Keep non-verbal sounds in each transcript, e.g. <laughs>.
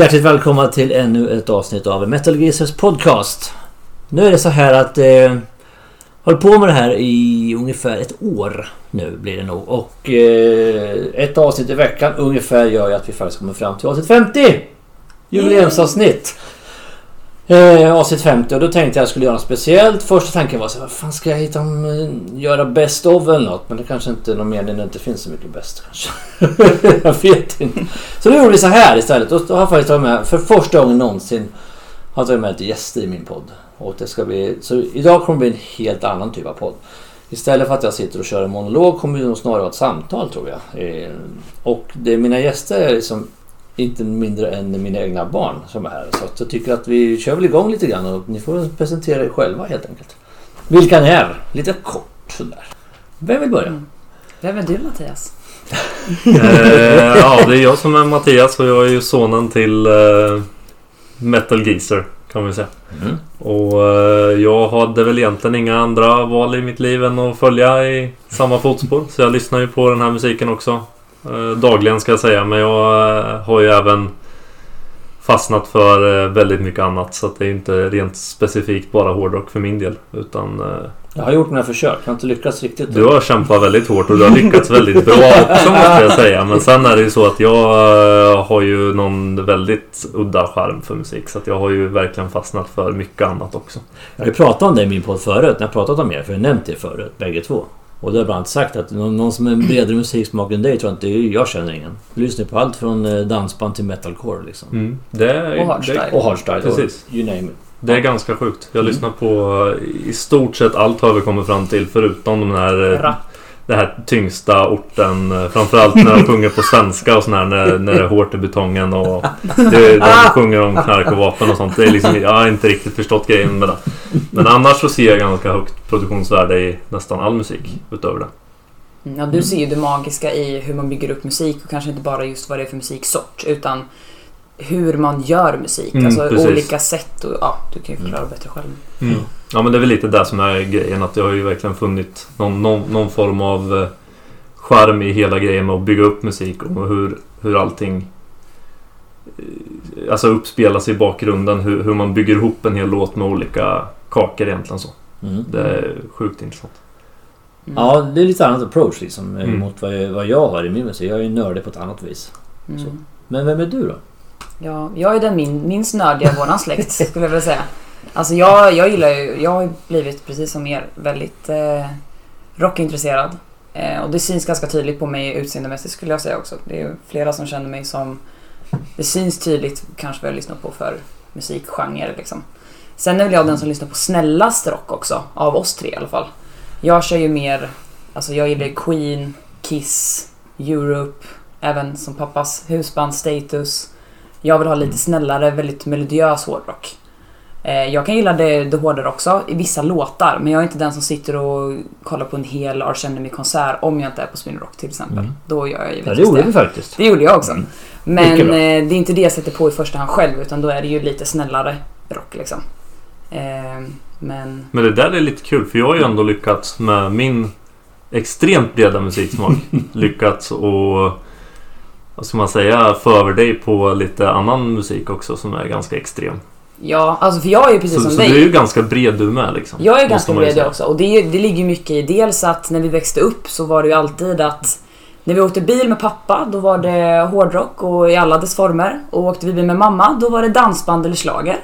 Hjärtligt välkomna till ännu ett avsnitt av Metal Geezers podcast. Nu är det så här att eh, håller på med det här i ungefär ett år nu blir det nog. Och eh, ett avsnitt i veckan ungefär gör ju att vi faktiskt kommer fram till avsnitt 50! Jubileumsavsnitt! Eh, avsnitt 50 och då tänkte jag att jag skulle göra något speciellt. Första tanken var så här, vad fan ska jag hitta om, eh, göra best of eller något? Men det kanske inte är någon mening när det inte finns så mycket bäst kanske. <laughs> jag vet inte. Så då gjorde vi så här istället. Och då har jag faktiskt tagit med, för första gången någonsin, har jag tagit med lite gäster i min podd. Och det ska bli, så idag kommer det bli en helt annan typ av podd. Istället för att jag sitter och kör en monolog kommer det nog snarare vara ett samtal tror jag. Eh, och det, mina gäster är liksom inte mindre än mina egna barn som är här. Så att jag tycker att vi kör väl igång lite grann och ni får presentera er själva helt enkelt. Vilka ni är, lite kort sådär. Vem vill börja? Mm. Vem är du Mattias? <laughs> eh, ja, det är jag som är Mattias och jag är ju sonen till eh, Metal Geezer kan vi säga. Mm. Och eh, jag hade väl egentligen inga andra val i mitt liv än att följa i samma fotspår. Så jag lyssnar ju på den här musiken också. Eh, dagligen ska jag säga, men jag eh, har ju även fastnat för eh, väldigt mycket annat. Så att det är inte rent specifikt bara hårdrock för min del. Utan Jag har gjort mina försök, jag har inte lyckats riktigt. du har kämpat väldigt hårt och du har lyckats väldigt bra också <laughs> måste jag säga. Men sen är det ju så att jag har ju någon väldigt udda charm för musik. Så att jag har ju verkligen fastnat för mycket annat också. Jag har ju pratat om det i min podd förut, när jag pratat om er, för jag har nämnt det förut, bägge två. Och då har jag bland annat sagt att någon, någon som är bredare musiksmak än dig tror jag inte, jag känner ingen. Du lyssnar på allt från eh, dansband till metalcore liksom. Mm. Det, är- Och hardstyle. det, Och hardstyle, Precis. och you name it. det är ganska sjukt. Jag Mm. lyssnar på eh, i stort sett allt har vi kommit fram till förutom de här eh, Det här tyngsta orten. eh, Framförallt när de sjunger på svenska och sådär när, när det är hårt i betongen och det, de sjunger om knark och vapen och sånt. Det är liksom, jag har inte riktigt förstått grejen med det. Men annars så ser jag ganska högt produktionsvärde i nästan all musik utöver det. Mm, Ja, du ser ju det magiska i hur man bygger upp musik och kanske inte bara just vad det är för musiksort utan hur man gör musik. Mm, alltså precis. olika sätt och ja, du kan ju förklara bättre själv. Mm. Ja men det är väl lite det som är grejen. Att jag har ju verkligen funnit någon, någon, någon form av eh, charm i hela grejen med att bygga upp musik och hur, hur allting eh, alltså uppspelas i bakgrunden. Hur, hur man bygger ihop en hel låt med olika kakor egentligen så. Mm. Det är sjukt intressant. Mm. Ja, det är lite annat approach liksom eh, Mm. mot vad jag, vad jag har i min musik. Jag är ju nördig på ett annat vis. Mm. så. Men vem är du då? Ja, jag är den min, minst nördiga av våran släkt skulle jag vilja säga. Alltså jag, jag gillar ju, jag har blivit precis som er väldigt eh, rockintresserad. Eh, och det syns ganska tydligt på mig utseendemässigt skulle jag säga också. Det är flera som känner mig som, det syns tydligt kanske vad jag lyssnar på för musikgenre liksom. Sen är väl jag den som lyssnar på snällast rock också, av oss tre i alla fall. Jag kör ju mer, alltså jag gillar Queen, Kiss, Europe, även som pappas husband Status. Jag vill ha lite snällare, väldigt melodiös hårdrock. Eh, Jag kan gilla det, det hårdare också i vissa låtar, men jag är inte den som sitter och kollar på en hel Arch Enemy-konsert om jag inte är på Sweden Rock till exempel. Mm. Då gör jag Ja, givetvis det gjorde vi faktiskt. det gjorde jag också. Mm. Men eh, det är inte det jag sätter på i första hand själv, utan då är det ju lite snällare rock liksom. Eh, men Men det där är lite kul för jag har ju ändå lyckats med min extremt breda musiksmak. <laughs> lyckats och vad ska man säga, få över dig på lite annan musik också som är ganska extrem. Ja, alltså för jag är ju precis Så, som så dig. du är ju ganska bred du med liksom. Jag är ganska bred jag också. Och det, det ligger ju mycket i dels att när vi växte upp så var det ju alltid att när vi åkte bil med pappa då var det hårdrock och i alla dess former. Och åkte vi bil med mamma då var det dansband eller schlager.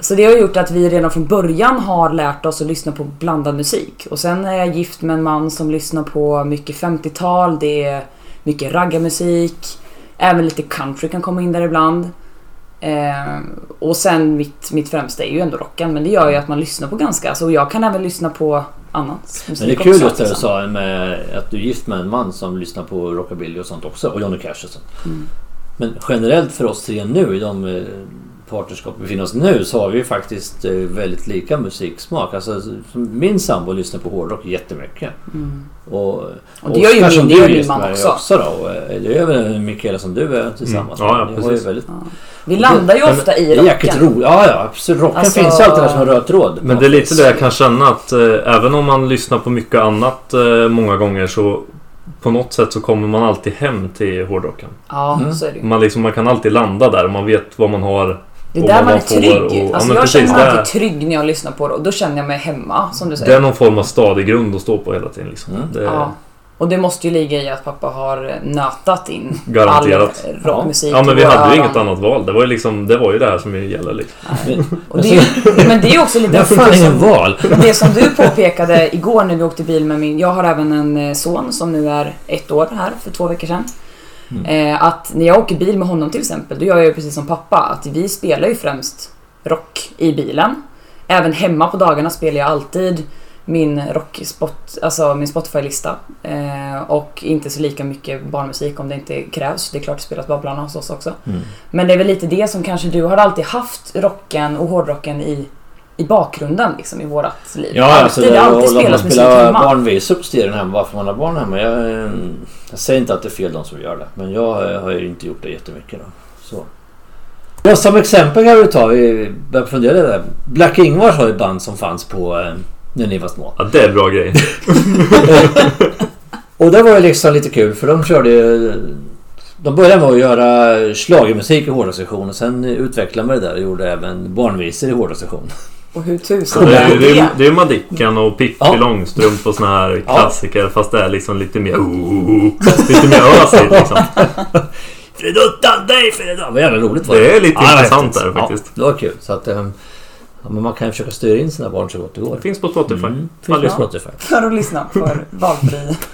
Så det har gjort att vi redan från början har lärt oss att lyssna på blandad musik. Och sen är jag gift med en man som lyssnar på mycket 50-tal, det är mycket raggarmusik. Även lite country kan komma in där ibland. Eh, och sen mitt, mitt främsta är ju ändå rocken men det gör ju att man lyssnar på ganska, alltså jag kan även lyssna på annat musik Men det är kul just det du sa med att du är gift med en man som lyssnar på rockabilly och sånt också. Och Johnny Cash och sånt. Mm. Men generellt för oss tre nu i de eh, partnerskap vi befinner oss nu så har vi ju faktiskt eh, väldigt lika musiksmak. Alltså, min sambo lyssnar på hårdrock jättemycket. Mm. Och, Och det gör ju min- det du gör min man också. också då. Och, eh, Det är väl Mikaela som du är tillsammans Mm. Ja, ja, med. Ni har ju precis. väldigt, Ja. Vi landar ju Men- ofta i är jäkligt rocken. roligt. Ja, ja. Absolut. Rocken Alltså- finns alltid där som en röd tråd. Men det är lite det jag kan känna att eh, även om man lyssnar på mycket annat eh, många gånger så på något sätt så kommer man alltid hem till hårdrocken. Ja, Mm. så är det ju. Man, liksom, man kan alltid landa där. Man vet vad man har. Det är och där vad man är man får trygg. och- ja, alltså men jag precis, känner mig är- alltid trygg när jag lyssnar på det och då känner jag mig hemma, som du Det är säger. någon form av stadig grund att stå på hela tiden. Liksom. Mm. Det, Ja. Och det måste ju ligga i att pappa har nötat in Garanterat. all rockmusik Ja men vi hade ju inget annat val. Det var ju, liksom, det, var ju det här som gäller. Liksom. Och det, men det är också lite Det har fan ingen val. det som du påpekade igår när vi åkte bil med min... Jag har även en eh, son som nu är ett år här för två veckor sedan. Eh, att när jag åker bil med honom till exempel, då gör jag ju precis som pappa. Att vi spelar ju främst rock i bilen. Även hemma på dagarna spelar jag alltid min rockspot, alltså min Spotify-lista. Eh, och inte så lika mycket barnmusik om det inte krävs. Det är klart det spelas Babblarna hos oss också. Mm. Men det är väl lite det som kanske du har alltid haft rocken och hårdrocken i, i bakgrunden liksom i vårat liv. Ja, alltid, alltså det det alltid spelats musik hemma. barnvisor på stereon hemma varför man har barn hemma. Jag, eh, jag säger inte att det är fel de som gör det. Men jag eh, har ju inte gjort det jättemycket då. Så. Ja, som exempel kan vi ta, vi börjar fundera där. Black Ingvars har ju band som fanns på eh, när ni var små. Ja, det är bra grej. <laughs> Och det var ju liksom lite kul för de körde ju... De började med att göra schlagermusik i hårdrockssektion och sen utvecklade man det där och gjorde även barnvisor i hårdrockssektion. Och hur tusan det, är det, det? är, det är Madicken och Pippi Ja. Långstrump och såna här Ja. klassiker fast det är liksom lite mer... Oh, lite mer ösigt liksom. <laughs> Freduttan dig Freduttan! Vad jävla roligt var Det är lite Ja, intressant där faktiskt. Ja, det var kul. Så att, ehm, ja, men man kan ju försöka styra in sina barn så gott det går. Det finns på Spotify. Mm, finns på. Spotify. För att lyssna för valfri. <laughs>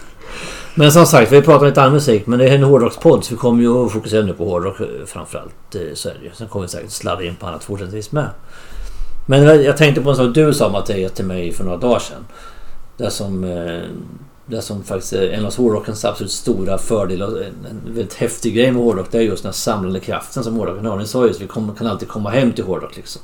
Men som sagt, vi pratar lite annan musik. Men det är en hårdrockspodd så vi kommer ju att fokusera nu på hårdrock eh, framförallt. Så är det ju. Sen kommer vi säkert sladda in på annat fortsättningsvis med. Men jag- tänkte på en sak du sa Mattias till mig för några dagar sedan. Det som, eh, det som faktiskt är en av hårdrockens absolut stora fördelar. En, väldigt häftig grej med hårdrock. Det är just den samlande kraften som hårdrocken har. Ni sa just att vi kan alltid komma hem till hårdrock liksom.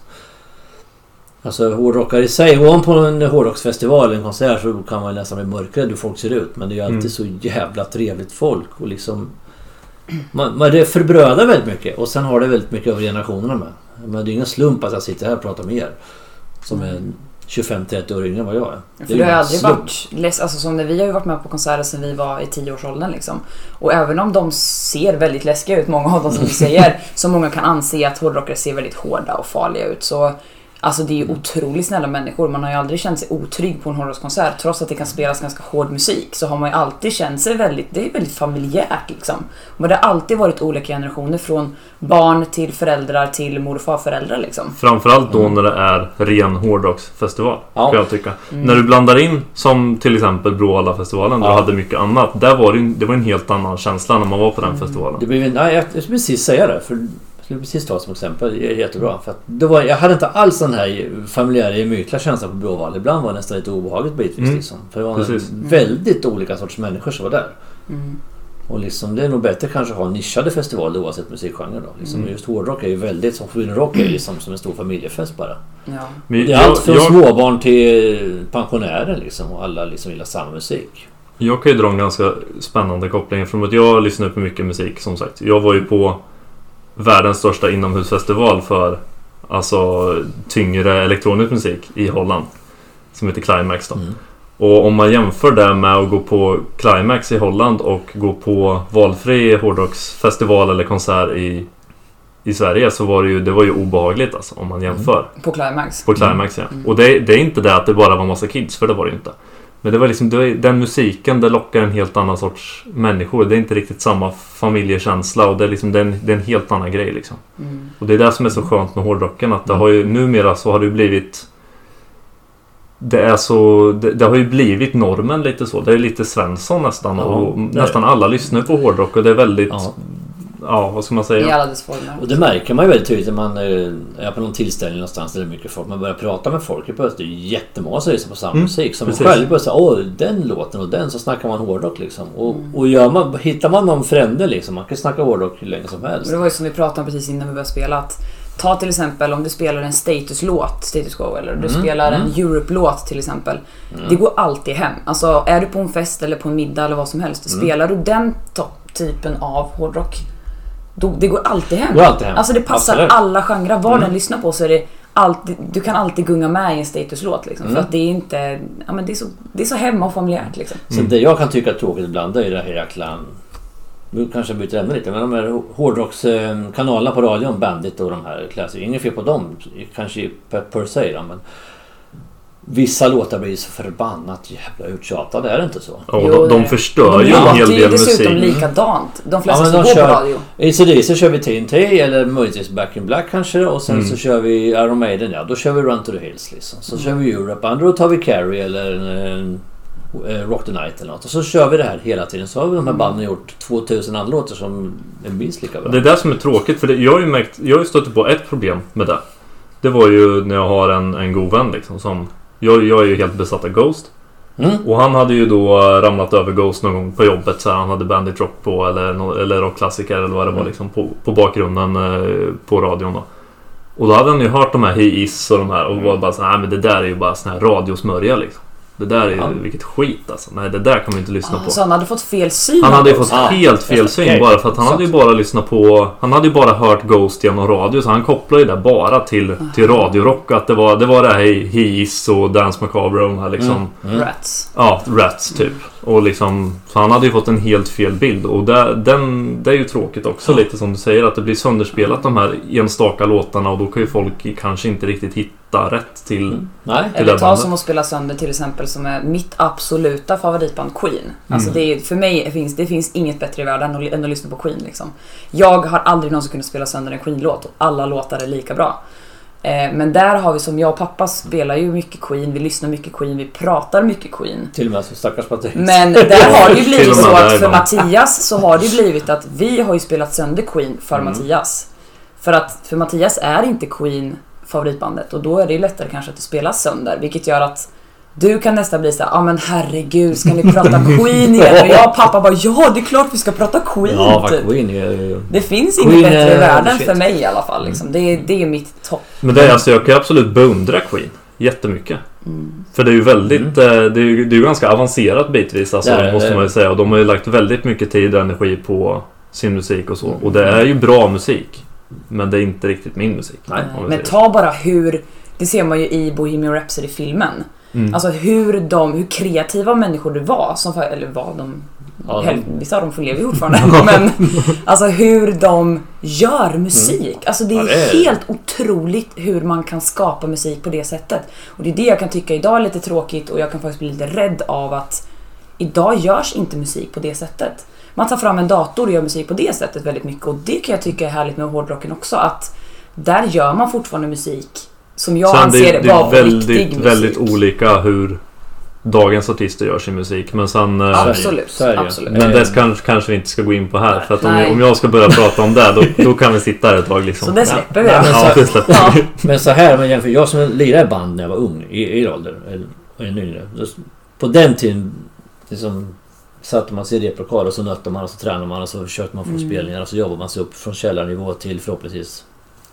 Alltså hårdrockare i sig. Går man på en hårdrocksfestival eller en konsert så kan man nästan bli mörkrädd hur folk ser ut. Men det är ju alltid Mm. så jävla trevligt folk. Och liksom... Man, man det förbrödar väldigt mycket. Och sen har det väldigt mycket över generationerna med. Men det är ingen slump att jag sitter här och pratar med er. Som är 25-30 år yngre än vad jag är. Det är För det har aldrig slump. varit alltså som när vi har ju varit med på konserter sedan vi var i 10-årsåldern liksom. Och även om de ser väldigt läskiga ut, många av dem som du säger, så många kan anse att hårdrockare ser väldigt hårda och farliga ut. Så Alltså det är ju otroligt snälla människor. Man har ju aldrig känt sig otrygg på en hårdrockskonsert. Trots att det kan spelas ganska hård musik så har man ju alltid känt sig väldigt, det är väldigt familjärt liksom. Men det har alltid varit olika generationer från barn till föräldrar till mor och farföräldrar liksom. Framförallt då när det är ren hårdrocksfestival. Ja. Kan jag tycka. Mm. När du blandar in som till exempel Bråvalla-festivalen där Ja. du hade mycket annat. Där var det, ju- det var en helt annan känsla när man var på den festivalen. Det blev, nej, jag skulle precis säga det. För jag skulle precis ta som exempel. Det är jättebra. För att det var, jag hade inte alls den här familjära gemytliga känslan på Bråvalla. Ibland var det nästan lite obehagligt bitvis. Mm. Liksom. För det var Precis. väldigt olika sorters människor som var där. Mm. Och liksom, det är nog bättre kanske att ha nischade festivaler oavsett musikgenre. Då. Liksom, Mm. Just hårdrock är ju väldigt, som Rock är liksom som en stor familjefest bara. Ja. Men Det är jag, allt från jag, småbarn till pensionärer liksom. Och alla liksom gillar samma musik. jag kan ju dra en ganska spännande koppling från att jag lyssnar på mycket musik som sagt. Jag var ju på världens största inomhusfestival för alltså tyngre elektronisk musik i Holland. Som heter Climax då. Mm. Och om man jämför det med att gå på Climax i Holland och gå på valfri hårdrocksfestival eller konsert i, i Sverige så var det ju, det var ju obehagligt alltså om man jämför. På Climax. På Climax ja. Mm. Och det, det är inte det att det bara var massa kids, för det var det ju inte. Men det var liksom, det, var- den musiken det lockar en helt annan sorts människor. Det är inte riktigt samma familjekänsla och det är, liksom, det är, en, det är en helt annan grej liksom. Mm. Och det är det som är så skönt med hårdrocken att det Mm. har ju numera så har det blivit det är så, det, det har ju blivit normen lite så. Det är lite Svensson nästan Ja, och nästan alla lyssnar på hårdrock och det är väldigt, ja, Ja. vad ska man I säga? alla dess former. Och det märker man ju väldigt tydligt när man eh, är på någon tillställning någonstans där det är mycket folk. Man börjar prata med folk. Det är ju jättemånga som lyssnar på samma Mm, musik. Som man precis. själv börjar säga åh den låten och den. Så snackar man hårdrock liksom. Och, Mm. och gör man, hittar man någon frände liksom. Man kan snacka hårdrock hur länge som helst. Och det var ju som vi pratade om precis innan vi började spela. Att ta till exempel om du spelar en status-låt, status quo, eller du Mm, spelar en mm. Europe-låt till exempel. Mm. Det går alltid hem. Alltså är du på en fest eller på en middag eller vad som helst. Mm. Spelar du den typen av hårdrock. Då, det går alltid hem. Går alltid hem. Alltså det passar Absolut. alla genrer. Vad Mm. den lyssnar på så är det alltid, du kan alltid gunga med i en statuslåt liksom. Mm. För att det är inte, ja men det är så, det är så hemma och familjärt liksom. Så det jag kan tycka är tråkigt ibland det är det här jäkla... Nu kanske jag byter ämne lite men de här hårdrockskanalerna på radion, Bandit och de här Classic. Inget fel på dem kanske per, per se då, men... Vissa låtar blir så förbannat jävla uttjatade, är det inte så? Ja, Jo, de, de det- förstör ju en hel låter ju del dessutom musik. likadant. De Ja, flesta men som de går kör- på radio. I ACDC kör vi TNT eller möjligtvis Back in Black kanske och sen Mm. så kör vi Iron Maiden ja. Då kör vi Run to the Hills liksom. Så kör vi Europe, andra då tar vi Carrie eller en, eh, Rock the Night eller något. Och så kör vi det här hela tiden. Så har vi de här banden gjort 2000 andra låtar som är minst lika bra. Det är det som är tråkigt för det, jag har ju märkt, jag har ju stött på ett problem med det. Det var ju när jag har en, en god vän liksom som... Jag, jag är ju helt besatt av Ghost. Mm. Och han hade ju då ramlat över Ghost någon gång på jobbet så här, han hade Bandit Rock på eller, eller rockklassiker eller vad det var Mm. liksom på, på bakgrunden eh, på radion då. Och då hade han ju hört de här He Is och de här och var bara så här, nej men det där är ju bara sån här radiosmörja liksom. Det där är ju, Ja. vilket skit alltså. Nej det där kan man ju inte lyssna Ah, på. så han hade fått fel syn Han hade ju fått Ah, helt fel syn okej. bara för att han hade ju bara lyssnat på... Han hade ju bara hört Ghost genom radio så han kopplade ju det bara till, till radiorock. Att det var det, var det här He Is och Dance Macabre och de här liksom... Mm. Rats. Ja, Rats typ. Och liksom... Så han hade ju fått en helt fel bild och det, den, det är ju tråkigt också lite som du säger att det blir sönderspelat de här enstaka låtarna och då kan ju folk kanske inte riktigt hitta rätt till... Mm. Nej. Till Eller ta som att spela sönder till exempel som är mitt absoluta favoritband Queen. Alltså Mm. det är, för mig finns det finns inget bättre i världen än att, än att lyssna på Queen liksom. Jag har aldrig någonsin kunnat spela sönder en Queen-låt och alla låtar är lika bra. Eh, men där har vi som jag och pappa spelar ju mycket Queen, vi lyssnar mycket Queen, vi pratar mycket Queen. Till och med så stackars Patrik. Men där har det ju <laughs> blivit så att för. Mattias så har det ju <laughs> blivit att vi har ju spelat sönder Queen för Mm. Mattias. För att för Mattias är inte Queen favoritbandet och då är det ju lättare kanske att det spelas sönder vilket gör att du kan nästan bli såhär, ja ah, men herregud ska ni prata <laughs> Queen igen? Och jag och pappa bara, ja det är klart vi ska prata Queen! Ja, typ. Queen är ju... Det finns Queen inget bättre är i världen shit. för mig i alla fall. Liksom. Det, är, det är mitt topp. Men det är alltså, jag kan ju absolut beundra Queen. Jättemycket. Mm. För det är ju väldigt, eh, det är ju, det är ju ganska avancerat bitvis alltså, det, måste man ju säga. Och de har ju lagt väldigt mycket tid och energi på sin musik och så. Och det är ju bra musik. Men det är inte riktigt min musik. Nej, Men ta bara hur, det ser man ju i Bohemian Rhapsody-filmen. Mm. Alltså hur de, hur kreativa människor det var, som, fa- eller var de, Ja, de- vissa av dem får lever ju fortfarande, <laughs> men alltså hur de gör musik. Alltså det är, Ja, det är- helt otroligt hur man kan skapa musik på det sättet. Och det är det jag kan tycka idag är lite tråkigt och jag kan faktiskt bli lite rädd av att idag görs inte musik på det sättet. Man tar fram en dator och gör musik på det sättet väldigt mycket och det kan jag tycka är härligt med hårdrocken också att där gör man fortfarande musik som jag Sen anser det, det vara väldigt, riktig musik. väldigt olika hur dagens artister gör sin musik. Men sen... eh, Ja, Absolut, ju. absolut. Men det kanske, kanske vi inte ska gå in på här. Nej. För att om, jag, om jag ska börja prata om det, då, då kan vi sitta här ett tag liksom. Så det släpper vi. Ja, men Ja, så- det släpper Ja. vi. Men så här jag jämför. Jag som lirade i band när jag var ung, i, i ålder, eller. Då- På den tiden liksom, satte man sig i replokal och så nötte man och så tränade man och så köpte man Mm. spelningar och så jobbade man sig upp från källarnivå till förhoppningsvis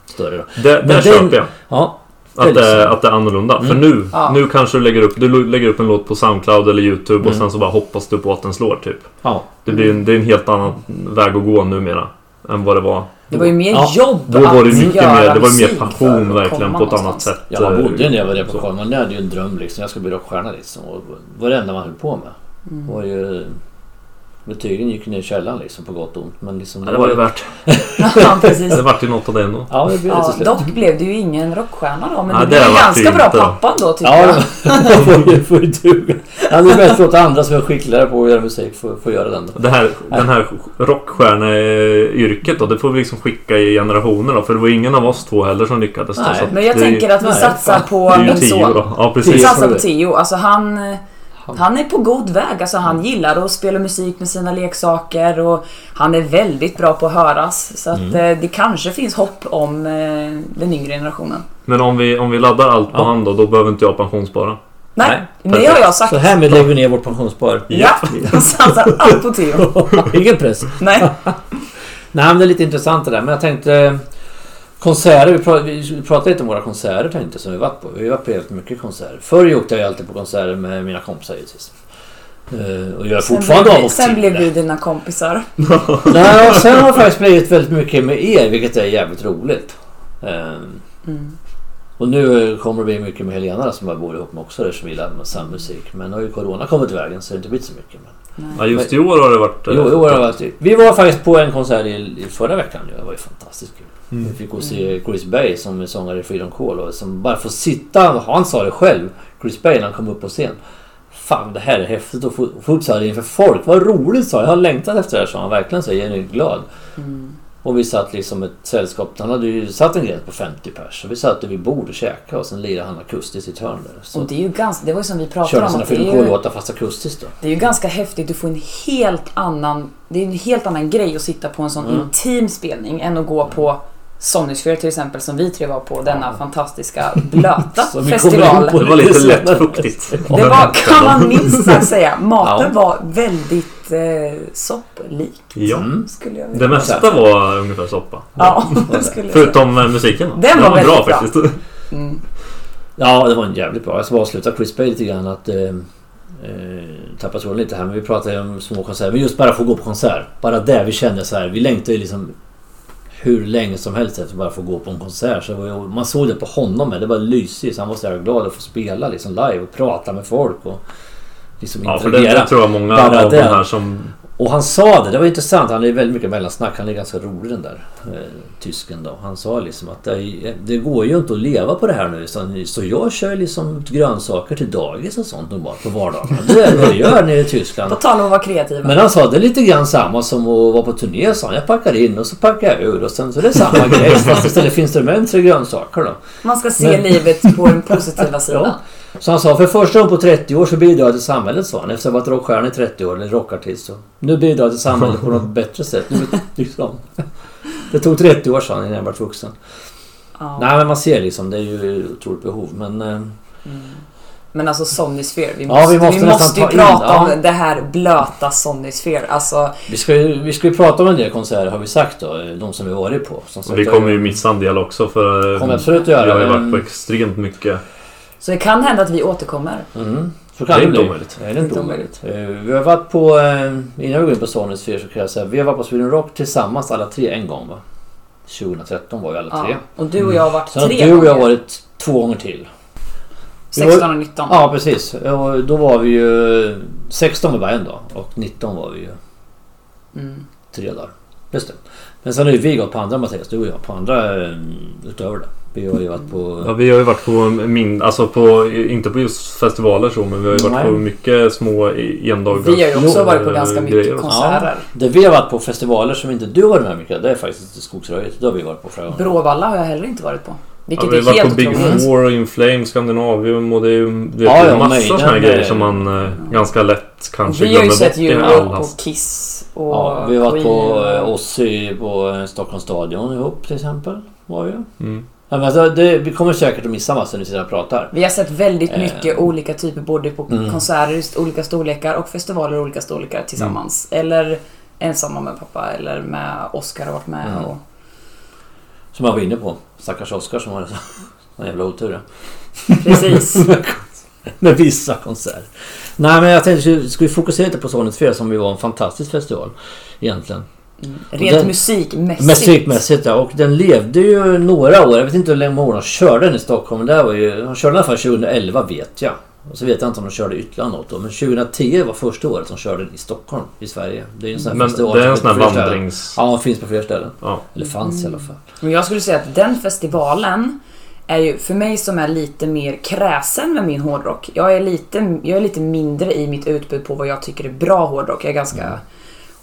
större då. Det, Men där köper jag. Ja, Att det, liksom- att det är annorlunda. Mm. För nu, Ja. nu kanske du lägger upp, du lägger upp en låt på Soundcloud eller YouTube och Mm. sen så bara hoppas du på att den slår typ. ja. Det, blir en, det är en helt annan väg att gå numera. Än vad det var. Det var ju mer Ja, jobb Då var det att mycket göra mer, det var mer passion verkligen på ett annat sätt. Ja, man bodde ju när jag var så. replokal. Man hade ju en dröm liksom. Jag skulle bli rockstjärna liksom. Och det var det enda man höll på med. Mm. Det var ju... Betygen gick ner i källaren liksom på gott och ont. Men liksom... Ja, det var det värt. <laughs> Ja, precis. Det vart ju något av det ändå. Ja, det blev det Ja, slut. dock blev du ju ingen rockstjärna då, men Ja, du det blev ganska det bra inte. pappa då tycker Ja, jag. det får <laughs> ju, får ju duga. Ja, det är bättre att låta andra som är skickligare på att göra musik få, få göra den då. Det här, den här rockstjärneyrket då, det får vi liksom skicka i generationer då. För det var ingen av oss två heller som lyckades. då, Nej, Men jag det ju- tänker att vi nej, satsar fan. på Det ju min tio son. Ja, Vi Tio precis. satsar får på vi. Theo. Alltså han, han är på god väg. Alltså han gillar att spela musik med sina leksaker och han är väldigt bra på att höras. Så att Mm. eh, det kanske finns hopp om eh, den yngre generationen. Men om vi, om vi laddar allt på Ja. hand då, då behöver inte jag pensionsspara. Nej, Nej, det har jag sagt. Så härmed lägger vi ner vårt pensionsspar. Ja, jag <laughs> satsar allt på Theo. <laughs> Ingen press. Nej. Nej men det är lite intressant det där. Men jag tänkte... eh, Konserter, vi pratade, vi pratade lite om våra konserter tänkte jag, som vi varit på. Vi har varit på jävligt mycket konserter. Förr åkte jag alltid på konserter med mina kompisar givetvis. Eh, Och gör Sen fortfarande blev, av vi- och sen blev vi dina kompisar. <laughs> Nej, och sen har det <laughs> faktiskt blivit väldigt mycket med er, vilket är jävligt roligt. Eh, Mm. Och nu kommer det bli mycket med Helena som jag bor ihop med också där som gillar samma musik. Men nu har ju Corona kommit i vägen så det har inte blivit så mycket. Men... Ja, just i år har det varit... eh, Jo, i år har det varit... Vi var faktiskt på en konsert i, i förra veckan. Det var ju fantastiskt kul. Mm. Vi fick gå och se Chris Bay som är sångare i Freedom Call och som bara får sitta, han sa det själv, Chris Bay när han kom upp på scen. Fan det här är häftigt att få, få uppträda inför folk. Vad roligt sa jag. Jag har längtat efter det här sa han verkligen så genuint glad. Mm. Och vi satt liksom ett sällskap. Han hade ju satt en gräns på 50 pers. Så vi satt vid bord och käkade och sen lirade han akustiskt i ett hörn där. Så Och det är ju ganska, det var ju som vi pratade körde om. sina Att det, Freedom Call-låtar fast akustiskt då. det är ju ganska häftigt. Du får en helt annan... Det är en helt annan grej att sitta på en sån Mm. intim spelning än att gå på Sonisphere till exempel som vi tre var på. Denna fantastiska blöta <laughs> festival. Det var lite senare. lättfuktigt. <laughs> Det var, kan man minst sagt säga. Maten Ja. var väldigt eh, sopplik. Ja. Mm. Skulle jag vilja Det mesta var ungefär soppa. Ja, <laughs> det skulle jag säga. Förutom eh, musiken. då. Den var bra väldigt bra. faktiskt. Mm. Ja, det var en jävligt bra. Jag ska bara avsluta Chris Bay lite grann. Att, eh, eh, tappa tråden lite här. Men vi pratade ju om små konserter. Men just bara få gå på konsert. Bara det vi kände så här. Vi längtade ju liksom hur länge som helst efter bara få gå på en konsert. Så ju, man såg det på honom. Det var lysigt. Han var så jävla glad att få spela liksom live och prata med folk. Och liksom Ja, för det, det tror jag många Bara av det. de här som... Och han sa det, det var intressant. Han är väldigt mycket mellansnack. Han är ganska rolig den där eh, tysken då. Han sa liksom att det, det går ju inte att leva på det här nu. Så, så jag kör liksom grönsaker till dagis och sånt normalt på vardagarna. Det är vad jag gör nere i Tyskland. På tal om att vara kreativa. Men han sa det är lite grann samma som att vara på turné sa han. Jag packar in och så packar jag ur och sen så är det samma grej. Fast istället för instrument så är det grönsaker då. Man ska se Men- livet på den positiva <laughs> sidan. Ja. Så han sa för första gången på 30 år så bidrar jag till samhället sa han. Efter att ha varit rockstjärna i 30 år, eller rockartist. Så. Nu bidrar jag till samhället på något <laughs> bättre sätt. Nu, liksom. Det tog 30 år sa han innan jag blev vuxen. Ja. Nej men man ser liksom, det är ju otroligt behov. Men eh, Mm. Men alltså Sonisphere, vi Ja, måste, vi vi måste måste, nästan ju ta in, prata ja. om det här blöta Sonisphere. Alltså, vi ska ju vi ska ju prata om en del konserter har vi sagt då. De som vi varit på. Som sagt, Vi kommer ju missa en del också för... Kommer absolut att göra. Vi har ju varit på extremt mycket. Så det kan hända att vi återkommer. Mm. Så Det är kan det inte bli. omöjligt. Det är inte Inte omöjligt. Eh, Vi har varit på, eh, innan vi går in på Sony Sphere så kan jag säga, vi har varit på Sweden Rock tillsammans alla tre en gång va? 2013 var vi alla tre. Ja. Och du och jag har varit har tre du och jag gånger. varit två gånger till. Vi 16 och 19. Ja precis. Och då var vi ju... 16 var bara en dag och 19 var vi ju Mm. tre dagar. Just det. Men sen har ju vi gått på andra Mattias, du och jag, på andra eh, utöver det. Vi har ju varit på... Ja, vi har ju varit på min... Alltså på... Inte på just festivaler så, men vi har ju varit Nej. på mycket små endagars... Vi har ju också varit på ganska mycket grejer. konserter. Det vi har varit på festivaler som inte du har varit med mycket, det är faktiskt Skogsröjet. Det har vi varit på flera gånger. Bråvalla har jag heller inte varit på. Ja, Vilket vi har är varit på Big. Four, Inflame, Scandinavium och det är ju det Ja, är ja, massa Maiden, sådana grejer som man eh, ganska lätt kanske Vi har ju glömmer sett bort hast. på Kiss och Ja, vi har varit på eh, och- Ozzy på eh, Stockholms stadion ihop till exempel. Var vi. Mm. Men alltså, det, vi kommer säkert att missa massor när vi sitter och pratar. Vi har sett väldigt Eh. mycket olika typer, både på Mm. konserter i olika storlekar och festivaler i olika storlekar tillsammans. Eller ensamma med pappa eller med Oscar har varit med. Mm. Och, Som jag var inne på. Stackars Oskar som har en <laughs> jävla otur. ja. precis. <laughs> Med vissa konserter. Nej men jag tänkte, ska vi fokusera lite på Sonnet 4 som ju var en fantastisk festival. Egentligen. Rent den- musikmässigt. Musikmässigt ja. Och den levde ju några år. Jag vet inte hur länge år de körde den i Stockholm. Här var ju, de körde den i alla fall 2011 vet jag. Och så vet jag inte om de körde ytterligare något då. Men 2010 var första året de körde den i Stockholm, i Sverige. Det är ju en sån här Men festival det är som en sån här vandrings... Ja, den finns på fler ställen. Ja. Eller fanns i alla fall. Men jag skulle säga att den festivalen är ju för mig som är lite mer kräsen med min hårdrock. Jag är lite, jag är lite mindre i mitt utbud på vad jag tycker är bra hårdrock. Jag är ganska... Mm.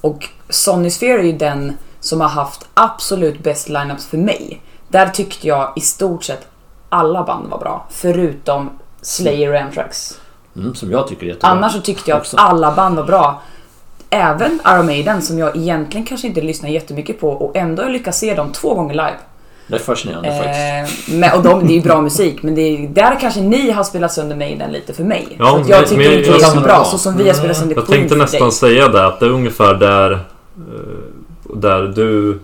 Och Sonisphere är ju den som har haft absolut bäst lineups för mig. Där tyckte jag i stort sett alla band var bra. Förutom Slayer och Anthrax. Mm, som jag tycker är jättebra. Annars så tyckte jag att alla band var bra. Även Iron Maiden som jag egentligen kanske inte lyssnar jättemycket på och ändå har jag lyckats se dem två gånger live. Det är fascinerande faktiskt. Eh, men, och de, det är ju bra musik men det är, där kanske ni har spelat sönder Maiden lite för mig. Ja, för jag men- tycker men inte jag- det är så jag- bra. Så som vi har spelat sönder Jag Queen tänkte nästan dig. säga det, att det är ungefär där... eh, Där du,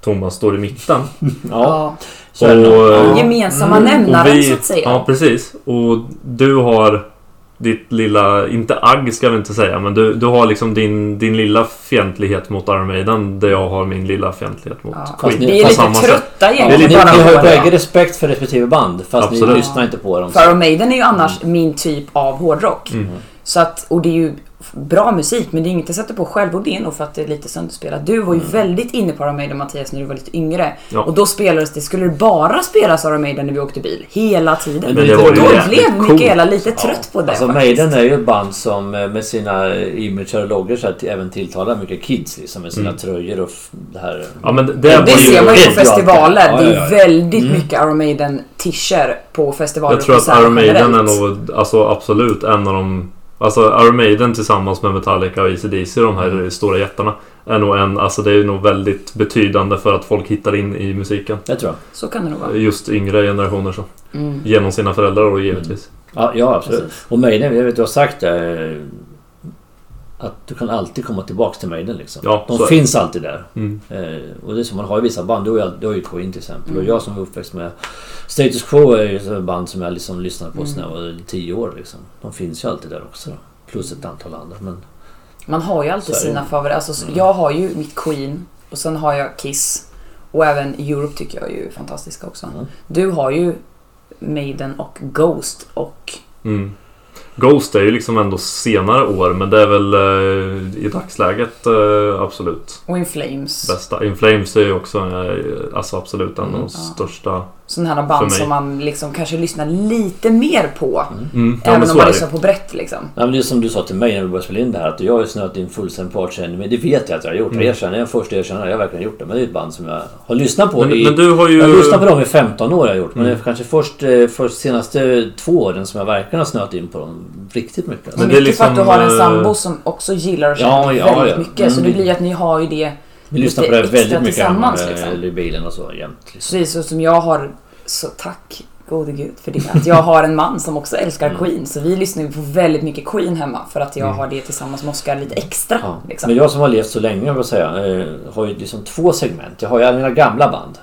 Thomas, står i mitten. <laughs> Ja, nog. och- ja. Gemensamma Mm. nämnaren Och vi- så att säga. Ja, precis. Och du har ditt lilla, inte agg ska vi inte säga, men du, du har liksom din, din lilla fientlighet mot Iron Maiden där jag har min lilla fientlighet mot Ja. Queen. ni- är lite samma sätt. trötta Ja, egentligen ni, ni har ju bägge respekt för respektive band fast ni Absolut. lyssnar inte på dem. För Iron Maiden är ju annars min typ av hårdrock. Mm. Så att, och det är ju bra musik men det är inget jag sätter på själv och det är nog för att det är lite sönderspelat. Du var ju väldigt inne på Iron Maiden Mattias när du var lite yngre. Ja. Och då spelades det, skulle det bara spelas Iron Maiden när vi åkte bil? Hela tiden. Men det det var ju då blev. Mikaela lite trött på det Alltså faktiskt. Maiden är ju ett band som eh, med sina imager och loggor så att även tilltalar mycket kids liksom med sina Mm. tröjor och det här. Ja men det, Det, ju, ser man ju på festivaler. Ja, det är ja, ja. väldigt Mm. mycket Iron Maiden t-shirt på festivaler Jag tror att Iron Maiden är nog alltså, absolut en av de... Alltså Iron Maiden tillsammans med Metallica och AC/DC de här Mm. stora jättarna. Är nog en, alltså det är nog väldigt betydande för att folk hittar in i musiken. Det tror jag. Så kan det nog vara. Just yngre generationer så. Mm. Genom sina föräldrar då givetvis. Ja, ja absolut. Precis. Och Maiden, jag vet du har sagt det. Att du kan alltid komma tillbaks till Maiden liksom. Ja, De är det. finns alltid där. Mm. Eh, och det är som man har i vissa band. Du har ju, du har ju Queen till exempel. Mm. Och jag som är uppväxt med Status Quo är ju ett band som jag liksom lyssnade på Mm. sedan jag var tio år. Liksom. De finns ju alltid där också. Då. Plus ett antal andra. Men Man har ju alltid sina favoriter. Alltså, Mm. Jag har ju mitt Queen och sen har jag Kiss. Och även Europe tycker jag är ju fantastiska också. Mm. Du har ju Maiden och Ghost och Mm. Ghost är ju liksom ändå senare år men det är väl eh, i dagsläget eh, absolut och In Flames. bästa. In Flames är ju också eh, alltså absolut en av de Mm. största. Sådana här band som man liksom kanske lyssnar lite mer på. Mm. Ja, även men om man lyssnar på brett liksom. Nej, men det är som du sa till mig när vi började spela in det här att jag har ju snöat in fullständigt på Arch Enemy. Det vet jag att jag har gjort. Mm. Jag erkänner, jag är den första erkännare. Jag har verkligen gjort det. Men det är ett band som jag har lyssnat på Men, i... men du har ju... Jag har lyssnat på dem i 15 år har jag gjort. Men Mm. det är kanske först, eh, först senaste två åren som jag verkligen har snöat in på dem riktigt mycket. Men det är mycket för att du liksom, har en eh, sambo som också gillar och Ja, känner ja, väldigt ja. mycket. Så Mm. det blir att ni har ju det Vi lyssnar på det väldigt mycket hemma liksom. i bilen och så jämt. Liksom. Precis, och som jag har... Så tack gode gud för det. Att jag har en man som också älskar Mm. Queen. Så vi lyssnar på väldigt mycket Queen hemma. För att jag Mm. har det tillsammans med Oscar lite extra. Ja. Liksom. Men jag som har levt så länge, jag vill säga, eh, har ju liksom två segment. Jag har ju alla mina gamla band.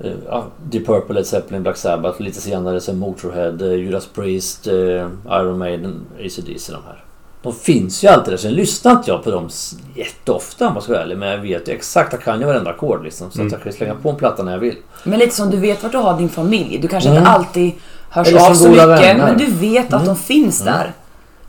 Eh, ja, Deep Purple, Led Zeppelin, Black Sabbath. Lite senare så Motorhead, eh, Judas Priest, Iron Maiden, AC/DC de här. De finns ju alltid där. Sen lyssnar inte jag på dem jätteofta om man ska vara ärlig. Men jag vet ju exakt, jag kan ju varenda ackord liksom. Så Mm. att jag kan slänga på en platta när jag vill. Men lite som du vet vart du har din familj. Du kanske Mm. inte alltid hörs Eller av så mycket. vänner. Men du vet att Mm. de finns Mm. där.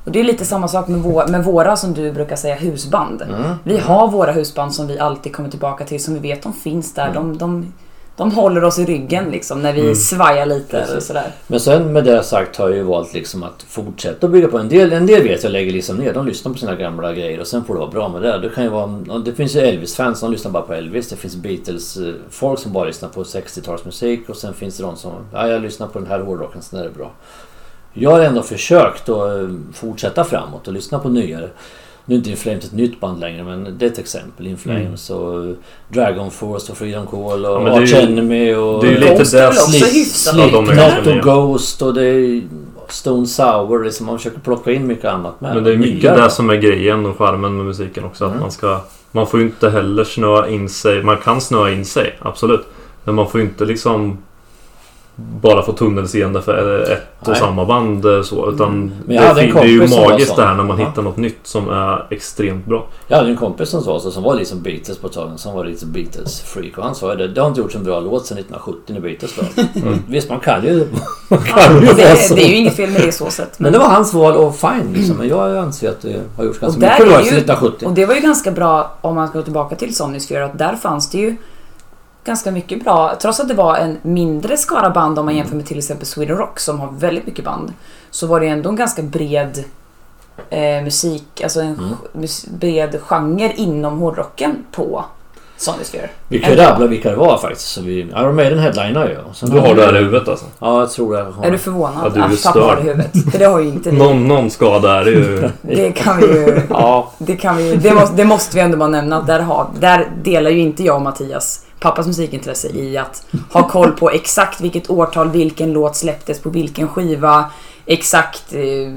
Och det är lite samma sak med, vår, med våra som du brukar säga husband. Mm. Vi har våra husband som vi alltid kommer tillbaka till. Som vi vet de finns där. Mm. De, de, de håller oss i ryggen liksom när vi Mm. svajar lite. Precis. Eller sådär. Men sen med det sagt har jag ju valt liksom att fortsätta bygga på. En del, en del vet jag lägger liksom ner. De lyssnar på sina gamla grejer och sen får det vara bra med det. Det, kan ju vara, det finns ju Elvis-fans som lyssnar bara på Elvis. Det finns Beatles-folk som bara lyssnar på 60-talsmusik. Och sen finns det de som, ja jag lyssnar på den här hårdrocken, sen är det bra. Jag har ändå försökt att eh, fortsätta framåt och lyssna på nyare. Nu är inte In Flames ett nytt band längre men det är ett exempel. In Flames och Dragon Force och Freedom Call och Ja, men det är Arch ju- Enemy och... det är ju lite Ghost är väl det- också Slip- hyfsat. Ja, de är ganska Slipknot och Ghost och det är Stone Sour. Liksom man försöker plocka in mycket annat med. Men det är mycket det som är grejen och charmen med musiken också. Att Mm. man ska... Man får ju inte heller snöa in sig. Man kan snöa in sig, absolut. Men man får ju inte liksom bara få tunnelseende för ett och Nej. samma band eh, så. Utan Men det, det är ju magiskt det här när man Ja. hittar något nytt som är extremt bra. Jag hade en kompis som sa så, som var liksom Beatles på ett tag. Som var lite Beatles-freak. Och han sa det. Det har inte gjorts en bra låt sedan 1970 när Beatles var. Mm. Visst, man kan ju... <laughs> Man Ja, kan ju det, så. det är ju inget fel med det så sett. Men det var hans val och fine liksom. Men jag anser att det har gjorts ganska mycket bra det sedan ju- 1970. Och det var ju ganska bra om man ska gå tillbaka till Sony Sphere att där fanns det ju ganska mycket bra. Trots att det var en mindre skara band om man jämför med till exempel Sweden Rock som har väldigt mycket band. Så var det ändå en ganska bred eh, musik, alltså en Mm. mus- bred genre inom hårdrocken på Sony Sphere. Vi kan ju rabbla vilka det var faktiskt. Så vi, Iron Maiden headlinar ju. Sen Du har det här i huvudet alltså? Ja, jag tror jag har. Är du förvånad? Ja, du är att pappa har det i huvudet. För det har ju inte vi. Någon, någon skada är det ju. <laughs> Det kan vi ju... Ja, Det, kan vi, det, måste, det måste vi ändå bara nämna. att Där, har, där delar ju inte jag och Mattias pappas musikintresse i att ha koll på exakt vilket årtal, vilken låt släpptes på vilken skiva. Exakt eh,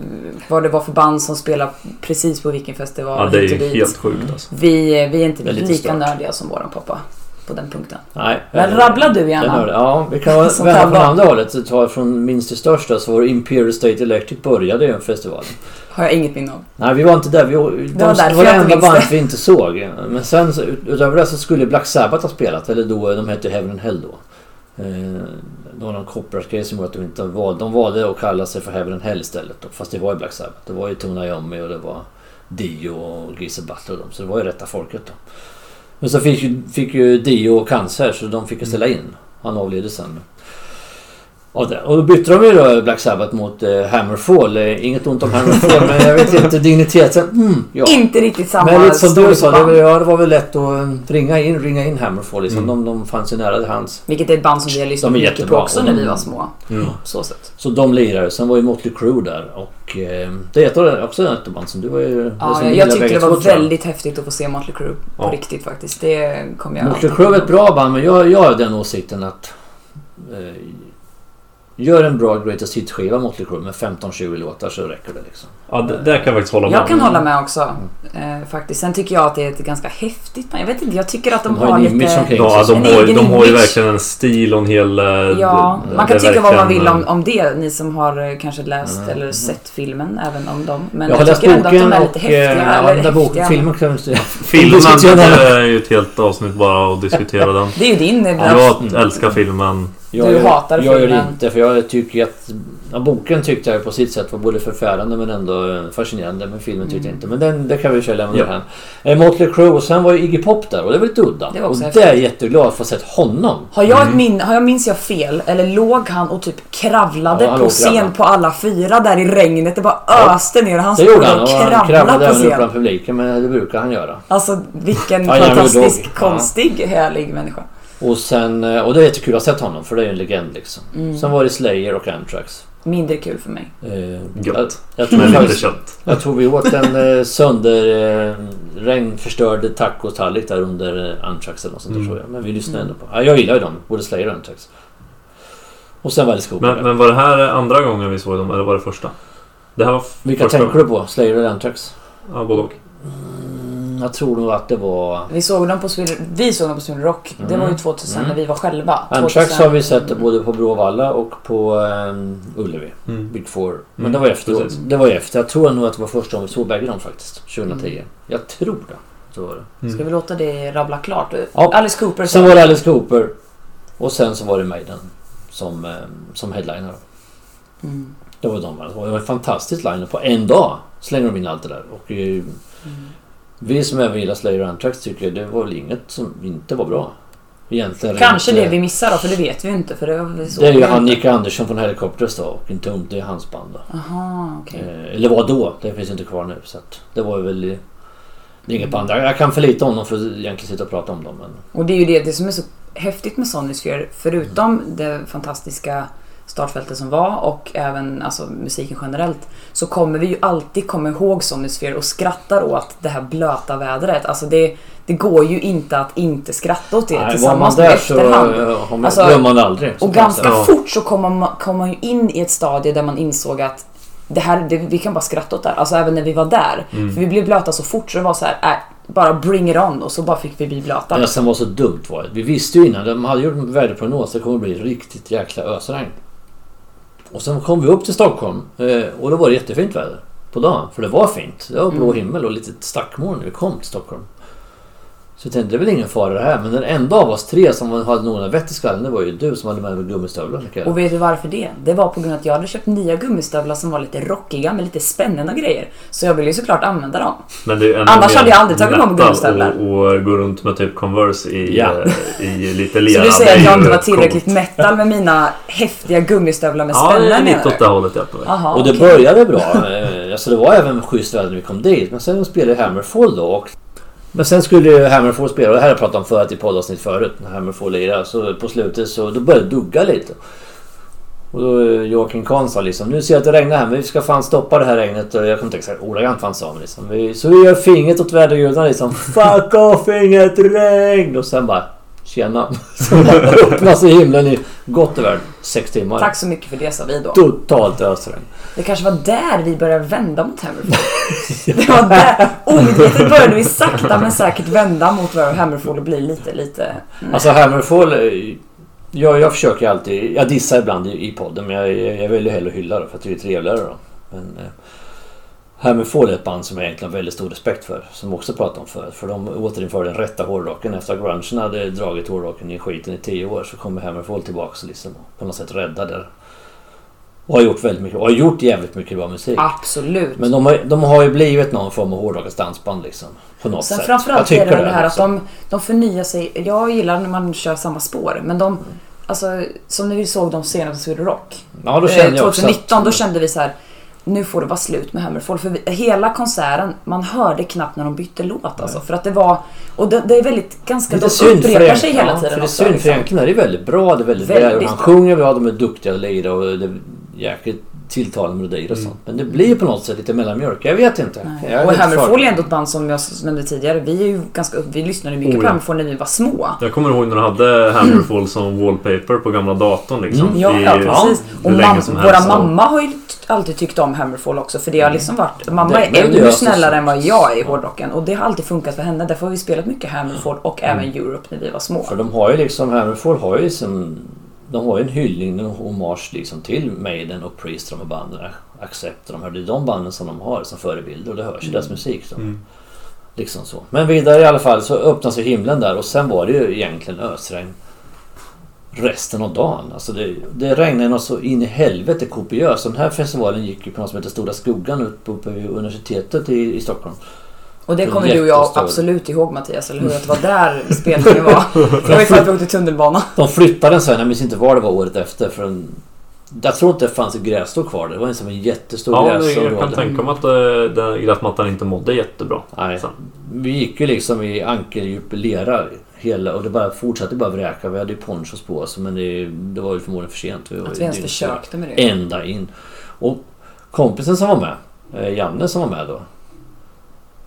vad det var för band som spelade precis på vilken festival. Ja, det är ju helt sjukt alltså. Vi, vi är inte lika stört. nördiga som våran pappa. På den punkten. Nej. Men rabbla du gärna. Ja, vi kan <laughs> vända från andra hållet. Tar från minst till största så var det Imperial State Electric började ju festivalen. Har jag inget minne av. Nej, vi var inte där. Vi, det var, därför det jag inte enda det. bandet vi inte såg. Men sen utöver det så skulle Black Sabbath ha spelat. Eller då, de hette Heaven and Hell då. Eh, det var någon copyright-grej som gjorde att de inte valde. De valde att kalla sig för Heaven and Hell istället. Då, fast det var ju Black Sabbath. Det var ju Tony Iommi och det var Dio och Geezer Butler och dem. Så det var ju rätta folket då. Men så fick ju, fick ju Dio cancer så de fick ju ställa in. Han avled sen. Och, det, och då bytte de ju då Black Sabbath mot eh, Hammerfall. Eh, inget ont om Hammerfall men jag vet inte digniteten. Mm, ja. Inte riktigt samma Men lite som du sa, det ja, det var väl lätt att eh, ringa in, ringa in Hammerfall. Liksom. Mm. De, de fanns ju nära till hands. Vilket är ett band som vi har lyssnat mycket på också när vi var små. Mm. Så sett. Så de lirade. Sen var ju Motley Crue där. Och eh, det är av också ett av band som du var ju... Ja, som jag, jag tyckte det två, var jag. väldigt häftigt att få se Motley Crue på Ja. riktigt faktiskt. Det kommer jag Motley Crue är ett bra band men jag, jag har den åsikten att... Eh, gör en bra Greatest Hits-skiva Motley Crue med 15-20 låtar så räcker det liksom. Ja, det, där kan jag faktiskt hålla med. Jag kan hålla med också. Eh, faktiskt. Sen tycker jag att det är ett ganska häftigt. Jag vet inte, jag tycker att de, De har har lite... Ja, de En har, de har ju verkligen en stil och en hel... eh, Ja, det- man det kan tycka vad man vill om, eh, om det, ni som har eh, kanske läst Mm. eller sett filmen, även om dem. Men jag jag, läst tycker ändå att de är och... lite häftiga. eh, ja, eller boken, häftiga. filmen kan vi. Filmen det är ju ett helt avsnitt bara att diskutera den. <laughs> Det är ju din... Jag älskar filmen. Du Jag, hatar jag gör filmen. inte för jag tycker att ja, boken tyckte jag på sitt sätt var både förfärande men ändå eh, fascinerande. Men filmen tyckte jag Mm. inte. Men den, det kan vi köra lämna Ja. därhän. Eh, Motley Crue och sen var ju Iggy Pop där och det var lite udda. Det var och häftigt. det är jag jätteglad att få sett honom. Har jag, Mm. min, har jag minns jag fel? Eller låg han och typ kravlade Ja, på scen kravlade. på alla fyra där i regnet? Det bara Ja. öste ner och han Det stod och och han kravlade kravlade på scen. bland publiken men det brukar han göra. Alltså vilken Ja, fantastisk. Ja. konstig, härlig människa. Och, sen, eh, och det är jättekul att ha sett honom för det är ju en legend liksom. Mm. Sen var det Slayer och Anthrax. Mindre kul för mig. Eh, jag, Gött. jag, tror faktiskt, jag tror vi åt en eh, sönder eh, regnförstörd tacotallrik där under eh, Anthrax eller något sånt Mm. tror jag. Men vi lyssnade Mm. ändå på. Ja, jag gillar ju dem. Både Slayer och Anthrax. Och sen var det Cooper. Men, men var det här andra gången vi såg dem eller var det första? Det här var Vilka första tänker du på? Slayer eller Anthrax? Ja, både och. Mm, jag tror nog att det var... Vi såg dem på Sweden, vi såg dem på Sweden Rock. Det Mm. var ju 2000 Mm. när vi var själva. Anthrax 2000. har vi sett både på Bråvalla och på um, Ullevi. Mm. Big Four. Men Mm, det var efter. precis. Det var ju efter. Jag tror nog att det var första gången vi såg bägge dem faktiskt. 2010. Mm. Jag tror det. Så var det. Mm. Ska vi låta det rabbla klart? Ja. Alice Cooper. Sen var det Alice Cooper. Och sen så var det Maiden. Som, eh, som headliner. Mm. Det var de. Det var en fantastisk liner. På en dag slänger de in allt det där. Och eh, Mm. Vi som även gillar Slayer och Anthrax tycker det var väl inget som inte var bra. Egentligen Kanske rent, det vi missar då, för det vet vi inte. För det, var såg Det är ju. Nick Andersson från Helicopters då och inte Ung, det är hans band då. Aha, okej. Eh, eller var då, det finns inte kvar nu. Så att det var väl... Det är inget band. Jag, kan för lite om dem för att egentligen sitta och prata om dem. Men Och det är ju det, det som är så häftigt med Sonisphere, förutom det fantastiska startfältet som var och även alltså, musiken generellt, så kommer vi ju alltid komma ihåg Sonisphere och skrattar åt det här blöta vädret. Alltså det, det går ju inte att inte skratta åt det Nej, var man tillsammans med där så efterhand. eh, har man, Alltså, glömmer man aldrig. Och ganska. Ja. fort så kommer man, kom man ju in i ett stadie där man insåg att det här, det, vi kan bara skratta åt det här. Alltså även när vi var där. Mm. För vi blev blöta så fort så det var så här, äh, bara bring it on och så bara fick vi bli blöta. Det som var så dumt var att vi visste ju innan, de hade gjort en väderprognos, det kommer bli riktigt jäkla ösregn. Och sen kom vi upp till Stockholm eh, och då var det jättefint väder på dagen. För det var fint. Det var blå Mm. himmel och lite stackmoln när vi kom till Stockholm. Så jag tänkte det är väl ingen fara det här. Men den enda av oss tre som hade någon vett i skallen det var ju du som hade med dig gummistövlar. Och vet du varför det? Det var på grund av att jag hade köpt nya gummistövlar som var lite rockiga med lite spännande grejer. Så jag ville ju såklart använda dem. Men det är ju ännu Annars hade jag aldrig tagit på mig gummistövlar. Och, och gå runt med typ Converse i, Ja. eh, i lite <laughs> Så lera. du säger att jag inte var tillräckligt coolt. metal med mina häftiga gummistövlar med Ja, det spännen är menar lite åt det hållet jag på. Jaha, Och det okej. började bra. Eh, Alltså det var även schysst väder när vi kom dit. Men sen spelade Hammerfall då. Och... Men sen skulle ju Hammerfall spela. Och det här har jag pratat om förut i poddavsnitt förut. När Hammerfall lirade. Så på slutet så då började det dugga lite. Och då eh, Joakim Kahn sa liksom. Nu ser jag att det regnar här men vi ska fan stoppa det här regnet. Och jag kommer inte exakt ordagrant vad han sa. Men liksom, vi, så vi gör fingret åt vädergudarna liksom. <laughs> Fuck off inget regn! Och sen bara Tjena. <laughs> Bara öppnas i himlen i gott och väl sex timmar. Tack så mycket för det sa vi då. Totalt ösregn. Det kanske var där vi började vända mot Hammerfall. <laughs> Det var där. Omedvetet började vi sakta men säkert vända mot Hammerfall och bli lite, lite... Alltså Hammerfall. eh, Jag, jag försöker alltid. Jag dissar ibland i, i podden men jag, jag, jag väljer hellre att hylla det för att det är trevligare då. Men eh, Hammerfall är ett band som jag egentligen har väldigt stor respekt för. Som också pratat om förut. För de återinförde den rätta hårdrocken. Efter att grungen hade dragit hårdrocken i skiten i tio år så kommer Hammerfall tillbaka och liksom på något sätt rädda det. Och har gjort väldigt mycket. Och har gjort jävligt mycket bra musik. Absolut. Men de har, de har ju blivit någon form av hårdrockens dansband liksom. På något Sen sätt. framförallt Jag är det det här att liksom. de, de förnyar sig. Jag gillar när man kör samma spår. Men de, alltså, som när vi såg dem senast på Sweden Rock. Ja, då Eh, känner jag också 2019 att- då kände vi så här. Nu får det vara slut med Hammerfall. För vi, hela konserten, man hörde knappt när de bytte låt alltså. För att det var... Och det, det är väldigt ganska... Lite de synd för upprepar sig hela ja, tiden för det är synd för liksom. egentligen är det väldigt bra. Det är väldigt, Väldigt väl. Han sjunger bra, de är duktiga att lira och det är jäkligt tilltalande melodier och Mm. sånt. Men det blir på något sätt lite mellanmjölk. Jag vet inte. Jag Och Hammerfall är ändå ett band som jag nämnde tidigare. Vi är ju ganska Vi lyssnade mycket Oh, på ja. Hammerfall när vi var små. Jag kommer ihåg när du hade Hammerfall som wallpaper på gamla datorn liksom. Mm. Ja, i ja precis. Och mam- som våra mamma har ju alltid tyckt om Hammerfall också. För det har liksom varit... Mamma Det- är ännu snällare så. än vad jag är i hårdrocken. Och det har alltid funkat för henne. Därför har vi spelat mycket Hammerfall och även Europe när vi var små. För de har ju liksom, Hammerfall har ju som... De har ju en hyllning, en hommage liksom till Maiden och Priest, de här banden. Accept de här. Det är de banden som de har som förebilder och det hörs i deras musik. Så. Mm. Liksom så. Men vidare i alla fall så öppnas ju himlen där och sen var det ju egentligen ösregn resten av dagen. Alltså det, det regnade något så in i helvete kopiöst. Den här festivalen gick ju på något som heter Stora Skuggan uppe på universitetet i, i Stockholm. Och det kommer du och jag absolut ihåg Mattias, eller hur? Att det var <laughs> där spelningen var. Det var ju för att vi åkte tunnelbana. De flyttade den sen, jag minns inte var det var året efter. För en, jag tror inte det fanns ett grässtå kvar. Det var en som en jättestor Ja, det, jag kan tänka mig att eh, den gräsmattan inte mådde jättebra. Nej. Sen. Vi gick ju liksom i ankeldjup lera hela och det bara fortsatte bara vräka. Vi hade ju ponchos på oss men det, det var ju förmodligen för sent. Vi Att ju vi ens försökte med det. ända in. Och kompisen som var med, eh, Janne som var med då.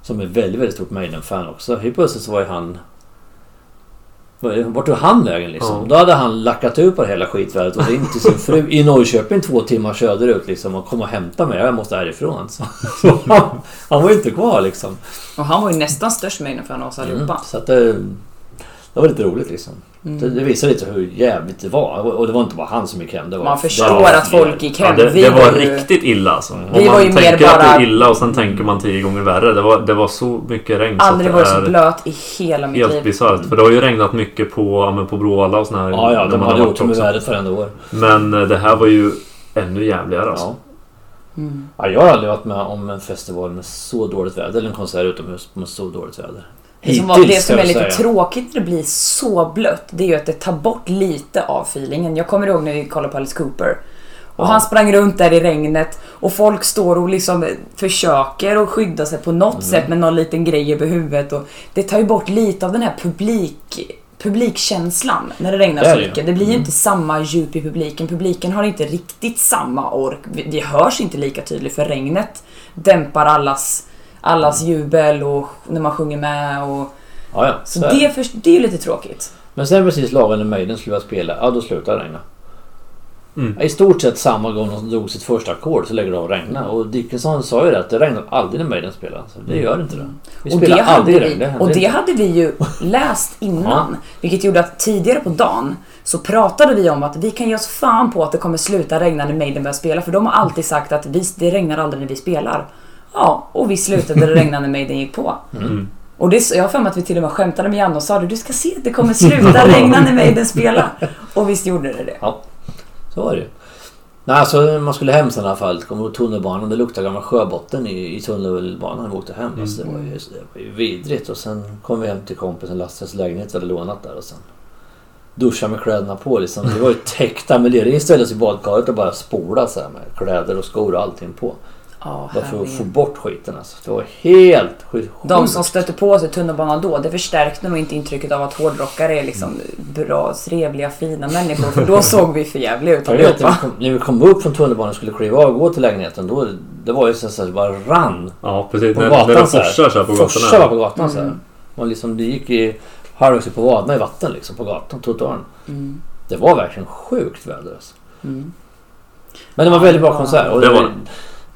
Som är väldigt, väldigt stort Maiden-fan också. Helt plötsligt så var ju han... Vart tog han vägen liksom? Ja. Då hade han lackat ut på det hela skitvädret och ringt till sin fru i Norrköping två timmar söderut liksom och kom och hämta mig. Jag måste härifrån. Så, så han, han var ju inte kvar liksom. Och han var ju nästan störst med för oss Mm, allihopa. så att det, det var lite roligt liksom. Mm. Det, det visar lite hur jävligt det var. Och det var inte bara han som gick hem. Det var Man förstår det var att folk gick Ja, hem. det, Vi det var ju- riktigt illa alltså. Mm. Om Vi man var ju mer tänker att det bara- är illa och sen tänker man tio gånger värre. Det var, det var så mycket regn så Aldrig att varit det så blöt i hela mitt Helt liv. bisarrt. För det har ju regnat mycket på, ja, men på Bråvalla och såna här. Ja, ja, när de hade har gjort varit med vädret varenda år. Men eh, det här var ju ännu jävligare alltså. Ja. Mm. Ja, jag har aldrig varit med om en festival med så dåligt väder. Eller en konsert utomhus med så dåligt väder. Det som, var, det som är lite tråkigt när det blir så blött, det är ju att det tar bort lite av feelingen. Jag kommer ihåg när vi kollade på Alice Cooper. Och han sprang runt där i regnet och folk står och liksom försöker att skydda sig på något Mm. sätt med någon liten grej över huvudet. Och det tar ju bort lite av den här publik, publikkänslan när det regnar så mycket. Det blir ju Mm. inte samma djup i publiken. Publiken har inte riktigt samma ork. Det hörs inte lika tydligt för regnet dämpar allas, allas jubel och när man sjunger med. Och, Ja, ja. så så det. det, är för, det är ju lite tråkigt. Men sen precis lagom när Maiden skulle börja spela, ja då slutade det regna. Mm. I stort sett samma gång de drog sitt första ackord så lägger det av att regna. Och Dickinson sa ju det att det regnar aldrig när Maiden spelar. Så det gör inte det. Vi Och det, spelar hade aldrig regn. Det och det inte. hade vi ju läst innan. Vilket gjorde att tidigare på dagen så pratade vi om att vi kan ge oss fan på att det kommer sluta regna när Maiden börjar spela. För de har alltid sagt att vi, det regnar aldrig när vi spelar. Ja, och vi slutade det regna när Maiden gick på. Mm. Och det, jag har för mig att vi till och med skämtade med Janne och sa det, du ska se att det kommer sluta <laughs> regna när Maiden spelar. Och visst gjorde det det. Så var det ju. Nej, alltså man skulle hem sen i alla fall. Kom ihåg tunnelbanan. Det luktade gammal sjöbotten i, i tunnelbanan när vi åkte hem. Alltså, det, var ju, det var ju vidrigt. Och sen kom vi hem till kompisen Lasses lägenhet vi hade lånat där. Och sen duscha med kläderna på liksom. Vi var ju täckta med det. Det ställde oss i badkaret och bara spola så här med kläder och skor och allting på. Ja, Bara för att få bort skiten alltså. Det var helt sjukt. De som stötte på oss i tunnelbanan då, det förstärkte nog inte intrycket av att hårdrockare är liksom bra, trevliga, fina människor. För då såg vi för jävliga ut Jag vet, när, vi allihopa. kom, när vi kom upp från tunnelbanan och skulle kliva av och gå till lägenheten. Då, det var ju så att det bara rann Ja, precis. på När, gatan när det så forsar så här på Forsar gatorna. på gatan så här. Mm. Och liksom det gick i halvvägs på vaderna i vatten liksom på gatan, trottoaren. Mm. Det var verkligen sjukt väder alltså. Mm. Men det var Ja, väldigt bra det konsert. Och Det var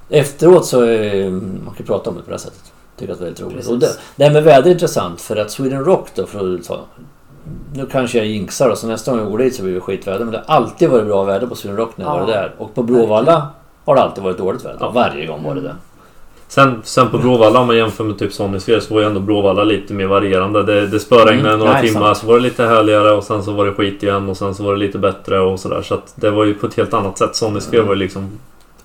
Efteråt så eh, man kan prata om det på det här sättet. Tycker att det är väldigt roligt. Precis. Och det, det här med väder är intressant för att Sweden Rock då för att ta, Nu kanske jag jinxar då så nästa gång jag går dit så blir det skitväder. Men det har alltid varit bra väder på Sweden Rock när jag Ja, varit där. Och på Bråvalla har det alltid varit dåligt väder. Ja. Varje gång var det Mm. det. Sen, sen på Bråvalla om man jämför med typ Sphere så var ju ändå Bråvalla lite mer varierande. Det, det spöregnade Mm, några nej, timmar sant. så var det lite härligare och sen så var det skit igen och sen så var det lite bättre och sådär. Så att det var ju på ett helt annat sätt. Sphere Mm. var ju liksom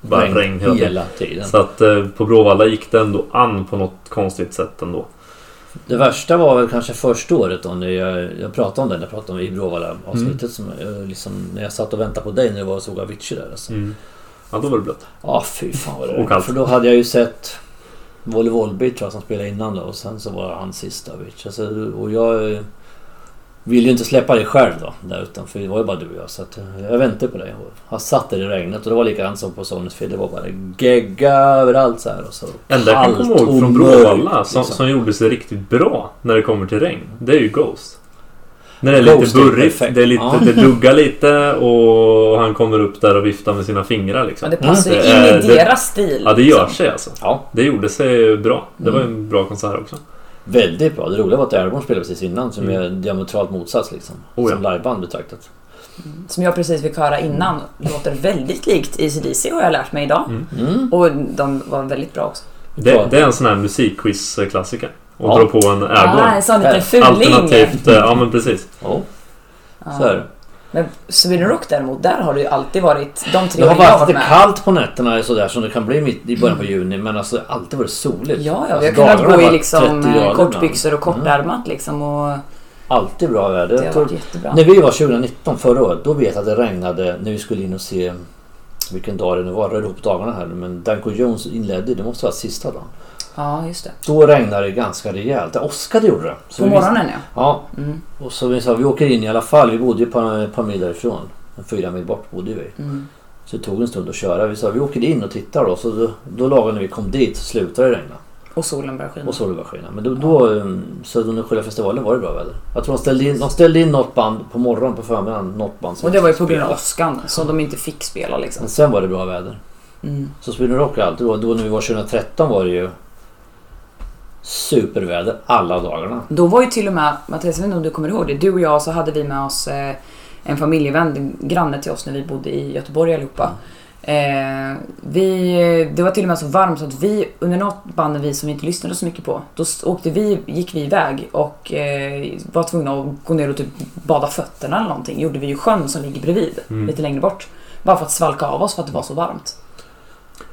bara regn, hela tiden. hela tiden. Så att eh, på Bråvalla gick det ändå an på något konstigt sätt ändå. Det värsta var väl kanske första året då när jag, jag pratade om det. när Jag pratade om i Bråvalla avsnittet. Mm. Som, jag liksom, när jag satt och väntade på dig när det var och såg Avicii där. Alltså. Mm. Ja, då var det blött. Ja, fy fan vad det Och kallt. För då hade jag ju sett Volley Volbeat som spelade innan då och sen så var han sista Avicii. Alltså, och jag eh, ville ju inte släppa det själv då där utan för det var ju bara du och jag. Så att, eh, jag väntade på dig. Han satt där i regnet och det var likadant som på Sonys film. Det var bara gegga överallt så här. Och så enda jag kan komma ihåg från Bråvalla som, liksom. som gjorde sig riktigt bra när det kommer till regn. Det är ju Ghost. När det är Ghost lite är burrigt, perfekt. det, är lite, Ja. det duggar lite och han kommer upp där och viftar med sina fingrar liksom. Men det passar ju Mm. in i det- deras stil. Ja, det gör liksom. sig alltså. Ja, Det gjorde sig bra. Det var Mm. en bra konsert också. Väldigt bra. Det roliga var att Airborne spelade precis innan som Mm. är diametralt motsats liksom. Oh ja. Som liveband betraktat. Som jag precis fick höra innan låter väldigt likt ACDC har jag lärt mig idag. Mm. Mm. Och de var väldigt bra också. Det, det är en sån här musikquiz-klassiker. Och Ja. dra på en Ah, Airborne. en sån liten fuling. Alternativt, eh, ja men precis. Ja, Ja. så är det. Men Sweden Rock däremot, där har det ju alltid varit de tre Det har varit lite kallt på nätterna sådär som det kan bli mitt i början på juni men alltså alltid varit soligt. Ja, ja. Vi Alltså, har kunnat dagarna gå i liksom 30 grader eh, kortbyxor och. Mm. kortärmat liksom och Alltid bra väder. det har varit jättebra. när vi var 2019 förra året då vet jag att det regnade när vi skulle in och se vilken dag det nu var. Rörde ihop dagarna här men Danko Jones inledde, det måste vara sista dagen. Ja, just det. Då regnade det ganska rejält. Det åskade gjorde det. Så På morgonen ja. Ja, Mm, och så vi sa vi åker in i alla fall. Vi bodde ju ett par, par mil därifrån. Fyra mil bort bodde vi. mm. Så det tog en stund att köra. Vi sa vi åker in och tittar då. Så då, då lagom när vi kom dit så slutade det regna. Och solen börjar skina. Och solen började skina. Men då, då under själva festivalen var det bra väder. Jag tror de ställde in, de ställde in något band på morgonen på förmiddagen. Något band Och det var ju på grund av åskan som de inte fick spela liksom. Men sen var det bra väder. Mm. Så Sweden Rock alltid då, då när vi var 2013 var det ju superväder alla dagarna. Då var ju till och med, Mattias jag vet inte om du kommer ihåg det, du och jag så hade vi med oss eh, en familjevän, granne till oss när vi bodde i Göteborg allihopa. Eh, vi, det var till och med så varmt så att vi, under något band vi som vi inte lyssnade så mycket på, då åkte vi, gick vi iväg och eh, var tvungna att gå ner och typ bada fötterna eller någonting. gjorde vi ju sjön som ligger bredvid, Mm. lite längre bort. Bara för att svalka av oss för att det var så varmt.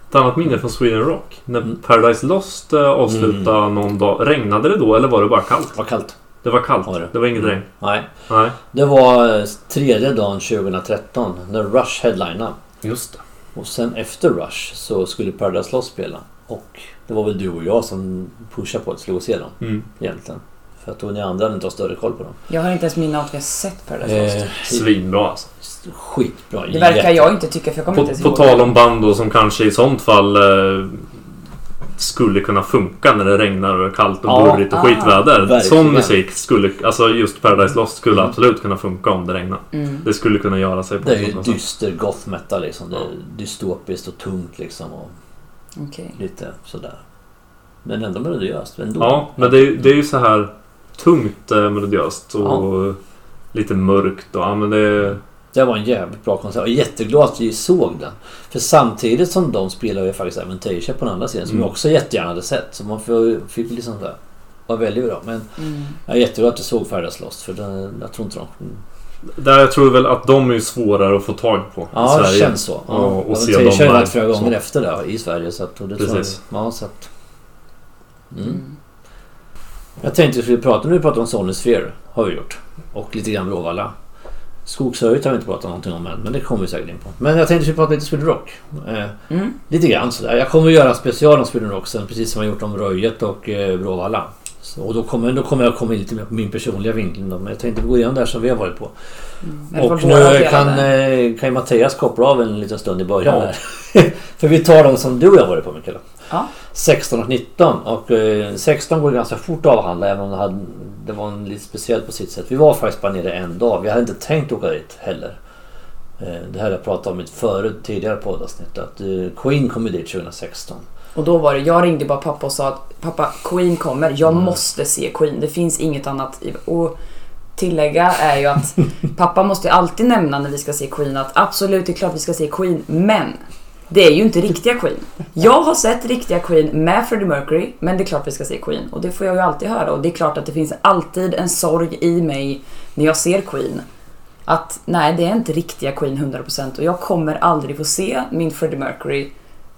Ett annat minne från Sweden Rock. När Mm. Paradise Lost eh, avslutade någon dag. Regnade det då eller var det bara kallt? Det var kallt. Det var kallt. Var det? Det var inget Mm. regn. Nej. Nej. Det var eh, tredje dagen 2013 när Rush headlinade. Just det. Och sen efter Rush så skulle Paradise Lost spela. Och det var väl du och jag som pushade på att slå och se dem Mm. egentligen. För att då ni andra hade inte har större koll på dem. Jag har inte ens minne av att vi har sett Paradise Lost. Eh, Svinbra alltså. Skitbra. Det verkar Jätte- jag inte tycka för jag kommer På, inte ens på ihåg tal det. om band då som kanske i sånt fall eh, skulle kunna funka när det regnar och är kallt och Ja, burrigt och ah, skitväder. verkligen. Sån musik skulle, alltså just Paradise Lost skulle absolut kunna funka om det regnar. Mm. Det skulle kunna göra sig på Det är ju dyster goth metal liksom. Det är dystopiskt och tungt liksom. Och Okej. lite sådär. Men ändå melodiöst. Ändå. Ja, men det är, det är ju så här tungt eh, melodiöst och lite mörkt och ja men det... Det var en jävligt bra konsert. Jag är jätteglad att vi såg den. För samtidigt som de spelade ju faktiskt Avantasia på den andra sidan. Som Mm. jag också jättegärna hade sett. Så man får- fick liksom där. var väldigt bra. Men Mm. jag är jätteglad att du såg Paradise Lost. För den, jag tror inte de... Där jag tror väl att de är svårare att få tag på Ja, i det Sverige. känns så. Ja. Och, och se dem har live. varit flera gånger Så. efter det i Sverige. Så att, och det tror jag- Precis. Ja, så att, mm. Mm. Jag tänkte vi skulle prata, nu har vi pratat om Sony Sphere. Har vi gjort. Och lite grann Bråvalla. Skogshöjd har vi inte pratat någonting om än, men det kommer vi säkert in på. Men jag tänkte vi skulle prata lite Sweden Rock. Eh, Mm. lite grann sådär. Jag kommer att göra en special om Sweden Rock sen, precis som jag gjort om Röjet och eh, Bråvalla. Så, och då kommer, då kommer jag komma in lite mer på min personliga vinkling. Då, men jag tänkte gå igenom det här som vi har varit på. Mm. Och nu delade. kan, eh, kan ju Mattias koppla av en liten stund i början Ja. här. <laughs> För vi tar de som du och jag har varit på Mikaela. Ja. 16 och 19. Och eh, 16 går ganska fort att avhandla även om det, hade, det var en lite speciellt på sitt sätt. Vi var faktiskt bara nere en dag. Vi hade inte tänkt åka dit heller. Eh, Det här jag pratat om i ett förut, tidigare poddavsnitt. Att eh, Queen kom dit 2016. Och då var det, jag ringde bara pappa och sa att pappa, Queen kommer. Jag Mm. måste se Queen. Det finns inget annat. i- Och tillägga är ju att <laughs> pappa måste alltid nämna när vi ska se Queen att absolut, det är klart vi ska se Queen. Men det är ju inte riktiga Queen. Jag har sett riktiga Queen med Freddie Mercury, men det är klart vi ska se Queen. Och det får jag ju alltid höra. Och det är klart att det finns alltid en sorg i mig när jag ser Queen. Att nej, det är inte riktiga Queen 100% och jag kommer aldrig få se min Freddie Mercury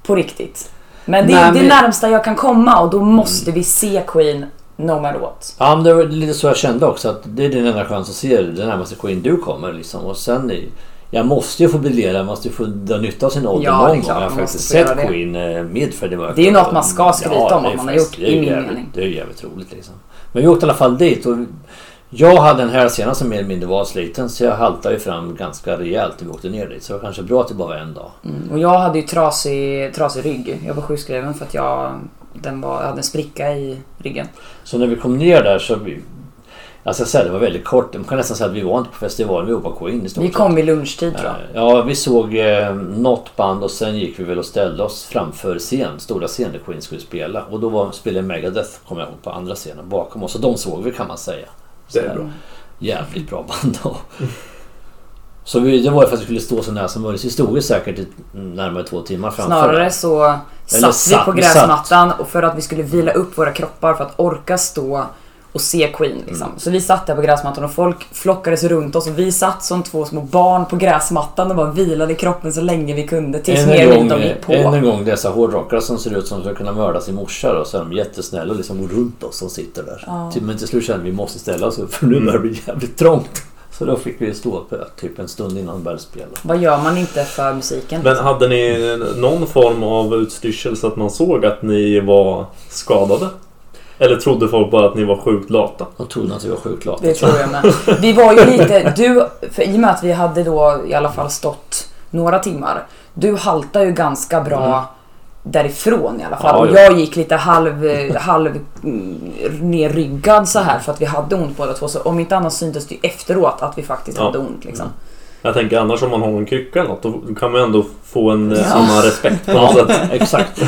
på riktigt. Men det är Nej, det men- närmsta jag kan komma och då måste vi se Queen no matter what. Ja, men det var lite så jag kände också. Att det är din enda chans att se det närmaste Queen du kommer. Liksom. Och sen, är- jag måste ju få briljera. Jag måste ju få dra nytta av sin ålder Ja, någon gång. klart, Jag har faktiskt sett det. Queen eh, med Freddie Mercury. Det är ju något man ska skryta om det att är man har gjort, det är i min jävligt, mening. Det är jävligt roligt liksom. Men vi åkte i alla fall dit. Och jag hade en hälsena som mer eller mindre var sliten. Så jag haltade ju fram ganska rejält när vi åkte ner dit. Så det var kanske bra att det bara var en dag. Mm. Och jag hade ju trasig, trasig rygg. Jag var sjukskriven för att jag, den var, jag hade en spricka i ryggen. Så när vi kom ner där så... Jag ska säga det var väldigt kort. Man kan nästan säga att vi var inte på festivalen. Vi var på Queen i stort Vi kom vid lunchtid tror jag. Eh, Ja, vi såg eh, något band och sen gick vi väl och ställde oss framför scen, stora scen där Queen skulle spela. Och då var, spelade Megadeth, kommer jag ihåg, på andra scenen bakom oss. Och de såg vi kan man säga. Det är bra. Jävligt bra band då. Så vi, det var ju för att vi skulle stå så nära som möjligt. Vi stod ju säkert i närmare två timmar framför. Snarare så satt vi satt- på vi gräsmattan och för att vi skulle vila upp våra kroppar för att orka stå och se Queen. Liksom. Mm. Så vi satt där på gräsmattan och folk flockades runt oss och vi satt som två små barn på gräsmattan och bara vilade kroppen så länge vi kunde tills mer eller gång, mindre de gick på. än en gång dessa hårdrockare som ser ut som ska kunna mörda sin morsa då, så är de jättesnälla och liksom går runt oss som sitter där. Ja. Till- Men till slut kände vi vi måste ställa oss upp för nu börjar det bli jävligt trångt. Så då fick vi stå upp eh, typ en stund innan de började spela. Vad gör man inte för musiken? Men hade ni någon form av utstyrsel så att man såg att ni var skadade? Eller trodde folk bara att ni var sjukt lata? De trodde att vi var sjukt lata. Det tror jag med. Vi var ju lite, du, för i och med att vi hade då i alla fall stått några timmar. Du haltar ju ganska bra därifrån i alla fall. Ja, och ja. jag gick lite halv, eh, halv mm, nerryggad så här för att vi hade ont båda två. Så om inte annat syntes det ju efteråt att vi faktiskt Ja. hade ont liksom. Jag tänker annars om man har en krycka eller något då kan man ändå få en eh, Ja. annan respekt på något Ja, sätt. <laughs> exakt.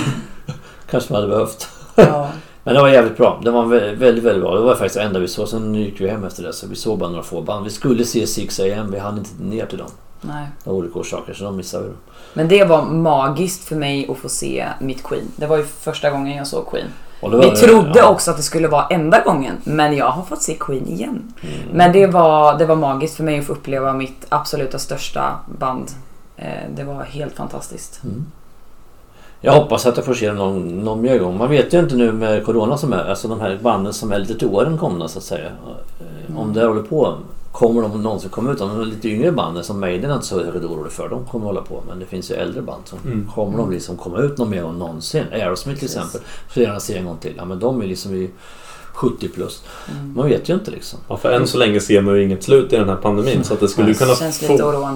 Kanske man hade behövt. <laughs> Men det var jävligt bra. Det var vä- väldigt, väldigt bra. Det var faktiskt det enda vi såg. Sen gick vi hem efter det. Så vi såg bara några få band. Vi skulle se 6 AM. Vi hann inte ner till dem. Nej. Av olika orsaker. Så de missade vi. Men det var magiskt för mig att få se mitt Queen. Det var ju första gången jag såg Queen. Det Vi trodde ja. också att det skulle vara enda gången, men jag har fått se Queen igen. Mm. Men det var, det var magiskt för mig att få uppleva mitt absoluta största band. Eh, Det var helt fantastiskt. Mm. Jag hoppas att jag får se någon, någon mer gång. Man vet ju inte nu med Corona som är, alltså de här banden som är lite till åren komna så att säga. Eh, Om det håller på, kommer de någonsin komma ut? Om de lite yngre banden som Maiden är inte så högt orolig för, de kommer hålla på. Men det finns ju äldre band som Mm. kommer de liksom komma ut någon mer gång någonsin. Aerosmith till exempel, så gärna se en gång till. Ja men de är liksom i 70 plus. Mm. Man vet ju inte liksom. Ja, för än så länge ser man ju inget slut i den här pandemin så att det skulle ju kunna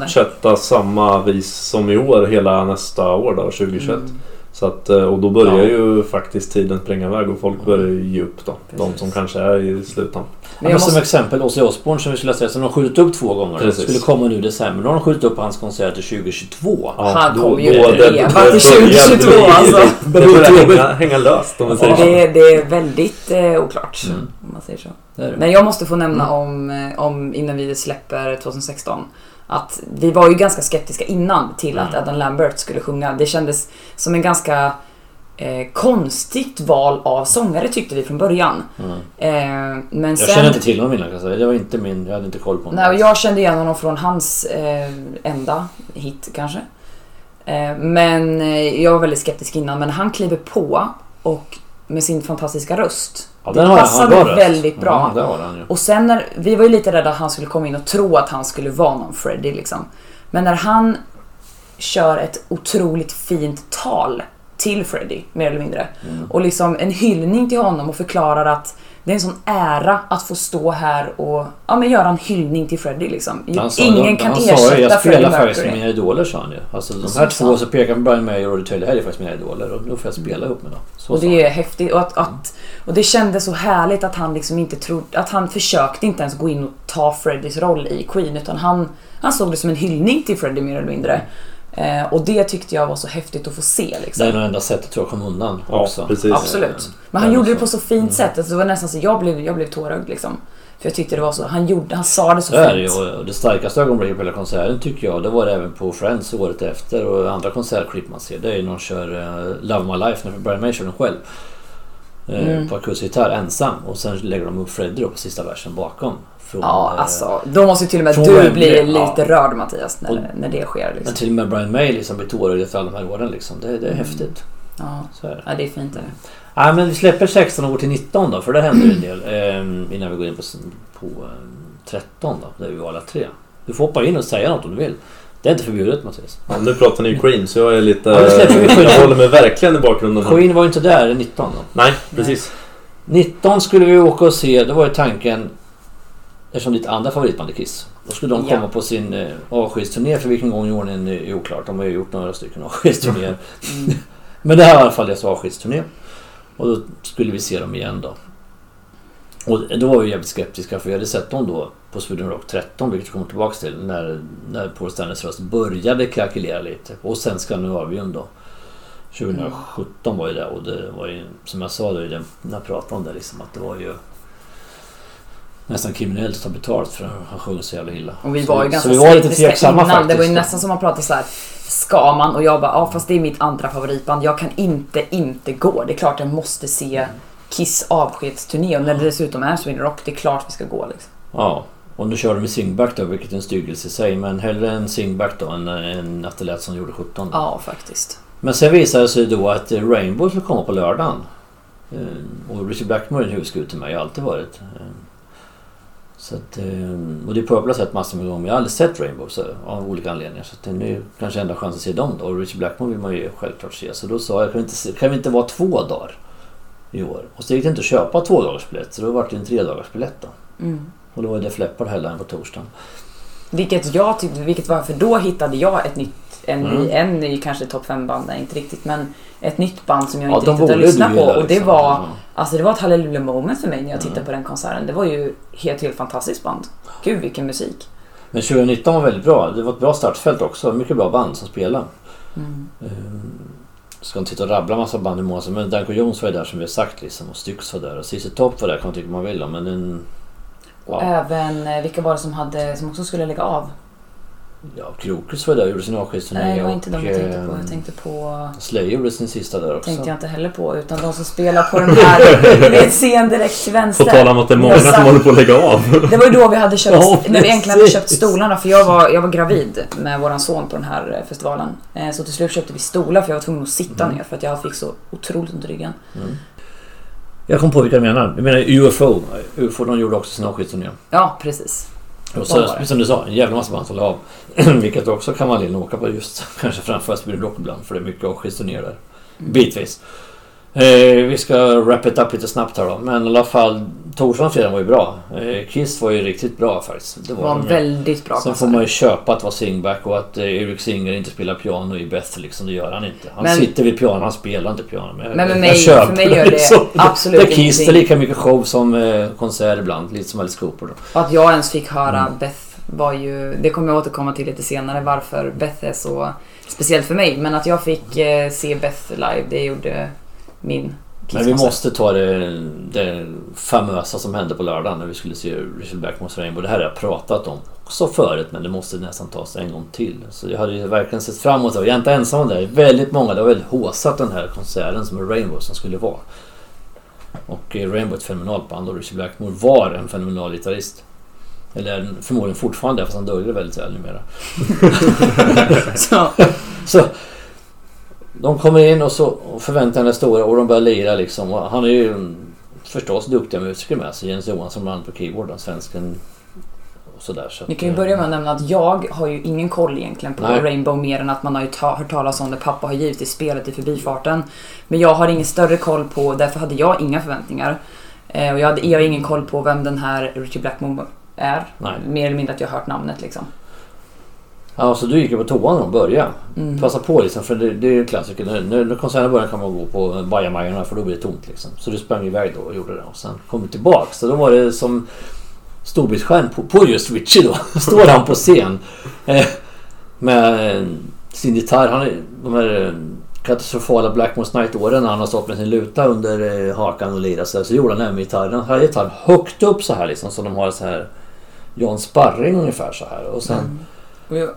fortsätta samma vis som i år hela nästa år då, 2021. Mm. Så att, eh, och då börjar Ja. ju faktiskt tiden springa iväg och folk börjar ju ge upp då. De Precis. som kanske är i sluttampen. Ja, Men jag Som måste, exempel Ozzy Osbourne som vi skulle säga, som de har skjutit upp två gånger. Det Precis. skulle komma nu i december. Nu har de skjutit upp hans konsert till 2022. Han då- kommer ju då- leva till det börjar 2022, bli- alltså. Det börjar hänga, hänga löst om vi säger så. det, det är väldigt eh, oklart. Mm. Om man säger så. Det det. Men jag måste få nämna om, eh, om, innan vi släpper 2016, att vi var ju ganska skeptiska innan till att Mm. Adam Lambert skulle sjunga. Det kändes som en ganska eh, konstigt val av sångare tyckte vi från början. Mm. Eh, men Jag sen... känner inte till honom innan kan jag. Det var inte min, jag hade inte koll på honom. Nej, och jag kände igen honom från hans eh, enda hit kanske. Eh, men eh, jag var väldigt skeptisk innan, men han kliver på och med sin fantastiska röst. Ja, det passade Han väldigt bra. Ja, han. Och sen när, vi var ju lite rädda att han skulle komma in och tro att han skulle vara någon Freddy liksom. Men när han kör ett otroligt fint tal till Freddy, mer eller mindre. Mm. Och liksom en hyllning till honom och förklarar att det är en sån ära att få stå här och ja, men göra en hyllning till Freddie liksom. Sa, Ingen de, kan han sa ju, ersätta jag Freddie spelar faktiskt med Mercury. mina idoler sa han ju. Alltså de här två så pekar på Brian May och Taylor. Det här är faktiskt mina idoler och då får jag spela ihop med dem. Så Och det är häftigt. Och, att, att, och det kändes så härligt att han liksom inte trodde... Att han försökte inte ens gå in och ta Freddies roll i Queen. Utan han, han såg det som en hyllning till Freddie mer eller mindre. Eh, och det tyckte jag var så häftigt att få se. Det är Liksom. nog enda sättet tror jag kom undan Ja, också. precis. Absolut. Men han gjorde det på så fint sätt. Alltså, det var nästan så jag blev, jag blev tårögd liksom. För jag tyckte det var så... Han, gjorde, han sa det så Så är det fint. Och det starkaste ögonblicket på hela konserten tycker jag, det var det även på Friends året efter och andra konsertklipp man ser. Det är ju när de kör uh, Love My Life, när Brian May kör den själv. Eh, Mm. På akustisk gitarr ensam och sen lägger de upp Freddie då på sista versen bakom. Från, Ja, eh, alltså. Då måste ju till och med du bli ja. lite rörd Mattias när, Och- när det sker. Men Liksom. till och med Brian May liksom blir tårögd efter alla de här åren liksom. Det, det är häftigt. Ja. Är det. ja, det är fint det. Nej men vi släpper 16 och går till 19 då för det händer en del eh, innan vi går in på, på eh, 13 då där vi var alla tre. Du får hoppa in och säga något om du vill. Det är inte förbjudet Mattias. Ja, nu pratar ni ju Queen så jag är lite... Ja, jag håller mig verkligen i bakgrunden. Queen var ju inte där 19 då. Nej, precis. 19 skulle vi åka och se, då var ju tanken Eftersom ditt andra favoritband är Kiss. Då skulle de Ja. komma på sin eh, avskedsturné för vilken gång i ordningen är oklart. De har ju gjort några stycken avskedsturnéer. Mm. <laughs> Men det här var i alla fall deras avskedsturné. Och då skulle vi se dem igen då. Och då var vi jävligt skeptiska för vi hade sett dem då på Sweden Rock 13, vilket vi kommer tillbaka till, när, när Paul Stanleys röst började krackelera lite. Och sen Skandinavien då. 2017 var ju det och det var ju som jag sa då i den, pratade om det liksom att det var ju nästan kriminellt att ta betalt för att han sjöng så jävla illa. Och vi Så- var ju ganska så vi var lite tveksamma innan. faktiskt. Det var ju nästan som att prata så här. Ska man? Och jag bara, ja fast det är mitt andra favoritband. Jag kan inte inte gå. Det är klart jag måste se Kiss avskedsturné. Och när det dessutom är Sweden Rock, det är klart vi ska gå liksom. Ja, och nu kör de med singback då, vilket är en styggelse i sig. Men hellre en singback då än en att det lät som gjorde 17. Ja, faktiskt. Men sen visade det sig då att Rainbow skulle komma på lördagen. Eh, Och Richard Blackmore är en husgud till mig, har alltid varit. Eh, Så att, eh, och det är Purple har sett massor med gånger, men jag har aldrig sett Rainbow så, av olika anledningar. Så att det är nu kanske enda chansen att se dem då. Och Richard Blackmore vill man ju självklart se. Så då sa jag, kan vi inte, kan vi inte vara två dagar i år? Och så gick det inte att köpa två dagars biljett, så då var det en tre dagars biljett då. Mm. Och då var det Fleppard headline på torsdagen. Vilket jag tyckte, vilket var, för då hittade jag ett nytt, en ny, Mm. en ny kanske topp 5 band, nej inte riktigt, men ett nytt band som jag Ja, inte riktigt har lyssnat på. Och det liksom. var, Ja. alltså det var ett hallelujah moment för mig när jag tittade Mm. på den konserten. Det var ju helt, helt fantastiskt band. Gud vilken musik. Men 2019 var väldigt bra. Det var ett bra startfält också. Mycket bra band som spelade. Mm. Ehm, ska inte sitta och rabbla massa band i månader men Danko Jones var ju där som vi har sagt liksom. Och Styx var där och CC Top var där kan man tycka man vill om. Men en... Och även, eh, vilka var det som, hade, som också skulle lägga av? ja Krokus var där och gjorde sin avskedsturné. Nej, det var inte de jag tänkte på. Jag tänkte på... Slayer gjorde sin sista där också. tänkte jag inte heller på. Utan de som spelar på den här, <laughs> vet scen direkt till På vänster. tal om att det är många som håller på att lägga av. Det var ju då vi hade köpt, Ja, när vi egentligen hade köpt stolarna för jag var, jag var gravid med våran son på den här eh, festivalen. Eh, Så till slut köpte vi stolar för jag var tvungen att sitta Mm. ner för att jag fick så otroligt ont i ryggen. Mm. Jag kom på vilka jag menar. Jag menar UFO. UFO de gjorde också sin avskedsturné. Ja, precis. Och så, som du sa, en jävla massa band la av. <clears throat> Vilket också kan vara anledning att åka på just kanske framför Sweden Rock ibland. För det är mycket avskedsturnéer där. Mm. Bitvis. Eh, vi ska wrap it up lite snabbt här då. Men i alla fall, torsdagen och fredagen var ju bra. Eh, Kiss var ju riktigt bra faktiskt. Det var en de väldigt bra Sen får man ju köpa att vara singback och att eh, Eric Singer inte spelar piano i Beth liksom. Det gör han inte. Han Men- sitter vid piano, han spelar inte piano. Men, Men jag mig- köper för mig gör det <laughs> liksom. absolut Det är Kiss, det är ingenting. lika mycket show som eh, konsert ibland. Lite som Alice Cooper då. Att jag ens fick höra Mm. Beth var ju, det kommer jag återkomma till lite senare varför Beth är så speciellt för mig. Men att jag fick eh, se Beth live, det gjorde min Men vi måste ta det, det famösa som hände på lördagen när vi skulle se Richard Blackmore's Rainbow. Det här har jag pratat om också förut men det måste nästan tas en gång till. Så jag hade ju verkligen sett fram emot det. Och Jag är inte ensam om det. Väldigt många, det var väldigt håsat den här konserten som är Rainbow som skulle vara. Och eh, Rainbow är ett fenomenalt band och Richard Blackmore var en fenomenal gitarrist. Eller förmodligen fortfarande fast han döljer det väldigt väl numera. <laughs> <laughs> Så, Så de kommer in och, så, och förväntningarna är stora och de börjar lira liksom. Och han är ju förstås duktiga musiker med sig. Jens Johansson bland på keyboard, den svensken. Och sådär, så ni kan ju börja med att nämna att jag har ju ingen koll egentligen på Nej. Rainbow mer än att man har ju ta, hört talas om det. Pappa har givetvis spelat i förbifarten. Men jag har ingen större koll på, därför hade jag inga förväntningar. Eh, och jag, hade, jag har ingen koll på vem den här Richie Blackmore är. Nej. Mer eller mindre att jag har hört namnet liksom. Ja, så du gick ju på toan och började. Mm. Passa på liksom, för det, det är ju klassiker. När, när, när konserten börjar kan man gå på bajamajorna för då blir det tomt liksom. Så du sprang iväg då och gjorde det och sen kom du tillbaka. Så då var det som storbildsskärm på, på just Richie då. <laughs> Står han på scen. Eh, med eh, sin gitarr. Han de här eh, katastrofala Blackmore's Night-åren när han har stått med sin luta under eh, hakan och lirat så, här, så gjorde han även gitarren. Han hade gitarren högt upp så här liksom. Så de har så här John Sparring ungefär så här. Och sen Mm. Och jag,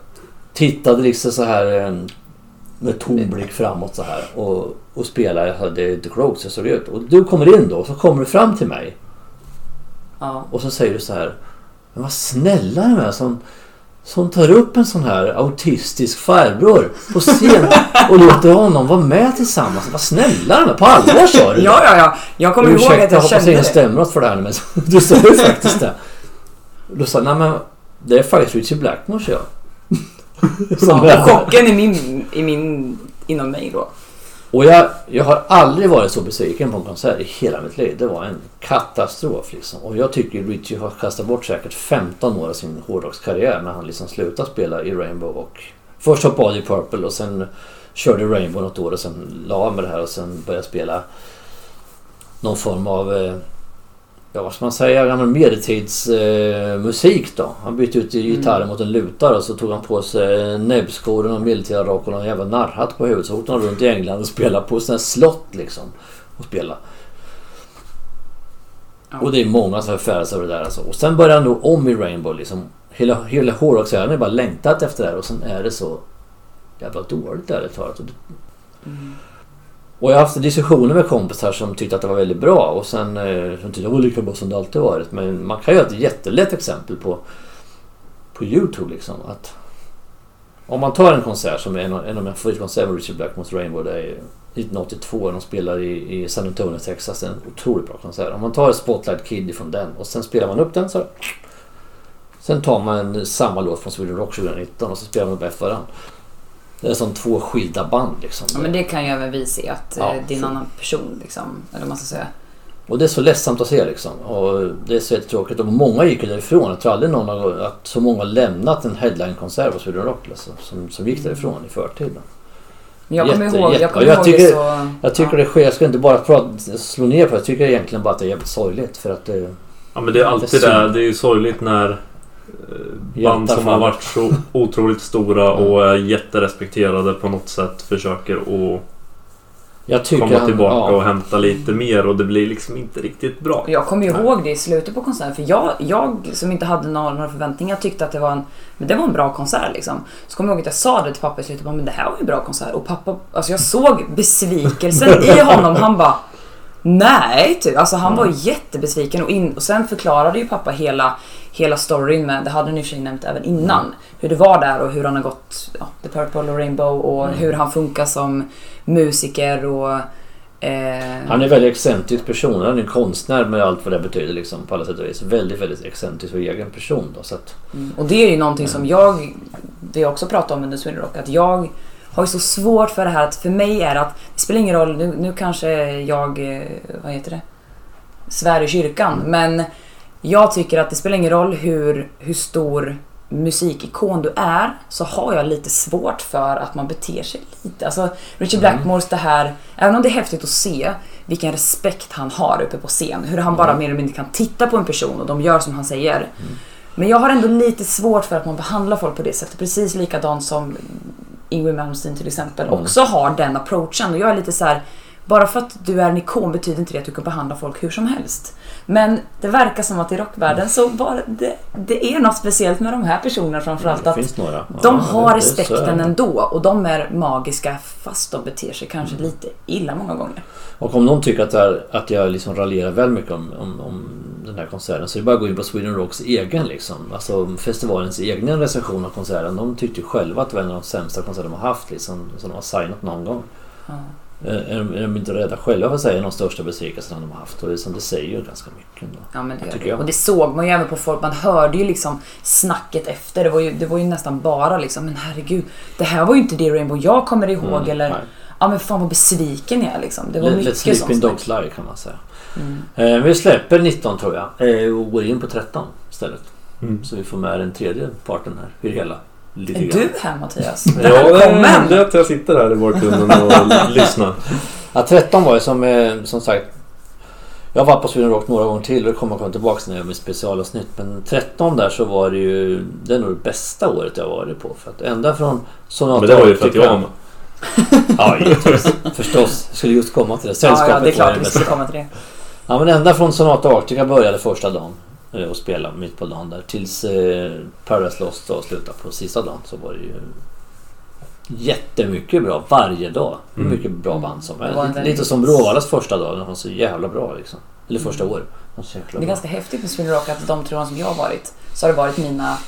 tittade liksom så här eh, med tom blick framåt så här och, och spelade hade The Croaks så såg det ut. Och du kommer in då och så kommer du fram till mig ja. och så säger du så här Men vad snälla de är som, som tar upp en sån här autistisk farbror på scen <laughs> och låter honom vara med tillsammans. Vad snälla de är. På allvar sa du det? ja, ja, ja. Jag kommer ihåg att jag hoppas kände det. stämmer åt för det här men <laughs> du sa ju faktiskt det. Du sa nej men det är faktiskt Richie Blackmore sa jag. Och chocken i min, i min, inom mig då. Och jag, jag har aldrig varit så besviken på en konsert i hela mitt liv. Det var en katastrof liksom. Och jag tycker Richie har kastat bort säkert 15 år av sin hårdrockskarriär när han liksom slutade spela i Rainbow och först hoppade av i Purple och sen körde Rainbow något år och sen la med det här och sen började spela någon form av eh, Ja vad ska man säga, gammal medeltidsmusik eh, då. Han bytte ut gitarren mot en lutare och så tog han på sig näbbskor och medeltida rock och någon jävla narrhatt på huvudet. Så åkte han runt i England och spelade på här slott liksom. Och spela. Ja. Och det är många som förfäras över det där alltså. Och sen började han då om i Rainbow liksom. Hela, hela hårdrocksvärlden är bara längtat efter det här och sen är det så jävla dåligt ärligt talat. Det- Mm och jag har haft diskussioner med kompisar som tyckte att det var väldigt bra och sen eh, som tyckte att det var lika bra som det alltid varit. Men man kan ju ha ett jättelätt exempel på, på Youtube liksom. Att om man tar en konsert som är en, av- en av mina favoritkonserter med Richard Blackmore's Rainbow. Det är 1982 när de spelar i, i San Antonio, Texas. Det är en otroligt bra konsert. Om man tar Spotlight Kid ifrån den och sen spelar man upp den så Sen tar man samma låt från Sweden Rock 2019 och så spelar man upp efter varandra. Det är som två skilda band liksom. Ja, men det kan ju även vi se att Ja, eh, det är en annan person liksom. Eller man ska säga. Och det är så ledsamt att se liksom. Och det är så jättetråkigt. Och många gick ju därifrån. Jag tror aldrig någon har, att så många har lämnat en headline-konsert på Sweden Rock alltså, som, som gick därifrån i förtid. Men jag kommer Jätte- ihåg, jätte- jag kommer jag ihåg tycker- det så... Jag tycker det sker. Jag ska inte bara prata, slå ner på det. Jag tycker egentligen bara att det är jävligt sorgligt. För att det, Ja men det är alltid Det är det. Det är ju sorgligt när band Hjältar som har varit så otroligt stora och är jätterespekterade på något sätt försöker att jag tycker komma han- tillbaka ja. och hämta lite mer och det blir liksom inte riktigt bra. Jag kommer ju Nej. ihåg det i slutet på konserten. För jag, jag som inte hade några förväntningar tyckte att det var en, men det var en bra konsert liksom. Så kommer jag ihåg att jag sa det till pappa i slutet. Men det här var ju en bra konsert. Och pappa, alltså jag såg besvikelsen i <laughs> honom. Han bara Nej, typ. Alltså han var Mm. jättebesviken och, in, och sen förklarade ju pappa hela, hela storyn med, det hade ni för sig nämnt även innan, Mm. hur det var där och hur han har gått ja, The Purple och Rainbow och Mm. hur han funkar som musiker och eh, Han är en väldigt excentrisk person. Han är en konstnär med allt vad det betyder liksom, på alla sätt och vis. Väldigt, väldigt excentrisk och egen person. Då, så att, Mm. Och det är ju någonting som jag, det jag också pratade om under Sweden Rock, att jag har ju så svårt för det här att för mig är det att det spelar ingen roll, nu, nu kanske jag, eh, vad heter det, svär i kyrkan, men jag tycker att det spelar ingen roll hur, hur stor musikikon du är så har jag lite svårt för att man beter sig lite. Alltså Richard Blackmores det här, även om det är häftigt att se vilken respekt han har uppe på scen, hur han bara mer eller mindre kan titta på en person och de gör som han säger. Men jag har ändå lite svårt för att man behandlar folk på det sättet. Precis likadant som Ingrid Malmsteen till exempel Mm. också har den approachen. Och jag är lite så här. Bara för att du är en ikon betyder inte det att du kan behandla folk hur som helst. Men det verkar som att i rockvärlden så bara det, det är något speciellt med de här personerna framförallt. det att några. de Ja, har respekten ändå och de är magiska fast de beter sig kanske Mm. lite illa många gånger. Och om någon tycker att, här, att jag liksom raljerar väl mycket om, om, om den här konserten så är det bara att gå in på Sweden Rocks egen liksom. Alltså festivalens egen recension av konserten. De tyckte ju själva att det var en av de sämsta konserter de har haft liksom. Som de har signat någon gång. Ja. Är, är, de, är inte rädda själva för att säga de största besvikelserna de har haft? Och det, är som det säger ju ganska mycket ändå. Ja men det gör tycker det. jag. Och det såg man ju även på folk. Man hörde ju liksom snacket efter. Det var ju, det var ju nästan bara liksom, men herregud. Det här var ju inte det Rainbow jag kommer ihåg. Mm, eller, nej. ja men fan vad besviken jag är liksom. Det var let's mycket sånt dogs snack. lie kan man säga. Mm. Eh, vi släpper 19 tror jag eh, och går in på 13 istället. Mm. Så vi får med den tredje parten här i det hela. Lite Är grann. du här Mattias? <laughs> Ja, det är Välkommen! att jag sitter här i bakgrunden och <laughs> lyssnar. Ja, 13 var ju som, eh, som sagt. Jag har varit på Sweden Rock några gånger till och det kommer komma tillbaka när jag gör mitt specialavsnitt. Men 13 där så var det ju det är nog det bästa året jag varit på. För att ända från Sonata Men det var ju för att jag var med. Ja, givetvis. Förstås. Jag skulle just komma till det. Ja, Sällskapet ja, det är klart vi skulle komma till det. Ja, men ända från Sonata Arctica började första dagen eh, och spela mitt på dagen där. Tills eh, Paradise Lost slutade på sista dagen så var det ju jättemycket bra varje dag. Hur Mm. mycket bra band som helst. väldigt- Lite som Bråvallas första dag. Den var så jävla bra liksom. Eller första år. Den var så jäkla Det är bra. ganska häftigt med Sweden Rock att de turerna som jag har varit så har det varit mina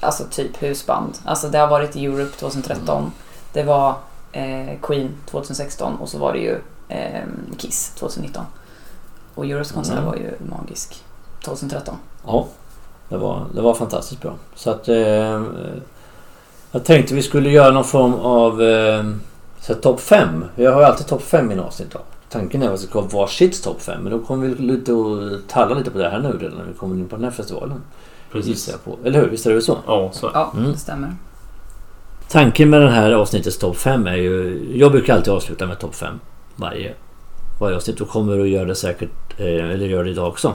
alltså typ husband. Alltså det har varit Europe 2013. Det var eh, Queen 2016 och så var det ju eh, Kiss 2019. Och Europes konsert Mm. var ju magisk 2013. Ja, det var, det var fantastiskt bra. Så att... Eh, jag tänkte vi skulle göra någon form av eh, topp 5. Jag har ju alltid topp 5 i mina avsnitt. Då. Tanken är att vi ska ha varsitt topp 5. Men då kommer vi lite att talla lite på det här nu redan när vi kommer in på den här festivalen. Precis. Jag på. Eller hur? Visst är det så? Ja, så det. Ja, Mm. det stämmer. Tanken med den här avsnittets topp 5 är ju... Jag brukar alltid avsluta med topp 5. Varje, varje avsnitt. Och kommer att göra det säkert... Eh, eller gör det idag också.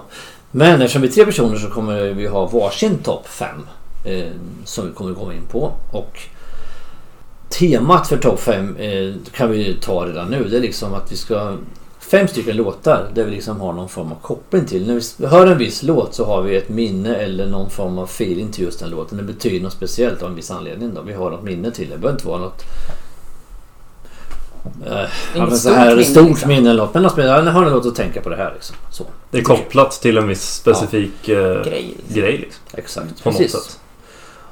Men eftersom vi är tre personer så kommer vi ha varsin topp 5. Eh, som vi kommer att komma in på. Och temat för topp 5 eh, kan vi ta redan nu. Det är liksom att vi ska... Fem stycken låtar där vi liksom har någon form av koppling till. När vi hör en viss låt så har vi ett minne eller någon form av feeling till just den låten. Det betyder något speciellt av en viss anledning. Då. Vi har något minne till det. Det behöver inte vara något... Eh, ja, men så här minne, stort liksom. minne eller något. Men något, ja, har låt att tänka på det här liksom. Så. Det är kopplat till en viss specifik eh, Grej. liksom. grej liksom, Exakt. på något Precis. sätt.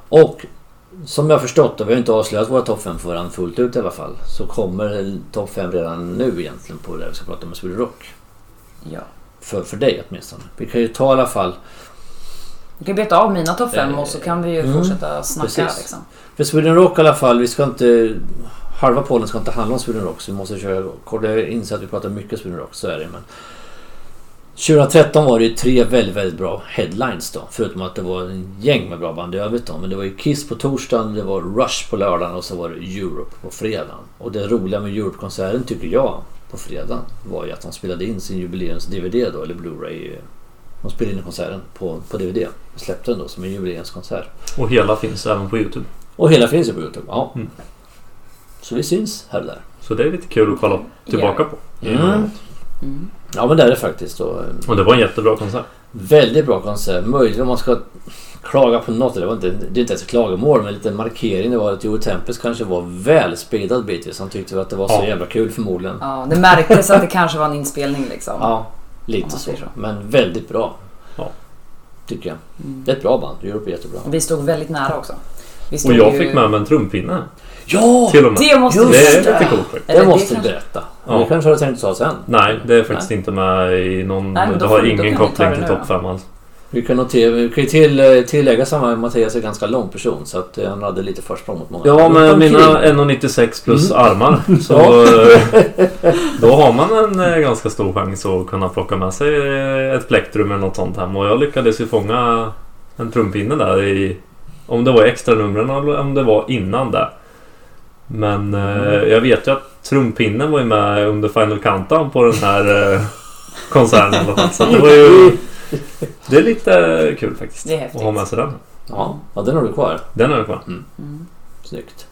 Och som jag förstått, och vi har inte avslöjat våra topp 5 för varandra fullt ut i alla fall. Så kommer topp 5 redan nu egentligen på det vi ska prata om med Sweden Rock. Ja. För, för dig åtminstone. Vi kan ju ta i alla fall. Vi kan beta av mina topp 5 och så kan vi ju Mm, fortsätta snacka precis. liksom. För Sweden Rock i alla fall, vi ska inte... Halva podden ska inte handla om Sweden Rock så vi måste köra kort. Jag inser att vi pratar mycket Sweden Rock, så är det men... 2013 var det ju tre väldigt, väldigt bra headlines då. Förutom att det var en gäng med bra band i övrigt då. Men det var ju Kiss på torsdagen, det var Rush på lördagen och så var det Europe på fredagen. Och det roliga med Europe-konserten tycker jag på fredagen var ju att de spelade in sin jubileums-DVD då, eller Blu-ray. De spelade in konserten på, på DVD. Släppte den då som en jubileumskonsert. Och hela finns även på Youtube. Och hela finns ju på Youtube. Ja. Mm. Så vi syns här och där. Så det är lite kul att kolla tillbaka på. Mm. Mm. Ja men det är det faktiskt. Och, eh, Och det var en jättebra konsert. väldigt bra konsert. Möjligen om man ska klaga på något. Det, var inte, det är inte ens ett klagomål men lite markering. Det var att Joe Tempest kanske var väl speedad bitvis. Han tyckte att det var så Ja. jävla kul förmodligen. Ja, det märktes att det kanske var en inspelning liksom. Ja, lite så. så. Men väldigt bra. Ja. Tycker jag. Mm. Det är ett bra band. Europe är jättebra. Vi stod väldigt nära också. Och jag ju- fick med mig en trumpinne. Ja! Till och med. Det måste vi Det är lite coolt faktiskt. Det måste du berätta. Ja. Det kanske har du tänkt ta sen. Nej, det är faktiskt inte med i någon... Nej, men då det får har vi- då ingen kan vi ta koppling det till nu topp då. 5 alls. Vi kan, notera, vi kan ju till, tillägga samma Mattias är en ganska lång person så att eh, han hade lite försprång mot många. Ja, omkring. mina 1,96 plus Mm. armar. <laughs> Så eh, <laughs> då har man en eh, ganska stor chans att kunna plocka med sig eh, ett plektrum eller något sånt hem. Och jag lyckades ju fånga en trumpinne där i... Om det var extra numren eller om det var innan det. Men eh, Mm. jag vet ju att trumpinnen var ju med under Final Countdown på den här eh, konserten i alla fall. Så att det var ju... Det är lite kul faktiskt. Det är häftigt. Att ha med sig den. Ja, ja, den har du kvar. Den har jag kvar. Mm. Snyggt.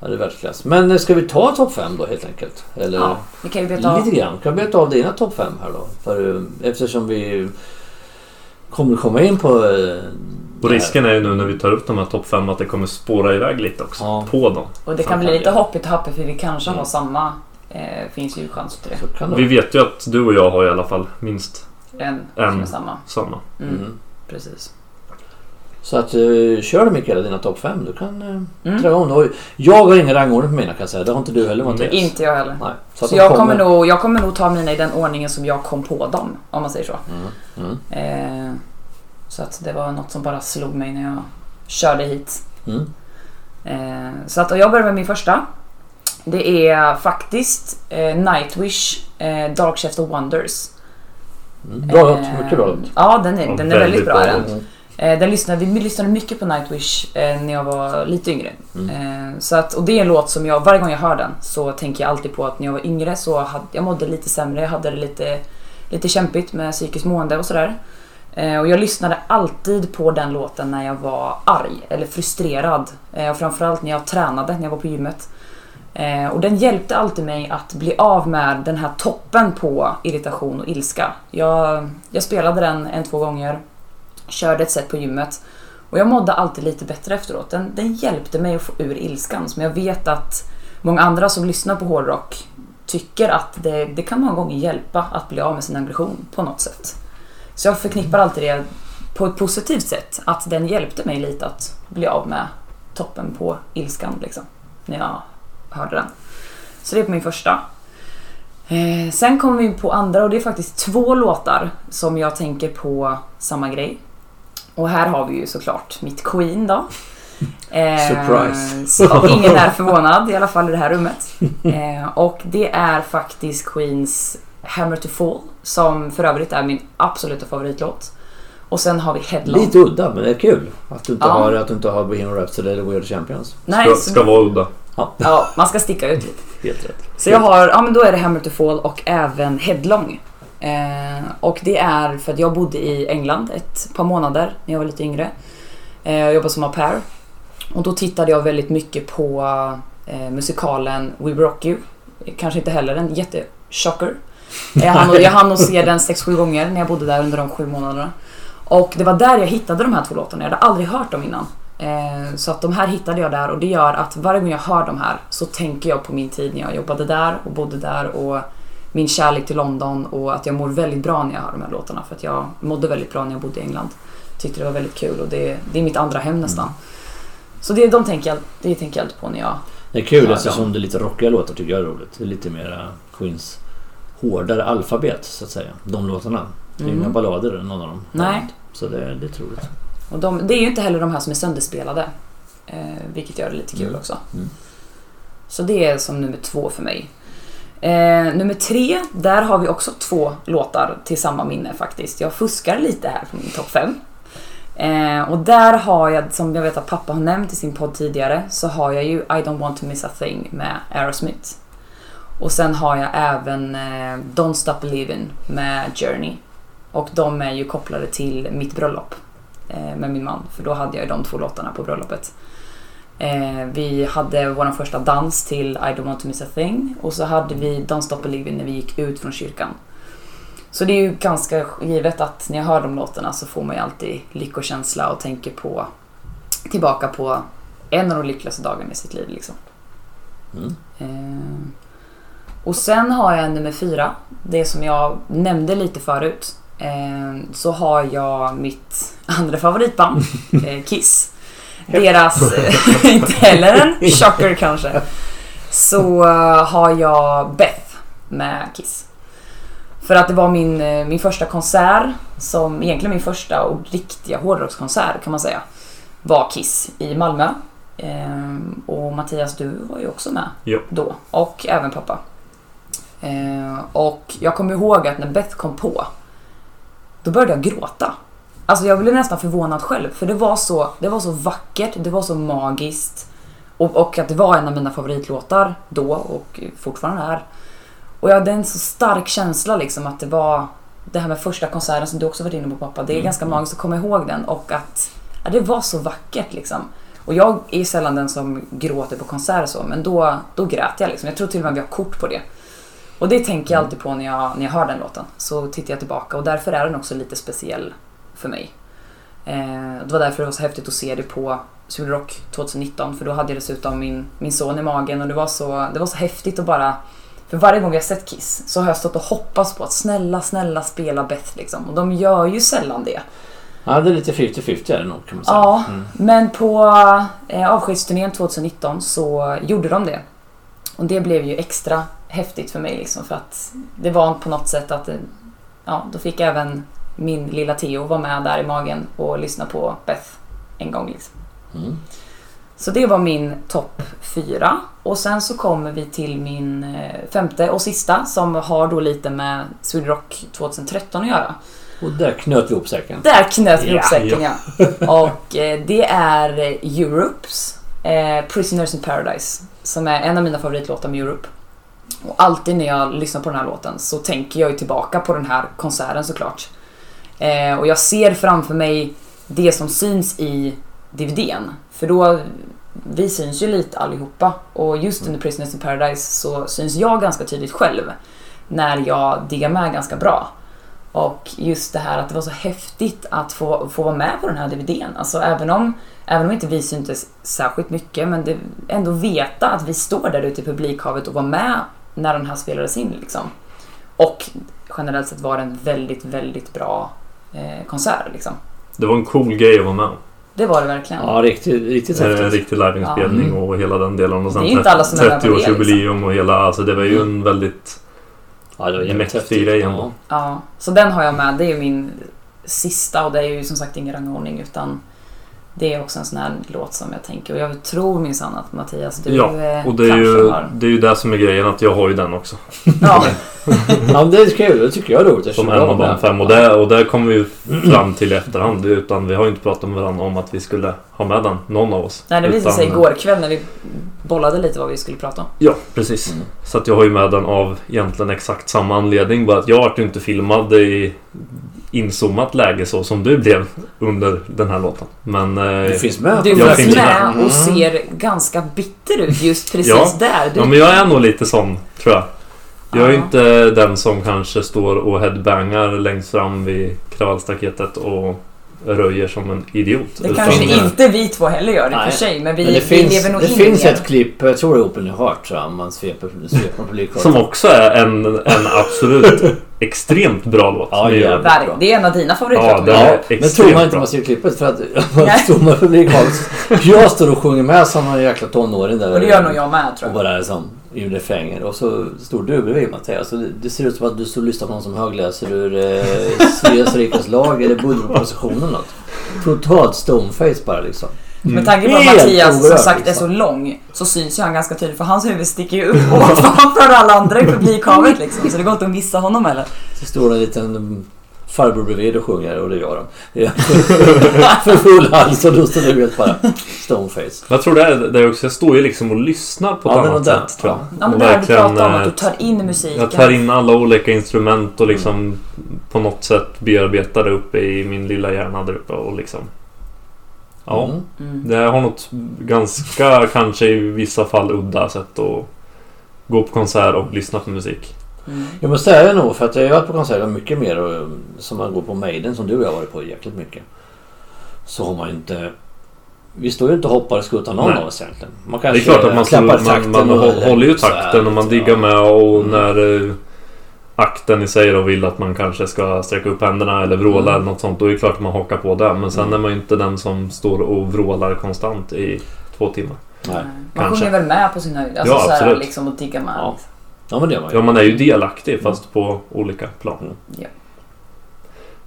Ja, det är världsklass. Men eh, ska vi ta topp 5 då helt enkelt? Eller Ja, vi kan ju beta av. lite grann. Kan vi beta av dina topp 5 här då? För, eh, eftersom vi kommer komma in på... eh, Och risken är ju nu när vi tar upp de här topp 5 att det kommer spåra iväg lite också. Ja. På dem. Och det kan bli lite vi- hopp i tappe för vi kanske Mm. har samma. Eh, finns ju chans till det. Så Vi vet ju att du och jag har i alla fall minst En En. som är samma. samma. Mm. Mm. Precis. Så att uh, kör du Mikael dina topp 5. Du kan uh, Mm. dra igång. det. Och Jag har ingen rangordning på mina kan jag säga. Det har inte du heller Mattias. Inte jag heller. Nej. Så, de jag, kommer nog, jag kommer nog ta mina i den ordningen som jag kom på dem. Om man säger så. Mm. Mm. Eh, så att det var något som bara slog mig när jag körde hit. Mm. Eh, så att och jag börjar med min första. Det är faktiskt eh, Nightwish eh, Dark Shaft of Wonders. Mm. Bra låt. Eh, Mycket bra låt. Ja, den är, Ja, den är väldigt bra. den. Mm. Eh, den lyssnade, vi lyssnade mycket på Nightwish eh, när jag var lite yngre. Mm. Eh, så att, och det är en låt som jag, varje gång jag hör den så tänker jag alltid på att när jag var yngre så hade jag mådde lite sämre, jag hade det lite, lite kämpigt med psykiskt mående och sådär. Eh, Eh, och jag lyssnade alltid på den låten när jag var arg eller frustrerad. Eh, och framförallt när jag tränade, när jag var på gymmet. Eh, och den hjälpte alltid mig att bli av med den här toppen på irritation och ilska. Jag, jag spelade den en, två gånger, körde ett set på gymmet och jag mådde alltid lite bättre efteråt. Den, den hjälpte mig att få ur ilskan som jag vet att många andra som lyssnar på hårdrock tycker att det, det kan många gånger hjälpa att bli av med sin aggression på något sätt. Så jag förknippar alltid det på ett positivt sätt. Att den hjälpte mig lite att bli av med toppen på ilskan liksom. När jag hörde den. Så det är på min första. Eh, sen kommer vi in på andra och det är faktiskt två låtar som jag tänker på samma grej. Och här har vi ju såklart mitt Queen då. <laughs> Eh, Surprise. Så ingen är förvånad, i alla fall i det här rummet. Eh, och det är faktiskt Queens Hammer to Fall, som för övrigt är min absoluta favoritlåt. Och sen har vi Headlong. Lite udda, men det är kul. Att du inte Ja. har, att du inte har Bohemian Rhapsody eller Weird Champions. Nej, Ska, ska vara udda. Ja, man ska sticka ut lite. <laughs> Helt rätt. Så jag har, ja men då är det Hammer to Fall och även Headlong. Eh, och det är för att jag bodde i England ett par månader när jag var lite yngre. Eh, jag jobbade som au pair. Och då tittade jag väldigt mycket på eh, musikalen We Rock You. Kanske inte heller en jättechocker. <laughs> Jag hann, jag hann att se den 6-7 gånger när jag bodde där under de sju månaderna. Och det var där jag hittade de här två låtarna. Jag hade aldrig hört dem innan. Eh, så att de här hittade jag där och det gör att varje gång jag hör de här så tänker jag på min tid när jag jobbade där och bodde där och min kärlek till London och att jag mår väldigt bra när jag hör de här låtarna för att jag mådde väldigt bra när jag bodde i England. Tyckte det var väldigt kul och det, det är mitt andra hem nästan. Så det, de tänker jag, det tänker jag alltid på när jag... Det är kul eftersom det är lite rockiga låtar tycker jag är roligt. Det är lite mera Queens hårdare alfabet så att säga. De låtarna. Det är Mm. inga ballader någon av dem. Nej. Så det är lite roligt. Och de, det är ju inte heller de här som är sönderspelade. Eh, vilket gör det lite kul Mm. också. Mm. Så det är som nummer två för mig. Eh, nummer tre, där har vi också två låtar till samma minne faktiskt. Jag fuskar lite här på min topp fem. Eh, och där har jag, som jag vet att pappa har nämnt i sin podd tidigare, så har jag ju I don't want to miss a thing med Aerosmith. Och sen har jag även eh, Don't Stop Believin' med Journey. Och de är ju kopplade till mitt bröllop eh, med min man. För då hade jag ju de två låtarna på bröllopet. Eh, vi hade vår första dans till I don't want to miss a thing. Och så hade vi Don't Stop Believin' när vi gick ut från kyrkan. Så det är ju ganska givet att när jag hör de låtarna så får man ju alltid lyckokänsla och tänker på tillbaka på en av de lyckligaste dagarna i sitt liv liksom. Mm. Och sen har jag nummer fyra. Det som jag nämnde lite förut. Eh, så har jag mitt andra favoritband, <laughs> eh, Kiss. Deras, eh, <laughs> inte heller en chocker kanske. Så eh, har jag Beth med Kiss. För att det var min, eh, min första konsert, som egentligen min första och riktiga hårdrockskonsert kan man säga, var Kiss i Malmö. Ehm, och Mattias, du var ju också med Ja. då. Och även pappa. Ehm, och jag kommer ihåg att när Beth kom på, då började jag gråta. Alltså jag blev nästan förvånad själv, för det var så, det var så vackert, det var så magiskt. Och, och att det var en av mina favoritlåtar då och fortfarande är. Och jag hade en så stark känsla liksom att det var det här med första konserten som du också varit inne på pappa. Det är Mm. ganska magiskt att komma ihåg den och att ja, det var så vackert liksom. Och jag är sällan den som gråter på konserter så, men då, då grät jag liksom. Jag tror till och med vi har kort på det. Och det tänker jag alltid på när jag, när jag hör den låten. Så tittar jag tillbaka och därför är den också lite speciell för mig. Eh, det var därför det var så häftigt att se det på Sweden Rock 2019 för då hade jag dessutom min, min son i magen och det var, så, det var så häftigt att bara för varje gång jag sett Kiss så har jag stått och hoppats på att snälla, snälla spela Beth liksom. Och de gör ju sällan det. Ja, det är lite 50-50 är det nog kan man säga. Ja, Mm. men på eh, avskedsturnén 2019 så gjorde de det. Och det blev ju extra häftigt för mig liksom för att det var på något sätt att ja, då fick även min lilla Theo vara med där i magen och lyssna på Beth en gång liksom. Mm. Så det var min topp fyra. Och sen så kommer vi till min eh, femte och sista som har då lite med Sweden Rock 2013 att göra. Och där knöt vi ihop säcken. Där knöt vi ihop Ja, säcken ja. Och eh, det är Europes eh, Prisoners in Paradise. Som är en av mina favoritlåtar med Europe. Och alltid när jag lyssnar på den här låten så tänker jag ju tillbaka på den här konserten såklart. Eh, och jag ser framför mig det som syns i DVDn. För då, vi syns ju lite allihopa. Och just under Prisoners in Paradise så syns jag ganska tydligt själv. När jag diggar med ganska bra. Och just det här att det var så häftigt att få, få vara med på den här DVDn. Alltså även om, även om inte vi syntes särskilt mycket, men det, ändå veta att vi står där ute i publikhavet och var med när den här spelades in liksom. Och generellt sett var det en väldigt, väldigt bra eh, konsert liksom. Det var en cool grej att vara med. Det var det verkligen. Ja, riktigt, riktigt En häftigt. riktig liveinspelning Ja. och hela den delen. Och sen Det är inte alla som är med på det, 30-årsjubileum och hela... Alltså det var ju en väldigt... Ja, det var mäktig häftigt. grej Ja. ändå. Ja, så den har jag med. Det är min sista och det är ju som sagt ingen rangordning utan det är också en sån här låt som jag tänker och jag tror minsann att Mattias du Ja, Och det är, kanske ju, har... det är ju det som är grejen att jag har ju den också. Ja, <laughs> Ja, men det är kul. Det tycker jag är roligt. Som en av var de fem. Och det, och det kommer vi ju fram till i efterhand. Utan vi har ju inte pratat med varandra om att vi skulle ha med den. Någon av oss. nej det visade Utan- sig igår kväll när vi bollade lite vad vi skulle prata om. Ja, precis. Mm. Så att jag har ju med den av egentligen exakt samma anledning. Bara att jag vart ju inte filmad i inzoomat läge så som du blev under den här låten. Men... Eh, Det finns med. Du Jag finns med och Mm. ser ganska bitter ut just precis Ja. där. Du, Ja, men jag är nog lite sån, tror jag. Jag är ju Ja. inte den som kanske står och headbangar längst fram vid kravallstaketet och röjer som en idiot. det Utan- kanske inte vi två heller gör i och för sig men vi, Men det vi finns, lever nog det in finns ett klipp, jag tror det är Open Heart, tror jag, man sveper, sveper publikhavet. Som också är en, en absolut <laughs> extremt bra låt. Ja, Med- jävligt. Verk- Det är en av dina favoritlåtar. Ja, det är men tror man inte bra. man ser klippet för att Nej. man står med publikhavet. Jag står och sjunger med som en jäkla tonåring där. Och det gör nog jag med tror Och jag. bara liksom i refrängen. Och så står du bredvid Mattias. Och det, det ser ut som att du står och lyssnar på någon som högläser ur eh, Sveriges rikas lag eller budgetpropositionen något. Totalt stoneface bara liksom. Med tanke på att Mattias som sagt är så lång så syns ju han ganska tydligt för hans huvud sticker ju upp <laughs> ovanför alla andra i publikhavet liksom. Så det går inte att missa honom heller. Så står det en liten farbror bredvid och sjunger och det gör. Ja. <laughs> För full hals och då står du helt bara stoneface. Jag tror det är det är också. Jag står ju liksom och lyssnar på ett Ja, men annat sätt tror jag. Ja men det här du pratar om eh, att du tar in musiken. Jag tar in alla olika instrument och liksom på något sätt bearbetar det uppe i min lilla hjärna där uppe och liksom... Ja. Mm. Mm. Det har något ganska, kanske i vissa fall udda sätt att gå på konsert och lyssna på musik. Mm. Jag måste säga det nog för att jag har varit på konserter mycket mer och, som man går på Maiden som du och jag har varit på jäkligt mycket. Så har man ju inte... Vi står ju inte och hoppar och skuttar någon Nej. av oss egentligen. Man Det är kanske klart att man, klappar man, man och- håller ju så takten och man diggar ja. med och Mm. när eh, akten i sig då vill att man kanske ska sträcka upp händerna eller vråla Mm. eller något sånt. Då är det klart att man hakar på det. Men sen Mm. är man ju inte den som står och vrålar konstant i två timmar. Nej. Man Kanske. sjunger väl med på sin höjd. Alltså Ja, så här, absolut. liksom och diggar med. Ja. Ja men det man ju. Ja, man är ju delaktig fast på olika plan. Mm. Ja.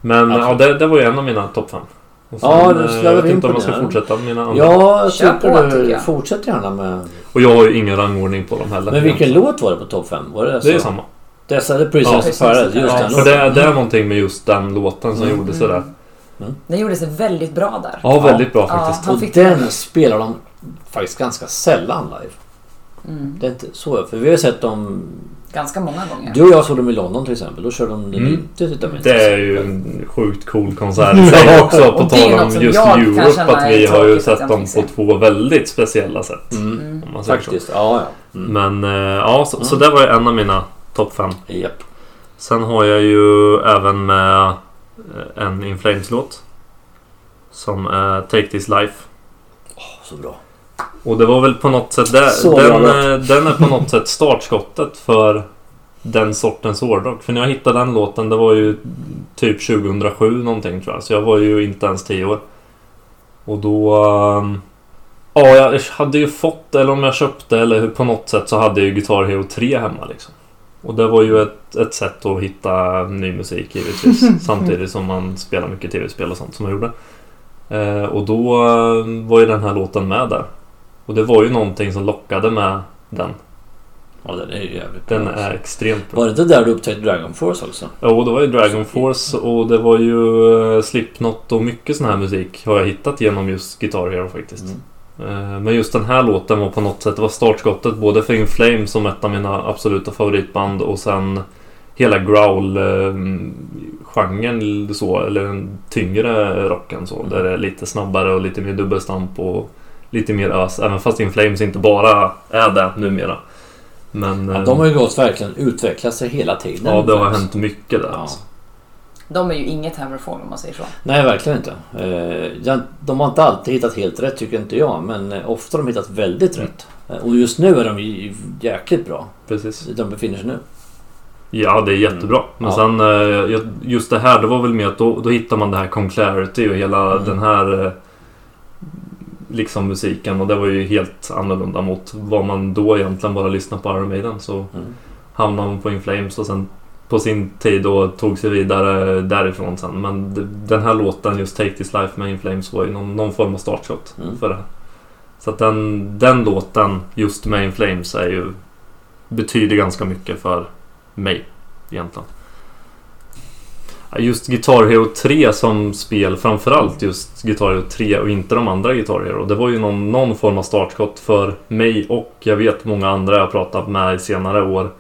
Men ja, Absolut. det, det var ju en av mina topp fem. Och Ja, du eh, Jag vet in inte om jag ska här. fortsätta med mina andra. Ja, jag Kör tycker på, du. jag. Fortsätt gärna med... Och jag har ju ingen rangordning på dem heller. Men vilken egentligen. låt var det på topp 5? Var det, Det är så? samma. Dessa The Prisoners Ja. Paradise. Just Ja, den För det, det är någonting med just den låten som Mm. gjorde sådär. Den gjorde sig väldigt bra där. Ja, väldigt bra Ja. faktiskt. Han Och fick den den. spelar de faktiskt ganska sällan live. Mm. Det är inte så. För vi har sett dem... Ganska många gånger. Du och jag såg dem i London till exempel. Då körde de den Mm. inte med. Det är ju en sjukt cool konsert i sig också. På det tal om just Europe. Att vi har ju sett dem på två väldigt speciella sätt. Mm. Mm. Om man säger så. Faktiskt. Ja, ja. Mm. Men eh, ja, så, så Mm. det var ju en av mina topp fem. Japp. Sen har jag ju även med eh, en In Flames-låt. Som är Take This Life. Så bra. Och det var väl på något sätt... Det, den, eh, den är på något sätt startskottet för den sortens hårdrock. För när jag hittade den låten, det var ju typ 2007 någonting tror jag. Så jag var ju inte ens 10 år. Och då... ehm, Ja, jag hade ju fått, eller om jag köpte, eller på något sätt så hade jag ju Guitar Hero 3 hemma liksom. Och det var ju ett, ett sätt att hitta ny musik givetvis. <laughs> samtidigt som man spelar mycket tv-spel och sånt som jag gjorde. Eh, och då eh, var ju den här låten med där. Och det var ju någonting som lockade med den. Ja, den är ju jävligt bra. Den är extremt bra. Var det inte där du upptäckte Dragon Force också? Jo, det var ju Dragon Force och det var ju eh, Slipknot och mycket sån här musik har jag hittat genom just Guitar Hero faktiskt. Mm. Eh, Men just den här låten var på något sätt, det var startskottet både för In Flames som ett av mina absoluta favoritband och sen hela growl-genren så, eller den tyngre rocken så. Där det är lite snabbare och lite mer dubbelstamp och lite mer ös. Även fast In Flames inte bara är det numera. Men Ja, eh, de har ju gått verkligen utvecklat sig hela tiden. ja, det har hänt mycket där. Ja. Alltså. De är ju inget Hammerfall om man säger så. Nej, verkligen inte. Eh, De har inte alltid hittat helt rätt tycker inte jag. Men eh, ofta har de hittat väldigt rätt. Eh, Och just nu är de ju jäkligt bra. Precis. De befinner sig nu. Ja, det är jättebra. Men Ja. sen just det här, det var väl mer att då, då hittar man det här Conclarity och hela Mm. den här liksom musiken och det var ju helt annorlunda mot vad man då egentligen bara lyssnade på Iron Maiden. Så Mm. hamnade man på In Flames och sen på sin tid då tog sig vidare därifrån sen. Men den här låten, just Take This Life med In Flames var ju någon, någon form av startskott Mm. för det. Så att den, den låten, just med In Flames, är ju, betyder ganska mycket för mig egentligen. Just Guitar Hero 3 som spel, framförallt just Guitar Hero 3 och inte de andra Guitar Hero. Det var ju någon, någon form av startskott för mig och jag vet många andra jag pratat med i senare år.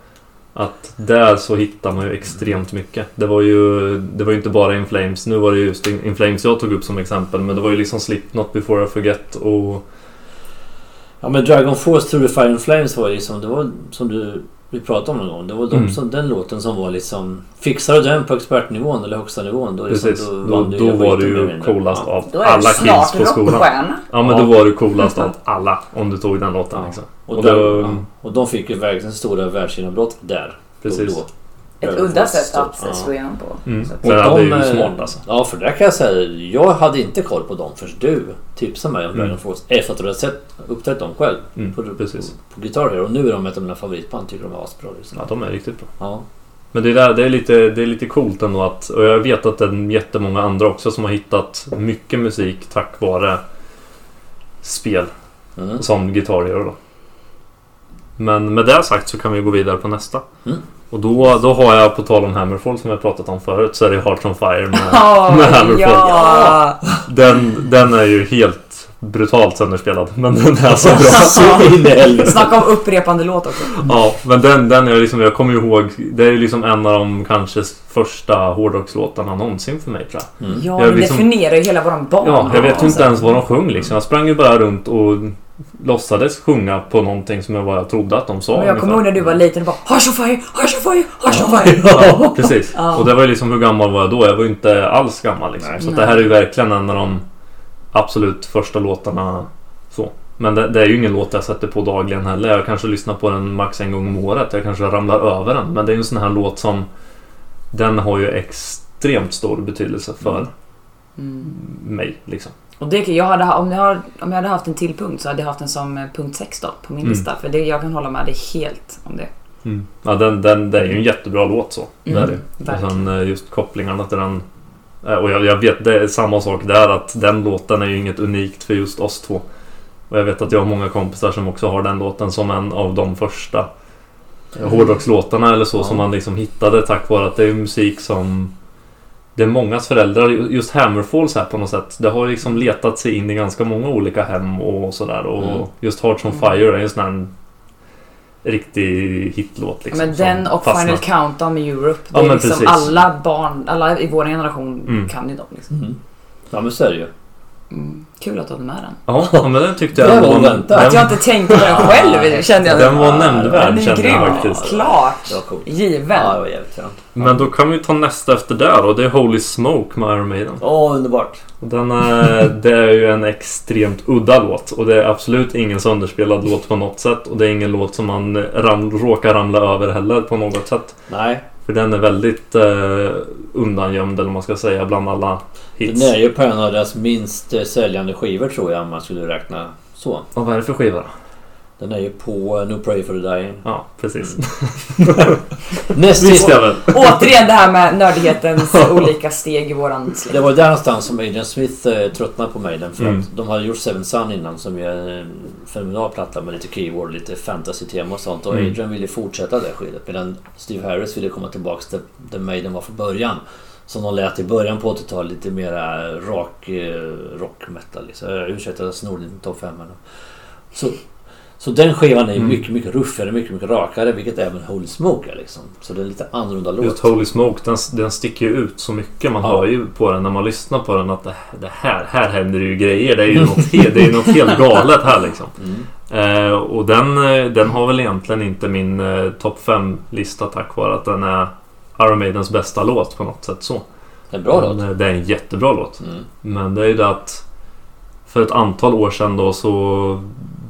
Att där så hittar man ju extremt mycket. Det var ju, det var ju inte bara In Flames. Nu var det just In Flames jag tog upp som exempel. Men det var ju liksom Slipknot Before I Forget och... Ja men Dragon Force Through the Fire and Flames var ju liksom, det var som du vi pratade om någon gång. Det var de Mm. som, den låten som var liksom... Fixar du den på expertnivån eller högsta nivån då, liksom, Precis, då, du då hela var du ju coolast Ja. av Då alla kids på skolan. rockstjärna. Ja men Ja. då var du coolast av alla om du tog den låten Ja. liksom. Och, Och då- ja. och de fick ju verkligen stora världsgenombrott där. Precis. Då, då. Ett udda sätt att ja. slå igenom på. Mm. Så att- Men det är ju eh, smart alltså. Ja, för där kan jag säga jag hade inte koll på dem förrän du tipsade mig om Mm. Dragon Force efter att du hade sett, upptäckt dem själv. Mm, På, på, precis. på Guitar Hero. Och nu är de ett av mina favoritband. Tycker de är asbra. Liksom. Ja, de är riktigt bra. Ja. Men det är, där, det, är lite, det är lite coolt ändå att... Och jag vet att det är jättemånga andra också som har hittat mycket musik tack vare spel Mm. som Guitar Hero då. Men med det sagt så kan vi gå vidare på nästa. Mm. Och då, då har jag, på tal om Hammerfall som jag pratat om förut, så är det Hearts on Fire med, <laughs> Ja, med Hammerfall. ja! Den, den är ju helt brutalt sönderspelad. Men den är så bra. <laughs> Så in i helvete. Snacka om upprepande låt också. Ja, men den, den är liksom, jag kommer ju ihåg, det är ju liksom en av de kanske första hårdrockslåtarna någonsin för mig tror jag. Mm. Ja, Jag den liksom- definierar ju hela våran bana. Ja, jag vet ju inte ens vad de sjöng liksom. Jag sprang ju bara runt och låtsades sjunga på någonting som jag bara trodde att de sa. Men jag kommer ihåg när du var liten och bara Hush on fire, hush on fire, hush on fire. Ja, precis. Ja. Och det var ju liksom, hur gammal var jag då? Jag var ju inte alls gammal liksom. Nej. Så det här är ju verkligen en av de absolut första låtarna så. Men det, det är ju ingen låt jag sätter på dagligen heller. Jag kanske lyssnar på den max en gång om året. Jag kanske ramlar över den. Men det är ju en sån här låt som den har ju extremt stor betydelse för Mm. Mig liksom. Och det, jag hade, om, jag, har- om jag hade haft en till punkt så hade jag haft den som eh, punkt 16 på min Mm. lista. För det, jag kan hålla med dig helt om det. Ja, den, den, det är ju en jättebra låt så. Mm. Och verkligen. sen eh, just kopplingarna till den. Eh, Och jag, jag vet, det är samma sak där att den låten är ju inget unikt för just oss två. Och jag vet att jag har många kompisar som också har den låten som en av de första eh, hårdrockslåtarna eller så Ja. som man liksom hittade tack vare att det är musik som det är mångas föräldrar, just Hammerfalls här på något sätt. Det har liksom letat sig in i ganska många olika hem och sådär. Och Mm. just Hearts on Fire är en sån här riktig hitlåt. Liksom, men den och fastnar. Final Countdown med Europe. Det Ja, är liksom precis. alla barn, alla i vår generation Mm. kan ju dem. Liksom. Mm. Ja men så är det ju. Mm. Kul att du hade med den. Ja, ja, <laughs> men den tyckte jag Det var oväntat. Att jag inte tänkte på den <laughs> själv kände jag. Den var nämnvärd kände jag faktiskt. Klart. Det. Given. Ja, det var jävligt fränt. Men då kan vi ta nästa efter där och det är Holy Smoke med Iron Maiden. Åh, underbart. Och Den är, <laughs> det är ju en extremt udda låt och det är absolut ingen sönderspelad låt på något sätt och det är ingen låt som man ram, råkar ramla över heller på något sätt. Nej, För den är väldigt eh, undangömd eller man ska säga bland alla hits. den är ju på en av deras minst eh, säljande skivor tror jag om man skulle räkna så. Och vad är det för skiva då? Den är ju på No Pray for the Dying. Ja, precis. <laughs> Näst sista, jag <laughs> väl. Återigen det här med nördighetens olika steg i våran det släkt. var där någonstans som Adrian Smith eh, tröttnade på mig. För Mm. att de hade gjort Seven Sun innan som är en fenomenal platta med lite keyword, lite fantasy-tema och sånt. Och Mm. Adrian ville fortsätta det skidet. Medan Steve Harris ville komma tillbaks till där Maiden var från början. Som de lät i början på 80-talet, lite mera rak eh, rock metal. Liksom. Jag ursäktar att jag snor din topp 5 här nu. Så, så den skivan är Mm. mycket, mycket ruffigare, mycket, mycket rakare. Vilket även Holy Smoke är liksom. Så det är en lite annorlunda låt. Just Holy Smoke, den, den sticker ju ut så mycket. Man Ja. hör ju på den när man lyssnar på den att det, det här, här händer ju grejer. Det är ju något, det är något helt <laughs> galet här liksom. Mm. Eh, och den, eh, den har väl egentligen inte min eh, topp 5-lista tack vare att den är Iron Maidens bästa låt på något sätt så. Det är en bra Men, låt. eh, Det är en jättebra låt. Mm. Men det är ju det att för ett antal år sedan då så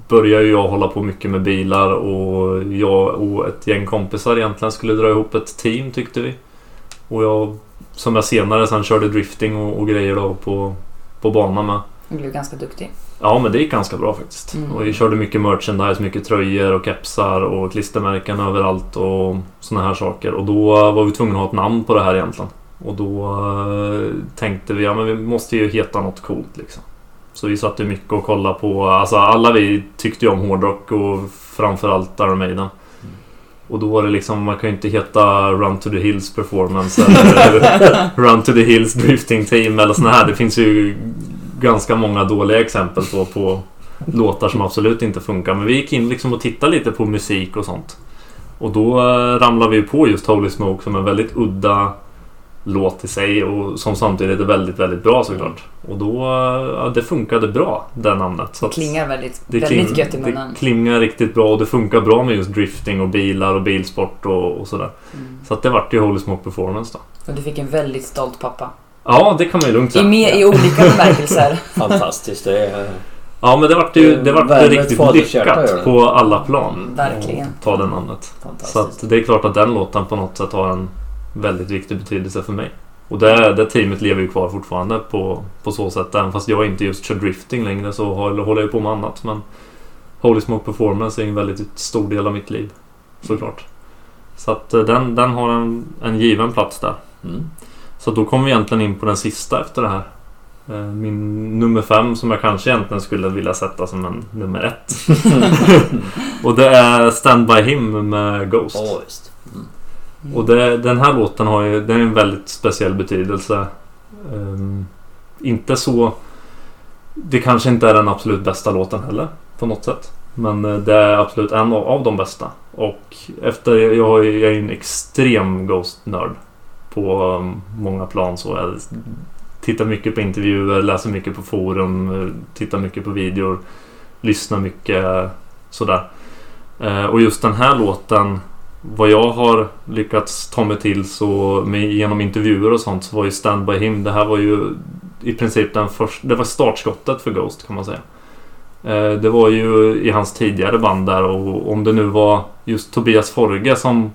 började jag hålla på mycket med bilar och jag och ett gäng kompisar egentligen skulle dra ihop ett team tyckte vi. Och jag, som jag senare sen körde drifting och, och grejer då på, på banan med. Du blev ganska duktig. Ja men det gick ganska bra faktiskt. Mm. Och vi körde mycket merchandise, mycket tröjor och kepsar och klistermärken överallt och såna här saker. Och då var vi tvungna att ha ett namn på det här egentligen. Och då eh, tänkte vi, ja men vi måste ju heta något coolt liksom. Så vi satt ju mycket och kollade på, alltså alla vi tyckte ju om hårdrock och framförallt Iron Maiden. Och då var det liksom, man kan ju inte heta Run to the Hills Performance eller <laughs> Run to the Hills Drifting Team eller såna här. Det finns ju ganska många dåliga exempel på, på låtar som absolut inte funkar. Men vi gick in liksom och tittade lite på musik och sånt. Och då eh, ramlade vi på just Holy Smoke som en väldigt udda låt i sig och som samtidigt är väldigt, väldigt bra såklart. Och då, ja, det funkade bra, det namnet. Så att- Klingar väldigt, det, väldigt kling, gött i munnen. det klingar riktigt bra och det funkar bra med just drifting och bilar och bilsport och, och sådär. Mm. Så att det vart ju Holy Smoke Performance då. Och du fick en väldigt stolt pappa. Ja, det kan man ju lugnt I, säga. med, I olika bemärkelser. <laughs> Fantastiskt. Det är... Ja, men det vart ju det vart riktigt lyckat det. på alla plan. Mm, Verkligen. att Ta det namnet. Så Fantastiskt. att det är klart att den låten på något sätt har en väldigt viktig betydelse för mig. Och det, det teamet lever ju kvar fortfarande på, på så sätt. Även fast jag inte just kör drifting längre så håller, jag på med annat. Men Holy Smoke Performance är en väldigt stor del av mitt liv. Såklart. Så att eh, den, den har en, en given plats där. Mm. Så då kommer vi egentligen in på den sista efter det här. Eh, Min nummer fem som jag kanske egentligen skulle vilja sätta som en nummer ett. <laughs> Och det är Stand By Him med Ghost. Mm. Och det, den här låten har ju det är en väldigt speciell betydelse. Um, inte så... Det kanske inte är den absolut bästa låten heller på något sätt. Men eh, det är absolut en av, av de bästa. Och efter... Jag, har ju- jag är ju en extrem Ghost-nörd. På um, många plan så. Jag tittar mycket på intervjuer, läser mycket på forum, tittar mycket på videor. Lyssnar mycket sådär. Uh, och just den här låten vad jag har lyckats ta mig till så med, genom intervjuer och sånt så var ju Stand By Him det här var ju i princip den första, det var startskottet för Ghost kan man säga. Eh, det var ju i hans tidigare band där och om det nu var just Tobias Forge som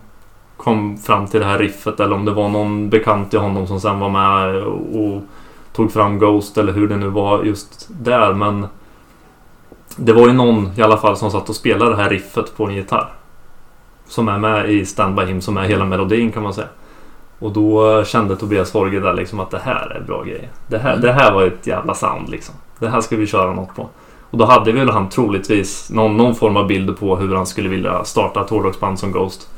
kom fram till det här riffet eller om det var någon bekant till honom som sen var med och tog fram Ghost eller hur det nu var just där men det var ju någon i alla fall som satt och spelade det här riffet på en gitarr. Som är med i Stand By Him, som är hela melodin kan man säga. Och då kände Tobias Forge där liksom att det här är bra grejer. Det här, Mm. det här var ett jävla sound liksom. Det här ska vi köra något på. Och då hade väl han troligtvis någon, någon form av bild på hur han skulle vilja starta ett hårdrocksband som Ghost.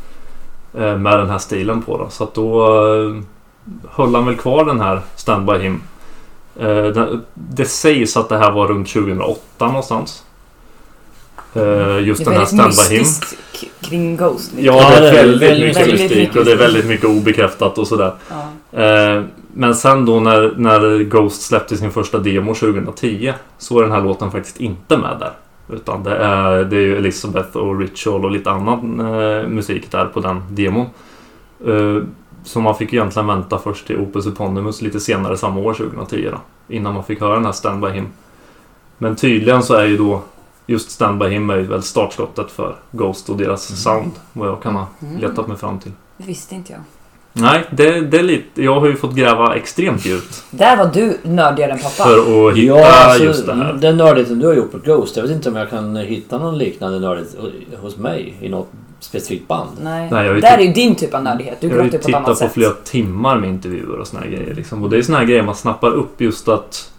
Eh, med den här stilen på då. Så att då eh, höll han väl kvar den här Stand By Him. Eh, det, det sägs att det här var runt 2008 någonstans. Eh, just Det den är här Stand väldigt By Him. mystiskt k- kring Ghost. liksom. Ja, det är väldigt, väldigt mycket mycket mystik mystik. och det är väldigt mycket obekräftat och sådär. Ja. Eh, men sen då när, när Ghost släppte sin första demo 2010 så är den här låten faktiskt inte med där. Utan det är, det är ju Elizabeth och Ritual och lite annan eh, musik där på den demon. Så man fick egentligen vänta först till Opus Eponymous lite senare samma år 2010 då. Innan man fick höra den här Stand By Him. Men tydligen så är ju då just Stand By Him är ju väl startskottet för Ghost och deras Mm. sound. Vad jag kan ha Mm. letat mig fram till. Det visste inte jag. Nej, det, det är lite... Jag har ju fått gräva extremt djupt Där var du nördigare än pappa. för att hitta Ja, alltså, just det här. Den nördigheten du har gjort på Ghost. Jag vet inte om jag kan hitta någon liknande nördighet hos mig i något specifikt band. Nej. Nej, jag har ju Där är ju din typ av nördighet. Du Jag har ju gråter på ett annat tittat på sätt. flera timmar med intervjuer och såna här grejer. Liksom. Och det är såna här grejer man snappar upp just att...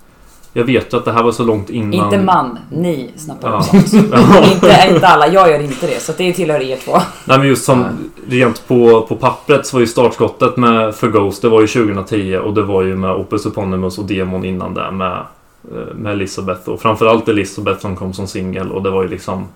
Jag vet ju att det här var så långt innan... Inte man, ni snappar Ja. upp sånt. Ja. inte, inte alla, jag gör inte det. Så det tillhör er två. Nej men just som rent på, på pappret så var ju startskottet med, för Ghost det var ju 2010 och det var ju med Opus Eponymus och demon innan det med, eh, med Elizabeth och framförallt Elizabeth som kom som singel och det var ju liksom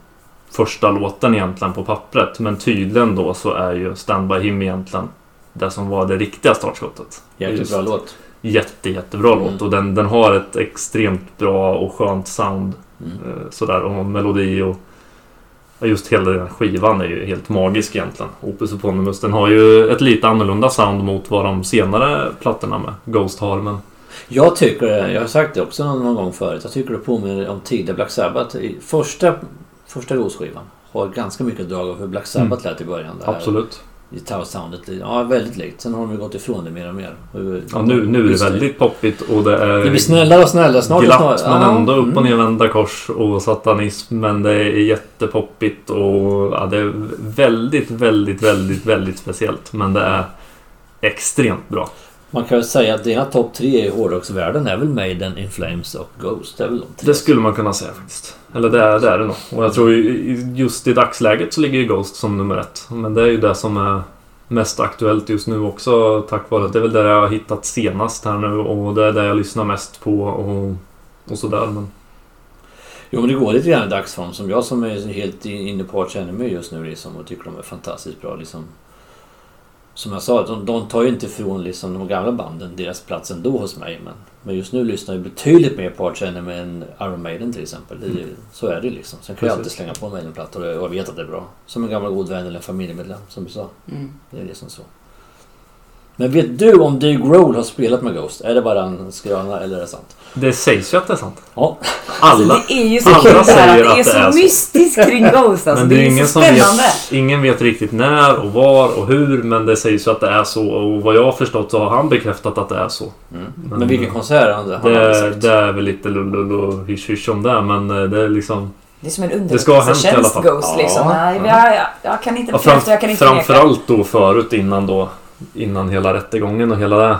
första låten egentligen på pappret men tydligen då så är ju Stand By Him egentligen det som var det riktiga startskottet. Jäkligt Just bra låt. Jätte, jättebra Mm. låt och den, den har ett extremt bra och skönt sound Mm. Eh, Sådär, och melodi och just hela den skivan är ju helt magisk egentligen. Opus Eponymus. Den har ju ett lite annorlunda sound mot vad de senare plattorna med Ghost har. Men Jag tycker, jag har sagt det också någon, någon gång förut, jag tycker det påminner om tidiga Black Sabbath. I första, första Ghost-skivan har ganska mycket drag av hur Black Sabbath lät i början. Absolut. Gitarrsoundet, ja väldigt likt. Sen har de ju gått ifrån det mer och mer. Hur- Ja, nu, nu är det väldigt poppigt och det är Det blir snällare och snällare. Snart glatt snart- men ändå upp och mm. nervända kors och satanism. Men det är jättepoppigt och ja, det är väldigt, väldigt, väldigt, väldigt speciellt. Men det är extremt bra. Man kan väl säga att dina topp tre i hårdrocksvärlden är väl Maiden, In Flames och Ghost. Det är väl de tre. Det skulle man kunna säga faktiskt. Eller det är det, är det nog. Och jag tror just i dagsläget så ligger ju Ghost som nummer ett. Men det är ju det som är mest aktuellt just nu också tack vare att det är väl det jag har hittat senast här nu och det är det jag lyssnar mest på och, och sådär. Men Jo men det går lite grann i dagsform. Som jag som är helt inne på Arch Enemy just nu liksom, och tycker de är fantastiskt bra. Liksom. Som jag sa, de, de tar ju inte ifrån liksom, de gamla banden deras plats ändå hos mig. Men, men just nu lyssnar jag betydligt mer på Arch Enemy än Iron Maiden till exempel. Det ju- Så är det liksom. Sen kan jag alltid Precis. slänga på Maiden-plattor och jag vet att det är bra. Som en gammal god vän eller en familjemedlem som du sa. Mm. Det är liksom så. Men vet du om Dave Grohl har spelat med Ghost? Är det bara en skröna eller är det sant? det sägs ju att det är sant. Ja. Alla. Alltså, det är ju så alla kul säger att det är att det så, är så. mystiskt kring Ghost. Alltså. men det, det är är ingen så som spännande. vet, ingen vet riktigt när och var och hur men det sägs ju att det är så och vad jag har förstått så har han bekräftat att det är så. Mm. Men- Men vilken konsert har han han Det, det är väl lite lullull och hysch-hysch om det men eh, det är liksom Det är som en underrättelsetjänst. Ghost Ja, liksom. Nej, ja. jag, jag, jag kan inte bekräfta, jag kan inte framförallt då förut innan då Innan hela rättegången och hela det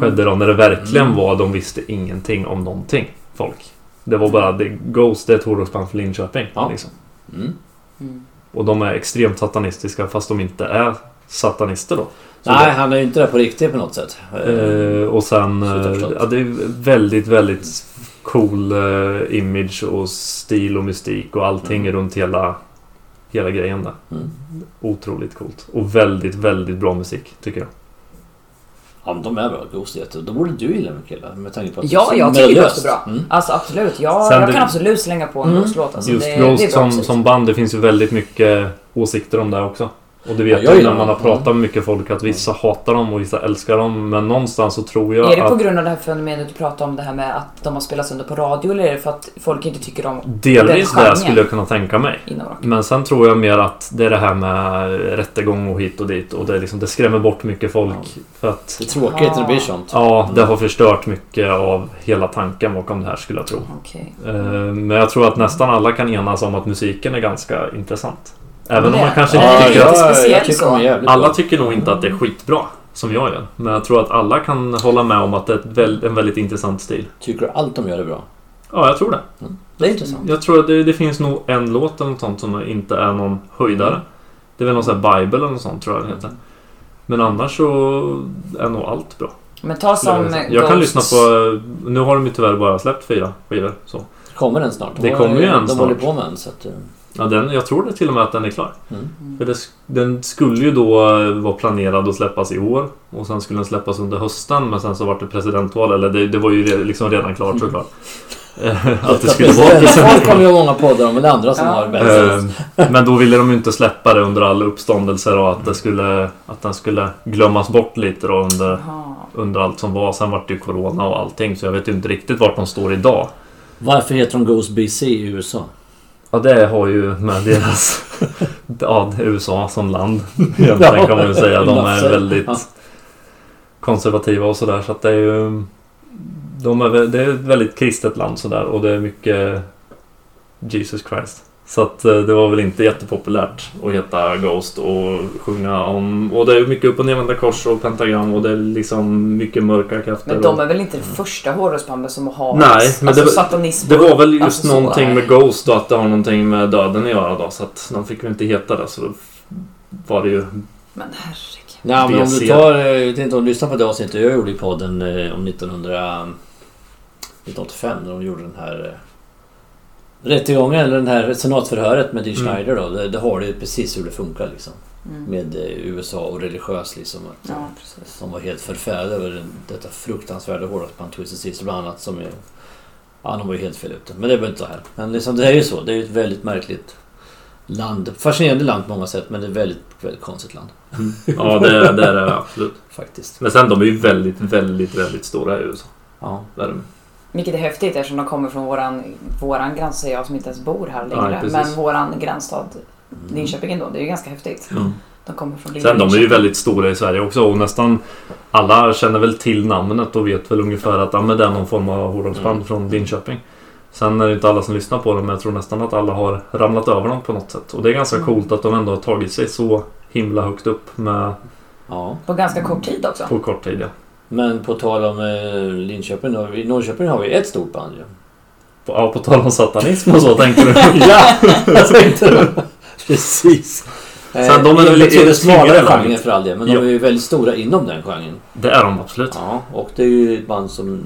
skedde då när det verkligen Mm. var de visste ingenting om någonting folk. Det var bara det, Ghost det är ett hårdrocksband för Linköping. Ja. Liksom. Mm. Mm. Och de är extremt satanistiska fast de inte är satanister då. Så Nej, han är ju inte där på riktigt på något sätt. Eh, och sen... Eh, ja, det är väldigt, väldigt cool eh, image och stil och mystik och allting Mm. runt hela, hela grejen där. Mm. Otroligt coolt. Och väldigt, väldigt bra musik tycker jag. Ja, men de är bra. Ghost är jätte... Då borde du gilla med killar. Med tanke på att Ja, det jag tycker. Ghost är bra. Mm. Alltså absolut. Jag, Sen jag det- kan absolut slänga på en Mm. Ghost-låt. Alltså, Just det, Ghost det är bra som, som band, det finns ju väldigt mycket åsikter om det också. Och det vet Ja, jag när man har pratat med mycket folk att vissa hatar dem och vissa älskar dem. Men någonstans så tror jag Är det på att grund av det här fenomenet du pratade om, det här med att de har spelats under på radio, eller är det för att folk inte tycker om delvis den det skulle jag kunna tänka mig. Men sen tror jag mer att det är det här med rättegång och hit och dit och det, liksom, det skrämmer bort mycket folk. För att Det är tråkigt när det blir sånt. ja, det har förstört mycket av hela tanken bakom det här skulle jag tro. Okej. Eh, Men jag tror att nästan alla kan enas om att musiken är ganska intressant. Även om man kanske inte ja, tycker ja. att... jag tycker Alla bra. tycker nog inte att det är skitbra. Som jag gör. Men jag tror att alla kan hålla med om att det är en väldigt intressant stil. Tycker du allt de gör är bra? Ja, jag tror det. Det är intressant. Jag tror att det, det finns nog en låt eller något sånt som inte är någon höjdare. Det är väl någon sån här Bible eller något sånt tror jag det heter. Men annars så är nog allt bra. Men ta som jag. Jag kan lyssna på... Nu har de ju tyvärr bara släppt fyra skivor. Så. Kommer den snart? Det De- kommer ju en De håller snart. på med den så att... Ja, den, jag tror det till och med att den är klar. Mm. För det, den skulle ju då eh, vara planerad att släppas i år. Och sen skulle den släppas under hösten. Men sen så var det presidentval. Eller det, det var ju re- liksom redan klart såklart. Eh, <laughs> att det skulle vara Folk kommer presidentval. ju många poddar om, eller andra som Ja. har bäst. Eh, Men då ville de ju inte släppa det under all uppståndelse och att, det skulle, att den skulle glömmas bort lite då under, under allt som var. Sen vart det ju Corona och allting så jag vet ju inte riktigt vart de står idag. Varför heter de Ghost BC i USA? Ja, det har ju med deras <laughs> Ja, USA som land. Egentligen kan man ju säga. De är väldigt Ja. konservativa och sådär. Så att det är ju... De är, det är ett väldigt kristet land sådär och det är mycket Jesus Christ. Så att eh, det var väl inte jättepopulärt att heta Ghost och sjunga om... Och det är mycket upp och nervända kors och pentagram och det är liksom mycket mörka krafter. Men de är väl inte det första hårdrocksbandet som har Nej, men alltså, det- satanism Det var väl just Alltså, så någonting med Ghost och att det har någonting med döden att göra då. Så att de fick väl inte heta det. Så då var det ju... Men herregud. Nej, men om du tar... eh, Jag vet inte om du lyssnar på det avsnittet jag gjorde i podden eh, om 1900... 1985 när de gjorde den här... Rättegången eller den här senatförhöret med Dee Mm. Schneider då. Det, det har du ju precis hur det funkar liksom. Mm. Med eh, USA och religiös liksom. Att, Ja. Som var helt förfärade över detta fruktansvärda hårdrocksband Twisted Sister bland annat. Som är, ja, de var ju helt fel ute. Men det var inte så här. Men liksom, det är ju så. Det är ju ett väldigt märkligt land. Fascinerande land på många sätt men det är ett väldigt, väldigt konstigt land. Ja, det, det är det absolut. <laughs> Faktiskt. Men sen de är ju väldigt, väldigt, väldigt stora i USA. Ja. Det är de. Vilket är häftigt eftersom de kommer från våran, våran gräns, säger jag som inte ens bor här längre. precis. men våran gränsstad Linköping ändå. Det är ju ganska häftigt. Mm. De kommer från Sen de är ju Linköping. väldigt stora i Sverige också och nästan alla känner väl till namnet och vet väl ungefär att ja, men det är någon form av hårdrocksband Mm. från Linköping. Sen är det inte alla som lyssnar på dem men jag tror nästan att alla har ramlat över dem på något sätt. Och det är ganska Mm. coolt att de ändå har tagit sig så himla högt upp med ja. På ganska kort tid också. på kort tid. Ja. Men på tal om eh, Linköping. Har vi, I Norrköping har vi ett stort band ju. På, ja, på tal om satanism och så tänker du. <laughs> ja! <laughs> Jag tänkte det. Precis. Sen, de är Eh, väl lite smalare genren för all del. Men de är ju väldigt stora inom den genren. Det är de absolut. Ja, och det är ju ett band som...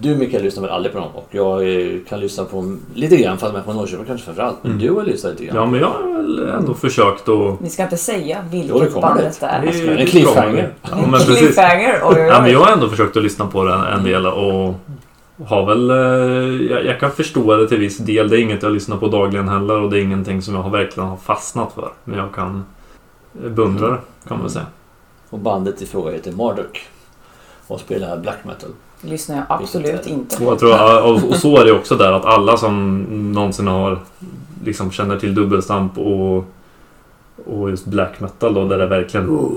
Du Mikael lyssnar väl aldrig på dem och jag eh, kan lyssna på lite grann fast med från Norrköping kanske framförallt. Men Mm. du har lyssnat lite grann. Ja men jag har väl ändå försökt att... Ni ska inte säga Jo, det vilket kommer bandet det. är. Det är- En cliffhanger. Ja, men <laughs> precis. Cliffhanger. Oj, oj, oj. Ja, men jag har ändå försökt att lyssna på det en, en del och har väl... Eh, jag, jag kan förstå det till viss del. Det är inget jag lyssnar på dagligen heller och det är ingenting som jag har verkligen har fastnat för. Men jag kan beundra det, kan man väl säga. Och bandet i fråga heter Marduk. Och spelar black metal. Lyssnar jag absolut inte Och, på. jag tror, och, och så är det också där att alla som någonsin har liksom känner till dubbelstamp och, och just black metal då där det verkligen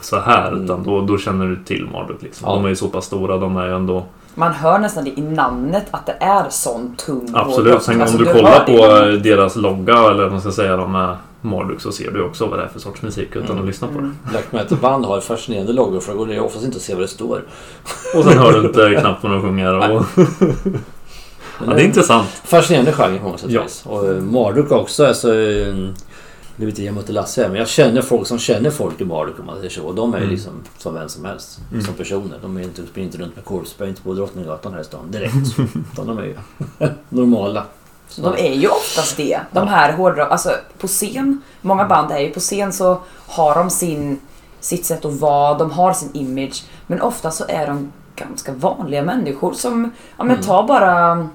så här Mm. utan då, då känner du till Marduk liksom. Ja. De är ju så pass stora, de är ju ändå Man hör nästan det i namnet att det är sån tung Absolut. Sen Alltså, om du hör kollar det på eh, deras logga eller vad man ska säga de med Marduk så ser du också vad det är för sorts musik utan Mm. att lyssna på det. Mm. Black metal band har fascinerande loggor för det går oftast inte att se vad det står. Och sen hör du inte knappt vad de sjunger. Och, ja, det är intressant. Fascinerande genre på många sätt Ja. Och eh, Marduk också. Alltså, nu vet jag inte Lasse men jag känner folk som känner folk i Marduk om man säger så. Och de är ju Mm. liksom som vem som helst. Mm. Som personer. De är inte, springer inte runt med korvspray på Drottninggatan här i stan direkt. <laughs> Utan de är ju <laughs> normala. Så De är ju oftast det. De här hårdrock... Alltså på scen, många band är ju på scen så har de sin, sitt sätt att vara, de har sin image. Men ofta så är de ganska vanliga människor som... Ja men Mm. ta bara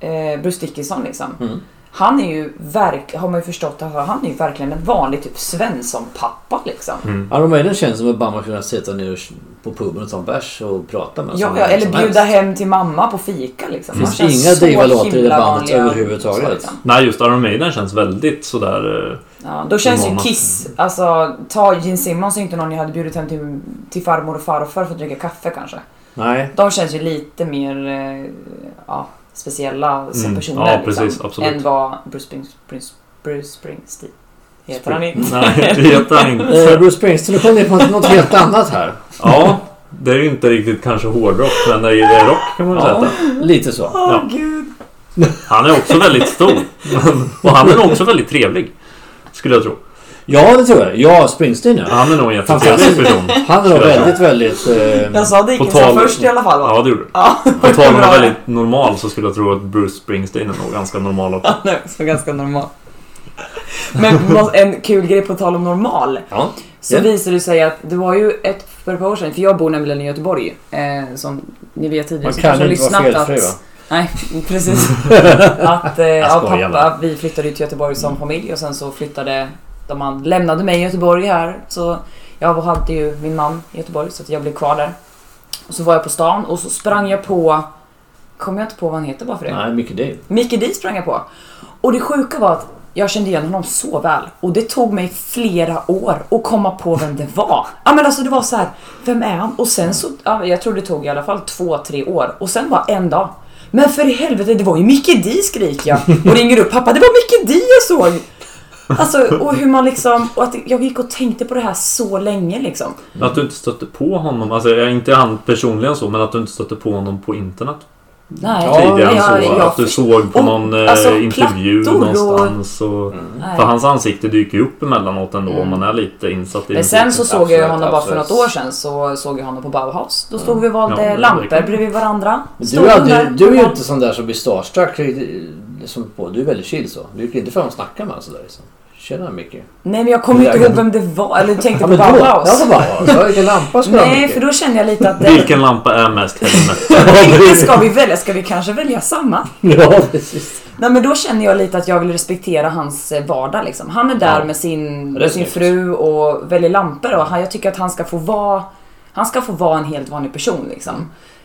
eh, Bruce Dickinson liksom. Mm. Han är ju verk, har man ju förstått, att han är ju verkligen en vanlig typ Svensson-pappa liksom. Mm. Iron Maiden känns som ett band man kunde sätta ner på puben och ta en bärs och prata med. Ja, ja, eller bjuda helst. hem till mamma på fika liksom. Finns Han känns inga så diva-låtar i det bandet överhuvudtaget. så, liksom. Nej, just Iron Maiden känns väldigt sådär... eh, Ja, då känns ju. Kiss, alltså ta Gene Simmons är inte någon jag hade bjudit hem till, till farmor och farfar för att dricka kaffe kanske. Nej. De känns ju lite mer eh, ja, speciella som Mm. personer Ja, precis, liksom, absolut. än vad Bruce, Springs, Bruce, Bruce Springsteen heter han inte. Nej, det heter han Eh, inte. Bruce Springsteen, nu kom ner på något helt annat här. Ja, det är ju inte riktigt kanske hårdrock men det är, det är rock kan man Ja, säga. lite så. Åh Ja. gud. Han är också väldigt stor. Men- Och han är också väldigt trevlig. Skulle jag tro. Ja, det tror jag. Ja, Springsteen ja. Han är nog en jättetrevlig person. Han är nog väldigt, väldigt... Eh, Jag sa Dickinson tal- först i alla fall va? Ja, det gjorde du. Ja, På tal om väldigt normal så skulle jag tro att Bruce Springsteen är nog ganska normal också. Han är också ganska normal. <laughs> Men en kul grej på tal om normal. ja. Så Ja. visade det sig att det var ju ett för ett par år sedan, för jag bor nämligen i Göteborg. Eh, som ni vet tidigare Man så kan kanske har lyssnat va? att... Nej, <laughs> precis. <laughs> att eh, ja, pappa, vi flyttade ju till Göteborg som familj och sen så flyttade de han lämnade mig i Göteborg här. Så jag hade ju min man i Göteborg så att jag blev kvar där. Och så var jag på stan och så sprang jag på... Kommer jag inte på vad han heter bara för det? Nej, mycket det. Mickey D sprang jag på. Och det sjuka var att jag kände igen honom så väl. Och det tog mig flera år att komma på vem det var. Ja men alltså det var så här, vem är han? Och sen så, ja, jag tror det tog i alla fall två, tre år. Och sen var en dag. Men för i helvete, det var ju Mickey D skriker jag. Och ringer upp pappa, det var Mickey D jag såg! Alltså, och hur man liksom, och att jag gick och tänkte på det här så länge liksom. Att du inte stötte på honom, alltså inte han personligen så, men att du inte stötte på honom på internet Nej, Ja, tidigare jag- än så. jag- att du såg på och- någon eh, alltså, intervju plattor och- någonstans. Och, Nej. För hans ansikte dyker ju upp emellanåt ändå Mm. om man är lite insatt i Men sen så såg jag Absolut, honom bara för något år sedan så såg jag honom på Bauhaus. Då stod vi och valde Ja, lampor bredvid varandra. Stod Du, är där aldrig, du är ju inte sån där som blir starstruck. Som på. Du är väldigt chill så. Du gick inte fram och snackade med honom sådär. Liksom. Tjena Micke. Nej men jag kommer inte ihåg vem det var. Eller du tänkte Ja på. Bauhaus. Ja, vilken <laughs> lampa ska Nej för då kände jag lite att det, Vilken lampa är mest Vilken <laughs> <laughs> ska vi välja? Ska vi kanske välja samma? Ja precis. Nej men då känner jag lite att jag vill respektera hans eh, vardag liksom. Han är där Ja. med sin, med sin fru och väljer lampor och han, jag tycker att han ska få vara Han ska få vara en helt vanlig person liksom.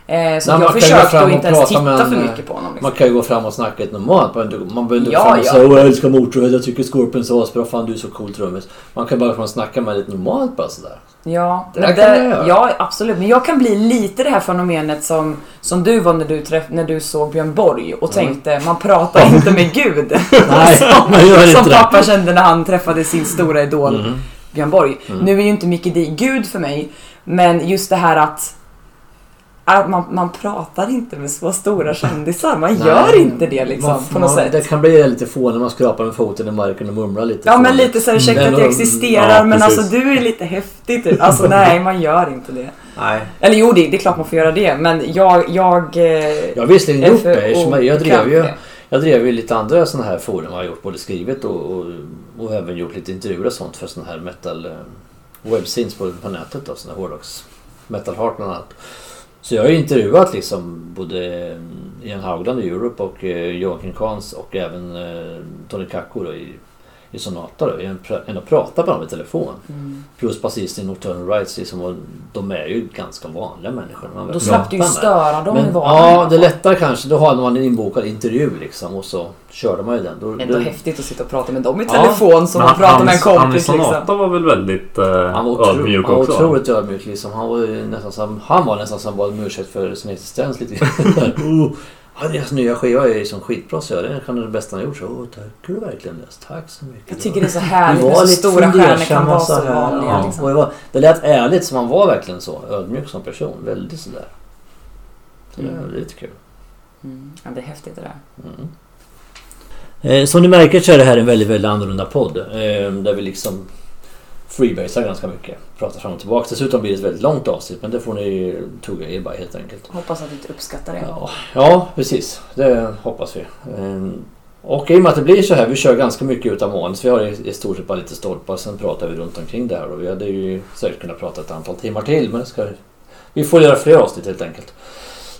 Eh, så Nej, jag gå försökte fram att inte ens titta en, för mycket på honom. Liksom. Man kan ju gå fram och snacka ett normalt. Man behöver inte- Man behöver inte gå Ja, fram och ja. säga Åh jag älskar Motörhead, jag tycker Scorpions är asbra, fan du är så cool trummis. Man kan bara komma och snacka med lite normalt bara sådär. Ja, Det men det, ja, absolut. Men jag kan bli lite det här fenomenet som, som du var när du, träff, när du såg Björn Borg och tänkte man pratar inte med Gud. <laughs> Nej, <laughs> som, man gör inte som det. pappa kände när han träffade sin stora idol Mhm. Björn Borg. Mm. Nu är ju inte Micke Di Gud för mig, men just det här att man, man pratar inte med så stora kändisar. Man Nej. gör inte det liksom Man- på något man, sätt. Det kan bli lite fånigt när man skrapar med foten i marken och mumlar lite. Ja men lite så ursäkta Men att jag existerar ja, men precis. alltså du är lite häftig typ. Alltså <laughs> nej, man gör inte det. Nej. Eller jo, det, det är klart man får göra det, men jag... Jag, eh, Jag har visserligen gjort det. Jag, jag drev ju, jag drev ju lite andra sådana här forum. Jag har gjort både skrivit och, och, och även gjort lite intervjuer och sånt för sådana här metal eh, webscenes på, på nätet. Då, sådana här hårdrocks. Metal Heart bland annat. Så jag har ju intervjuat liksom både eh, Ian Haugland i Europe och eh, Joakim Kans och även eh, Tony Kakko då, i, i Sonata. Då. Har ändå pratat med dem i telefon. Mm. Plus basisten i Nocturnal Rights. Liksom, de är ju ganska vanliga människor. Man Då slapp du ju störa dem i Men, vardagen. ja, det är lättare kanske. Då har man en inbokad intervju liksom och så körde man ju den. Då, Ändå då, häftigt att sitta och prata med dem i Ja. telefon som Men att prata med en hans- han i kompis Sonata liksom. var väl väldigt eh, han var, otro, ödmjuk han var också? otroligt ödmjuk liksom. Han var nästan som, han var nästan som bad om ursäkt för sin existens lite grann. <laughs> ja, deras nya skiva är som skitbra så är kanske det bästa han gjort. Så, oh, tack du verkligen det. Tack så mycket. Jag tycker det är så härligt var när så stora stjärnor kan vara så så här. vanliga. Ja, Liksom. och det, var, det lät ärligt som han var verkligen så. Ödmjuk som person. Väldigt sådär. Så det Mm. är lite kul. Mm. Ja, det är häftigt det där. Mm. Eh, som ni märker så är det här en väldigt, väldigt annorlunda podd. Eh, där vi liksom freebasar ganska mycket. Pratar fram och tillbaka. Dessutom blir det ett väldigt långt avsnitt men det får ni tugga er bara helt enkelt. Hoppas att du inte uppskattar det. Ja, ja precis. Det hoppas vi. Eh, och i och med att det blir så här, vi kör ganska mycket utan manus. Vi har i, stort sett bara lite stolpar, sen pratar vi runt omkring det här. Och vi hade ju säkert kunnat prata ett antal timmar till men ska, vi får göra fler avsnitt helt enkelt.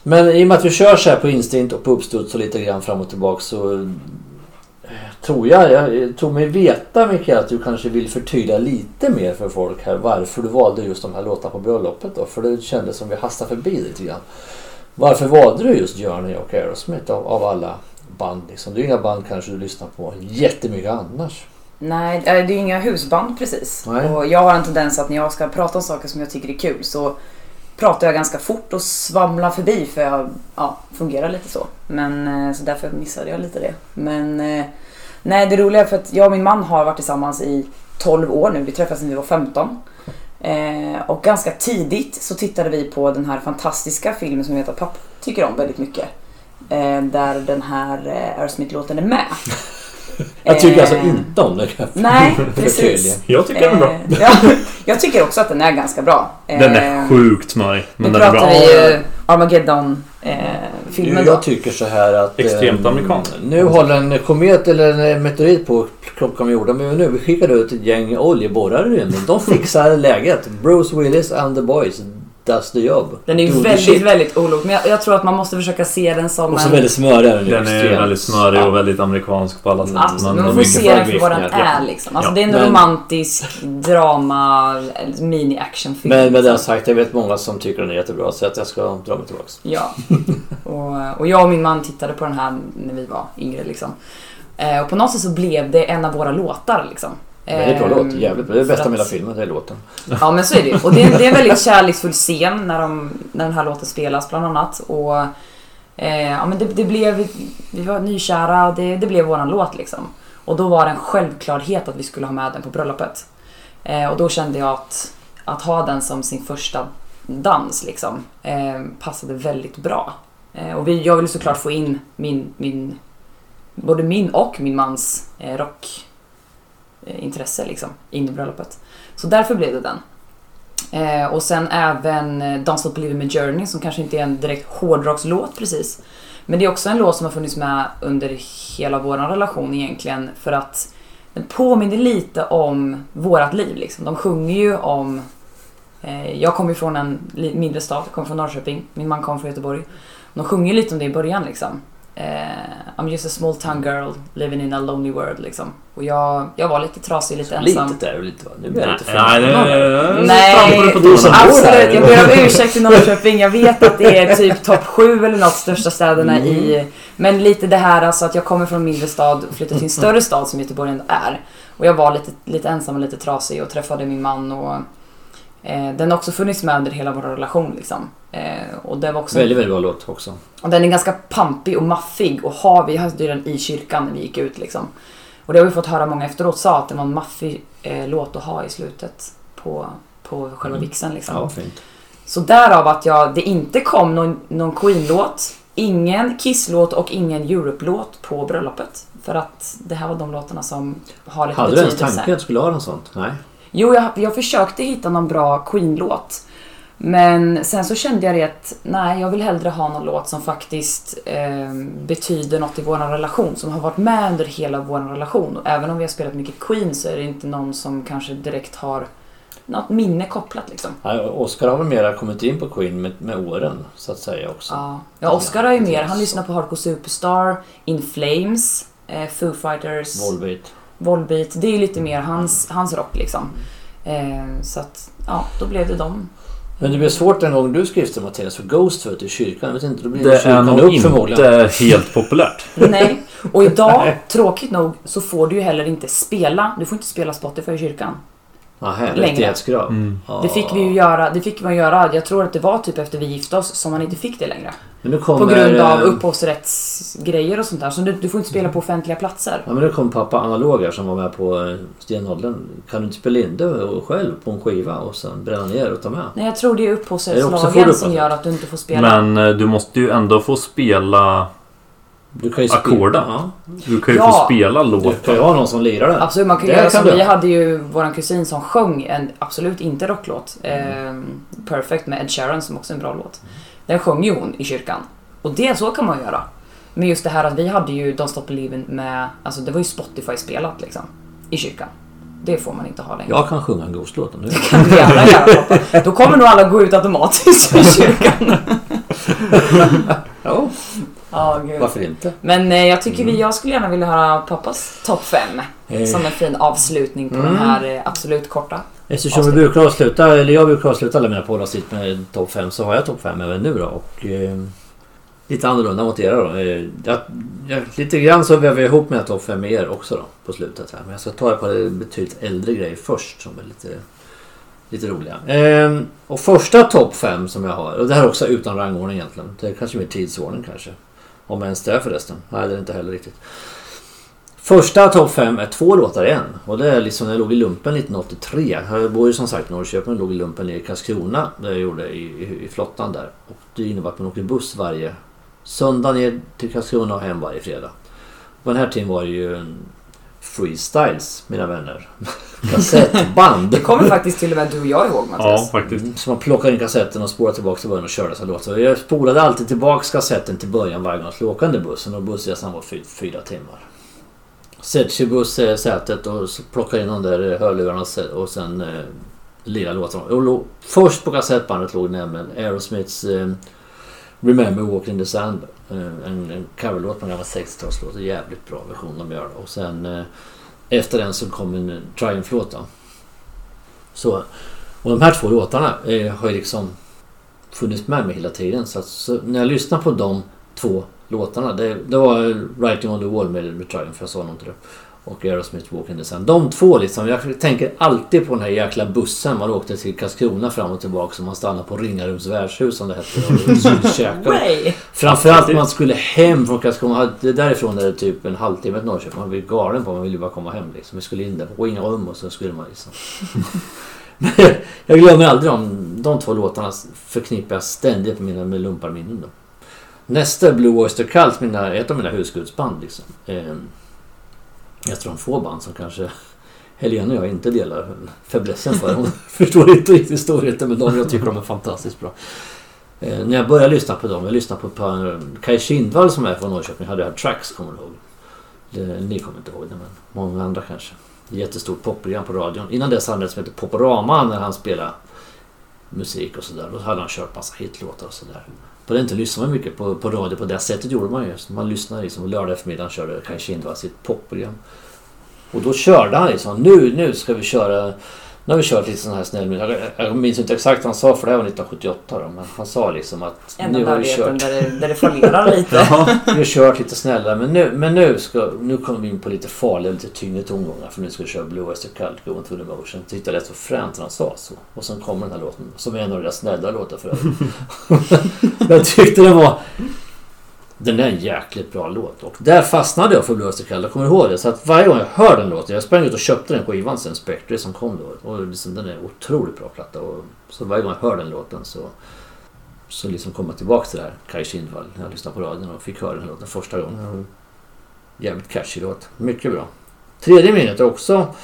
Men i och med att vi kör så här på instinkt och på uppstuds och lite grann fram och tillbaka så tror jag, jag tror mig veta Mikael att du kanske vill förtydliga lite mer för folk här varför du valde just de här låtarna på bröllopet då. För det kändes som vi hastade förbi lite grann. Varför valde du just Journey och Aerosmith av, av alla band? Liksom? Det är inga band kanske du lyssnar på jättemycket annars. Nej, eh, det är ju inga husband precis. Nej. Och jag har en tendens att när jag ska prata om saker som jag tycker är kul så pratar jag ganska fort och svamlar förbi för jag ja, fungerar lite så. Men eh, så därför missade jag lite det. Men eh, nej, det roliga är för att jag och min man har varit tillsammans i 12 år nu. Vi träffades när vi var 15. Eh, och ganska tidigt så tittade vi på den här fantastiska filmen som jag vet att pappa tycker om väldigt mycket. Eh, där den här eh, Aerosmith-låten är med. Jag tycker alltså Eh, inte om jag Nej, <laughs> precis. Jag tycker den är bra. Eh, ja, jag tycker också att den är ganska bra. Eh, Den är sjukt smörig. Men Nu den är pratar bra. vi ju Armageddon-filmen då. Jag tycker så här att... Extremt eh, amerikanskt. Nu håller en komet eller en meteorit på klockan med jorden. Men nu vi skickade ut ett gäng oljeborrare i rymden. De fixar läget. Bruce Willis and the boys does the job. Den är ju väldigt, väldigt olok. Men jag, jag tror att man måste försöka se den som Och så en... väldigt smörig den. Den är väldigt smörig och väldigt amerikansk på alla sätt. Absolut, Men man får se den för vad den är liksom. Alltså Ja, det är en men- romantisk drama, mini-actionfilm. Men med det liksom. sagt, jag vet många som tycker den är jättebra. Så att jag ska dra mig tillbaks. Ja. <laughs> Och, och jag och min man tittade på den här när vi var yngre liksom. Eh, och på något sätt så blev det en av våra låtar liksom. Väldigt bra låt. Jävligt. Det är bästa med hela filmen, det är låten. Ja men så är det ju. Och det är, det är en väldigt kärleksfull scen när, de, när den här låten spelas bland annat. Och eh, ja, men det, det blev, vi var nykära det, det blev våran låt liksom. Och då var det en självklarhet att vi skulle ha med den på bröllopet. Eh, och då kände jag att, att ha den som sin första dans liksom eh, passade väldigt bra. Eh, och vi, jag ville såklart få in min, min både min och min mans eh, rock Eh, intresse liksom in i bröllopet. Så därför blev det den. Eh, och sen även eh, Don't Stop Believing med Journey som kanske inte är en direkt hårdrockslåt precis. Men det är också en låt som har funnits med under hela vår relation egentligen för att den påminner lite om vårat liv liksom. De sjunger ju om eh, jag kommer ju från en mindre stad, jag kommer från Norrköping, min man kommer från Göteborg. De sjunger lite om det i början liksom. Eh, I'm just a small town girl living in a lonely world liksom. Och jag, jag var lite trasig, lite ensam. Lite där och lite va. Nu blir jag lite Nej. Nej, som bor Absolut, jag ber om ursäkt till Norrköping. Jag vet att det är typ topp sju eller något största städerna Mm. i... Men lite det här alltså att jag kommer från en mindre stad och flyttar till en större stad som Göteborg ändå är. Och jag var lite, lite ensam och lite trasig och träffade min man och... Eh, den har också funnits med under hela vår relation liksom. Eh, och det var också... Väldigt, väldigt bra låt också. Och den är ganska pampig och maffig och har vi hade den i kyrkan när vi gick ut liksom. Och det har vi fått höra många efteråt sa att det var en maffig eh, låt att ha i slutet på, på själva Mm. vigseln liksom. Ja, fint. Så därav att jag, det inte kom någon, någon Queen-låt, ingen Kiss-låt och ingen Europe-låt på bröllopet. För att det här var de låtarna som har lite Hade du ens betydelse. tanken att du skulle ha något sånt? Nej. Jo, jag, jag försökte hitta någon bra Queen-låt. Men sen så kände jag det att nej, jag vill hellre ha någon låt som faktiskt eh, betyder något i vår relation. Som har varit med under hela vår relation. Och även om vi har spelat mycket Queen så är det inte någon som kanske direkt har något minne kopplat liksom. Ja, Oscar har väl mera kommit in på Queen med, med åren, så att säga också. Ja, ja Oscar har ju mer. Han lyssnar på Hardcore Superstar, In Flames, eh, Foo Fighters, Volbeat. Volbeat. Det är ju lite mer hans, hans rock liksom. Eh, så att, ja, då blev det dem. Men det blev svårt en gång du skrev till Mattias för Ghost förut i kyrkan. Jag vet inte, då blir Det är nog inte helt populärt. <laughs> Nej. Och idag, <laughs> tråkigt nog, så får du ju heller inte spela. Du får inte spela Spotify i kyrkan. Längre. rättighetskrav. Mm. Ja. Det fick vi ju göra. Det fick man göra. Jag tror att det var typ efter vi gifte oss som man inte fick det längre. Men nu kommer, På grund av eh, upphovsrättsgrejer och sånt där. Så du, du får inte spela på offentliga platser. Ja men nu kom pappa analog här som var med på eh, stenåldern. Kan du inte spela in det själv på en skiva och sen bränna ner och ta med? Nej, jag tror det är Är det också upphovsrättslagen som gör att du inte får spela. Men eh, du måste ju ändå få spela... Du kan ju spela- Ackorden. Ja. Du kan ju Ja. få spela Du kan ju låtar. ha någon som lirar den. Absolut, man kan Det göra som du. vi hade ju våran kusin som sjöng en absolut inte rocklåt. Eh, Perfect med Ed Sheeran som också är en bra låt. Den sjöng ju hon i kyrkan. Och det så kan man göra. Men just det här att vi hade ju Don't Stop Believin' med, alltså det var ju Spotify-spelat liksom. I kyrkan. Det får man inte ha längre. Jag kan sjunga en Ghost-låt om du vill. kan du gärna göra pappa. Då kommer nog alla gå ut automatiskt i kyrkan. <laughs> Ja, Gud. varför inte? Men eh, jag tycker vi, jag skulle gärna vilja höra pappas topp 5. Eh, Som en fin avslutning på Mm. den här eh, absolut korta. Eftersom vi brukar avsluta, eller jag brukar avsluta alla mina poddavsnitt med topp 5 så har jag topp 5 även nu då. Och, eh, lite annorlunda mot era då. Eh, jag, jag, lite grann så väver jag ihop mina topp 5 med er också då på slutet här. Men jag ska ta ett par betydligt äldre grejer först som är lite, lite roliga. Eh, och första topp 5 som jag har, och det här är också utan rangordning egentligen. Det är kanske mer tidsordning kanske. Om ens det förresten. Nej det är det inte heller riktigt. Första topp 5 är två låtar i en. Och det är liksom när jag låg i lumpen 1983. Jag bor ju som sagt i Norrköping och låg i lumpen nere i Karlskrona. Det jag gjorde i, i, i flottan där. Och det innebar att man åkte buss varje söndag ner till Karlskrona och hem varje fredag. På den här tiden var det ju en freestyles mina vänner. <laughs> Kassettband. Det kommer faktiskt till och med du och jag ihåg Ja, Mattias. faktiskt. Mm, Så man plockade in kassetten och spolade tillbaka till början och körde så låt. Så jag spolade alltid tillbaka kassetten till början varje gång jag skulle åka den bussen och bussresan var fy, fyra timmar. Sätter sig i bussätet och plockar in de där eh, hörlurarna och sen eh, lirar låtarna. Först på kassettbandet låg nämligen Aerosmiths eh, Remember Walking in the Sand. Eh, en, en coverlåt på en gammal 60-talslåt. En jävligt bra version de gör. Och sen eh, efter den så kom en eh, Triumph-låt då. Så, och de här två låtarna eh, har ju liksom funnits med mig hela tiden. Så, att, så när jag lyssnar på de två låtarna. Det, det var Writing on the Wall med med Triumph, jag sa nog inte det. Och Aerosmith Walk in the Sun. De två liksom. Jag tänker alltid på den här jäkla bussen man åkte till Karlskrona fram och tillbaka. Som man stannade på Ringarums värdshus som det hette. Och. <laughs> Framförallt när man skulle hem från Karlskrona. Därifrån är det typ en halvtimme till Norrköping. Man blir galen på Man ville bara komma hem liksom. Vi skulle in där på inga rum och så skulle man liksom. <laughs> Men jag glömmer aldrig dem. De två låtarna förknippar jag ständigt med mina lumparminnen. Nästa är Blue Oyster Cult, mina, ett av mina husgudsband. Liksom. Ett av de få band som kanske Helena och jag inte delar fäblessen för. Hon <laughs> förstår inte riktigt storheten med dem. Jag tycker de är fantastiskt bra. Eh, när jag började lyssna på dem, jag lyssnade på, på eh, Kaj Kindvall som är från Norrköping, hade jag Tracks, kommer du ihåg? Det, ni kommer inte ihåg det, men många andra kanske. Jättestort popprogram på radion. Innan dess hade han som hette Poporama när han spelade musik och sådär. Då hade han kört massa hitlåtar och sådär. På den tiden lyssnade man mycket på, på radio på det sättet gjorde man ju. Man lyssnade liksom lördag eftermiddag körde Kaj Kindvall sitt popprogram. Och då körde han liksom, nu, nu ska vi köra nu har vi kört lite sån här snäll jag, jag minns inte exakt vad han sa för det här var 1978 då, men han sa liksom att Enda nu har vi kört, där det, där det fallerar <laughs> lite. Ja. vi har kört lite snällare men nu, men nu, ska, nu kommer vi in på lite farliga, lite tyngre tongångar för nu ska vi köra Blue Oyster Cult, Going Through the Motion. Jag tyckte det lät så fränt när han sa så. Och sen kommer den här låten som är en av deras snälla låtar för övrigt. <laughs> jag tyckte den var den är en jäkligt bra låt. Och där fastnade jag för Blue Oyster Cult. Jag kommer ihåg det. Så att varje gång jag hör den låten. Jag sprang ut och köpte den skivan sen. Spectre som kom då. Och liksom, den är otroligt bra platta. Och så varje gång jag hör den låten så... Så liksom kommer jag tillbaka till det här. Kaj Kindvall. När jag lyssnade på radion och fick höra den låten första gången. Jävligt catchy låt. Mycket bra. Tredje minnet är också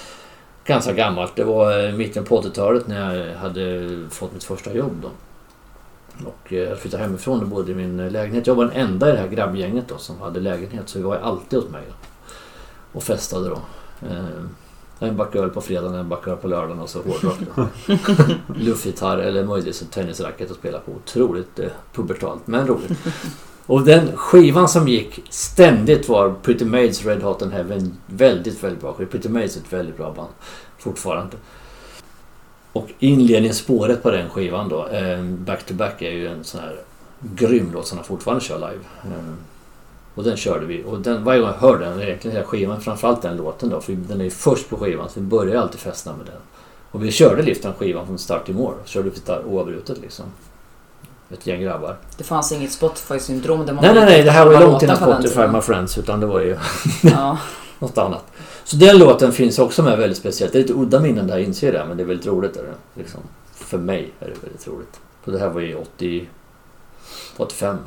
ganska gammalt. Det var i mitten på 80-talet när jag hade fått mitt första jobb då. Och eh, jag flyttade hemifrån och bodde i min lägenhet. Jag var den enda i det här grabbgänget då som hade lägenhet. Så vi var alltid hos mig. Då. Och festade då. Eh, en back öl på fredagen, en back öl på lördagen och så hårdrock. då. <laughs> Luftgitarr eller möjligtvis ett tennisracket att spela på. Otroligt eh, pubertalt men roligt. Och den skivan som gick ständigt var Pretty Maids Red Hot and Heaven. Väldigt, väldigt bra skiva. Pretty Maids är ett väldigt bra band. Fortfarande. Och inledningsspåret på den skivan då, eh, Back to Back är ju en sån här grym låt som de fortfarande kör live. Eh, och den körde vi. Och den, varje gång jag hör den, egentligen hela skivan, framförallt den låten då, för den är ju först på skivan så vi börjar alltid festerna med den. Och vi körde lift den skivan från start till mål. Körde vi oavbrutet liksom. Ett gäng grabbar. Det fanns inget Spotify-syndrom där man Nej, nej, nej. Det här var långt innan Spotify. My Friends. Utan det var ju Ja. <laughs> något annat. Så den låten finns också med väldigt speciellt. Det är lite udda minnen där, inser jag. Men det är väldigt roligt. Är det, liksom. För mig är det väldigt roligt. Så det här var ju 80... 85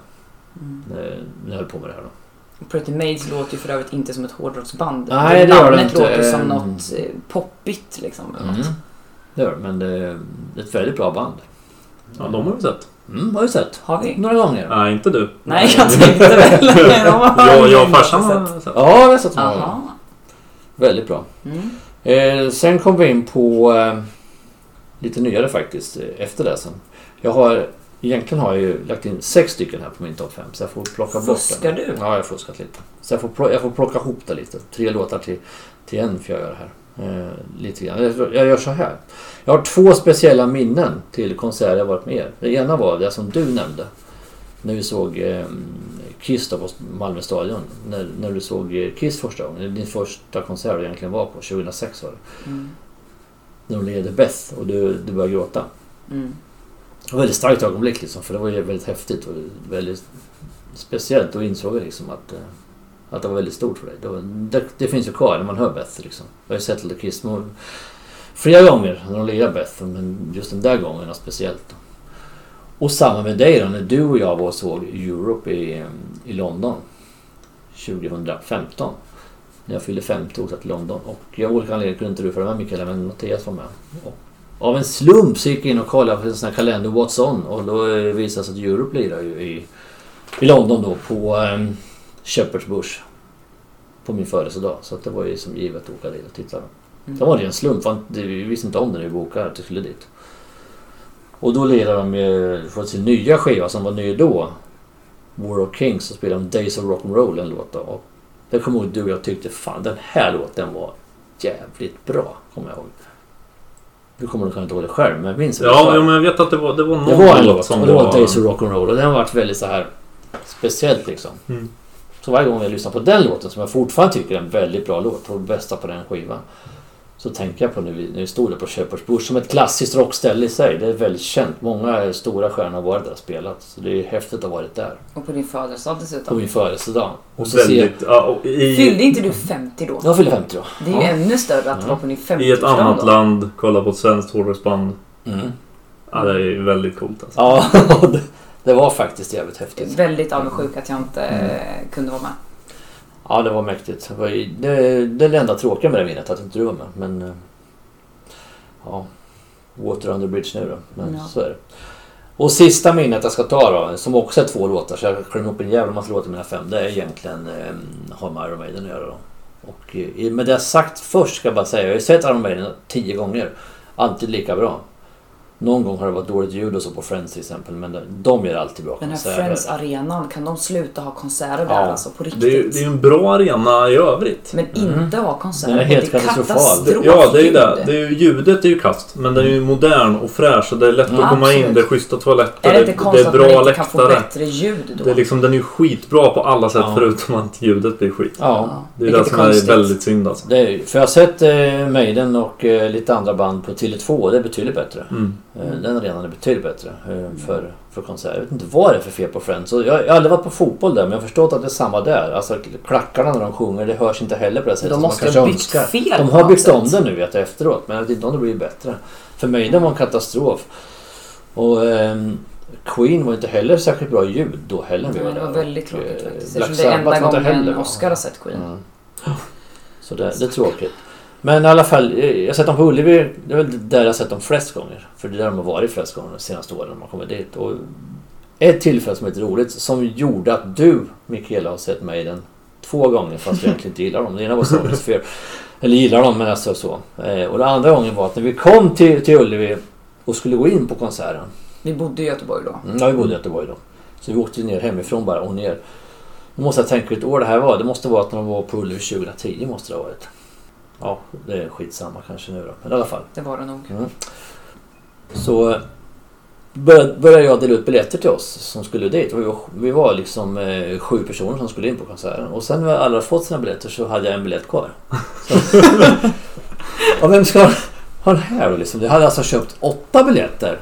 Mm. när när jag höll på med det här. Då. Pretty Maids låter ju för övrigt inte som ett hårdrocksband. Nej, det gör det inte. låter som Ehm. något eh, poppigt liksom. Mm. något. Det gör det, men det är ett väldigt bra band. ja, de har vi sett. Mm, har du sett. Har vi? Några gånger. Nej, inte du. Nej, jag tänkte väl. <laughs> Jag, vi jag och inte farsan har <laughs> sett. Ja, jag har sett några gånger. Väldigt bra. Mm. Eh, sen kom vi in på eh, lite nyare faktiskt eh, efter det sen. Jag har, egentligen har jag ju lagt in sex stycken här på min topp 5 så jag får plocka bort Fuskar du? Ja, jag har fuskat lite. Så jag får, jag får plocka ihop det lite. Tre låtar till, till en får jag göra här. Eh, lite grann. Jag, jag gör så här. Jag har två speciella minnen till konserter jag varit med i. Det ena var det som du nämnde. När vi såg eh, Kiss på Malmö stadion. När, när du såg eh, Kiss första gången. Din första konsert du egentligen var på. 2006 var det. Mm. När de leder Beth och du, du började gråta. Mm. Det var ett väldigt starkt ögonblick liksom, för det var ju väldigt häftigt och väldigt speciellt. Då insåg jag liksom att, eh, att det var väldigt stort för dig. Det, var, det, det finns ju kvar när man hör Beth. Liksom. Jag har ju sett Little Kiss flera gånger när de lirar Beth, men just den där gången speciellt. Då. Och samma med dig då, när du och jag var och såg Europe i, i London 2015. När jag fyllde 50 och åkte till London. Och jag av olika anledningar kunde inte du följa med Mikael, men Mattias var med. Och av en slump så gick jag in och kollade på en sån här kalender What's On och då eh, visade det sig att Europe lirar ju i, i London då på um, Shepherd's Bush. På min födelsedag. Så att det var ju som givet att åka dit och titta. Mm. Det var det en slump. för Vi visste inte om det när vi bokade att vi skulle dit. Och då lirade de ju för sin nya skiva som var ny då. War of Kings så spelade de Days of Rock'n'Roll en låt då. Och det kommer jag ihåg du och jag tyckte fan den här låten var jävligt bra. Kommer jag ihåg. Du kommer nog kanske inte ihåg det själv men jag minns det Ja, ja, men jag vet att det var, det var någon Det var en låt som och det var var... Days of Rock'n'Roll och den varit väldigt så här Speciellt liksom. Mm. Så varje gång jag lyssnar på den låten som jag fortfarande tycker är en väldigt bra låt och bästa på den skivan. Så tänker jag på när vi, när vi stod där på Shepherd's Bush som ett klassiskt rockställe i sig. Det är väldigt känt. Många stora stjärnor har varit där och spelat. Så det är häftigt att ha varit där. Och på din födelsedag På dessutom. min födelsedag. Och Och så ser jag... väldigt, ja, och i, Fyllde inte du 50 då? Jag fyller 50 då. Det är ju Ja. ännu större att Ja. vara på din 50 I ett annat land, kolla på ett svenskt hårdrocksband. Mm. Ja, det är ju väldigt coolt alltså. Ja, <laughs> det- det var faktiskt jävligt häftigt. Väldigt avundsjuk att jag inte Mm. kunde vara med. Ja, det var mäktigt. Det, var ju, det, det är det enda tråkiga med det minnet, att inte du var med. Men... eh, Ja. Water under bridge nu då. Men Ja. så är det. Och sista minnet jag ska ta då, som också är två låtar, så jag klämmer upp en jävla massa låtar i mina fem. Det är egentligen eh, har med Iron Maiden att göra då. Och eh, med det sagt först ska jag bara säga, jag har ju sett Iron Maiden tio gånger. Alltid lika bra. Någon gång har det varit dåligt ljud och så på Friends till exempel, men de, gör alltid bra Den här konserter. Friends-arenan, kan de sluta ha konserter där Ja. alltså på riktigt? Det är ju det är en bra arena i övrigt. Men Mm. inte ha konserter. Är helt det är katastrofal. katastrof. Ja, det är ju det. det är ju, ljudet är ju kast, men den är ju modern och fräsch och det är lätt Mm, att komma in. Det är schyssta toaletter, Är det det, inte det konstigt är att man bra inte kan få läktare. bättre ljud då? Det är, liksom, den är ju skitbra på alla sätt Ja. förutom att ljudet blir skit. Ja. Det är vilket det som är konstigt. väldigt synd alltså. Det är, för jag har sett eh, Maiden och eh, lite andra band på Tele 2 och det är betydligt bättre. Mm. Eh, den arenan är betydligt bättre eh, för, för konserter. Jag vet inte vad det är för fel på Friends. Jag, jag har aldrig varit på fotboll där men jag har förstått att det är samma där. Alltså klackarna när de sjunger det hörs inte heller på det sättet De måste ha byggt önskar. fel De har byggt om det nu vet jag efteråt men jag vet inte om det blir bättre. För Maiden var en katastrof. Och ehm, Queen var inte heller särskilt bra ljud då heller. Nej, det var väldigt tråkigt eh, faktiskt. Black det är enda heller gången. Oscar har sett Queen. Mm. Så det, det är tråkigt. Men i alla fall, eh, jag har sett dem på Ullevi. Det är väl där jag har sett dem flest gånger. För det är där de har varit flest gånger de senaste åren när man kommer dit. Och ett tillfälle som är lite roligt som gjorde att du, Mikaela, har sett Maiden två gånger fast du egentligen inte gillar dem. Det ena var Sonos Fear. Eller gillar dem men alltså så. Eh, Och det andra gången var att när vi kom till, till Ullevi och skulle gå in på konserten. Vi bodde i Göteborg då. Mm, ja, vi bodde i Göteborg då. Så vi åkte ner hemifrån bara och ner. Nu måste jag tänka vilket år det här var. Det måste vara att när de var på Ullevi 2010 måste det ha varit. Ja, det är skitsamma kanske nu då. Men i alla fall. Det var det nog. Mm. Så började, jag dela ut biljetter till oss som skulle dit. Vi var, vi var liksom eh, sju personer som skulle in på konserten. Och sen när alla fått sina biljetter så hade jag en biljett kvar. Så, <laughs> och vem ska ha den här då liksom? Jag hade alltså köpt åtta biljetter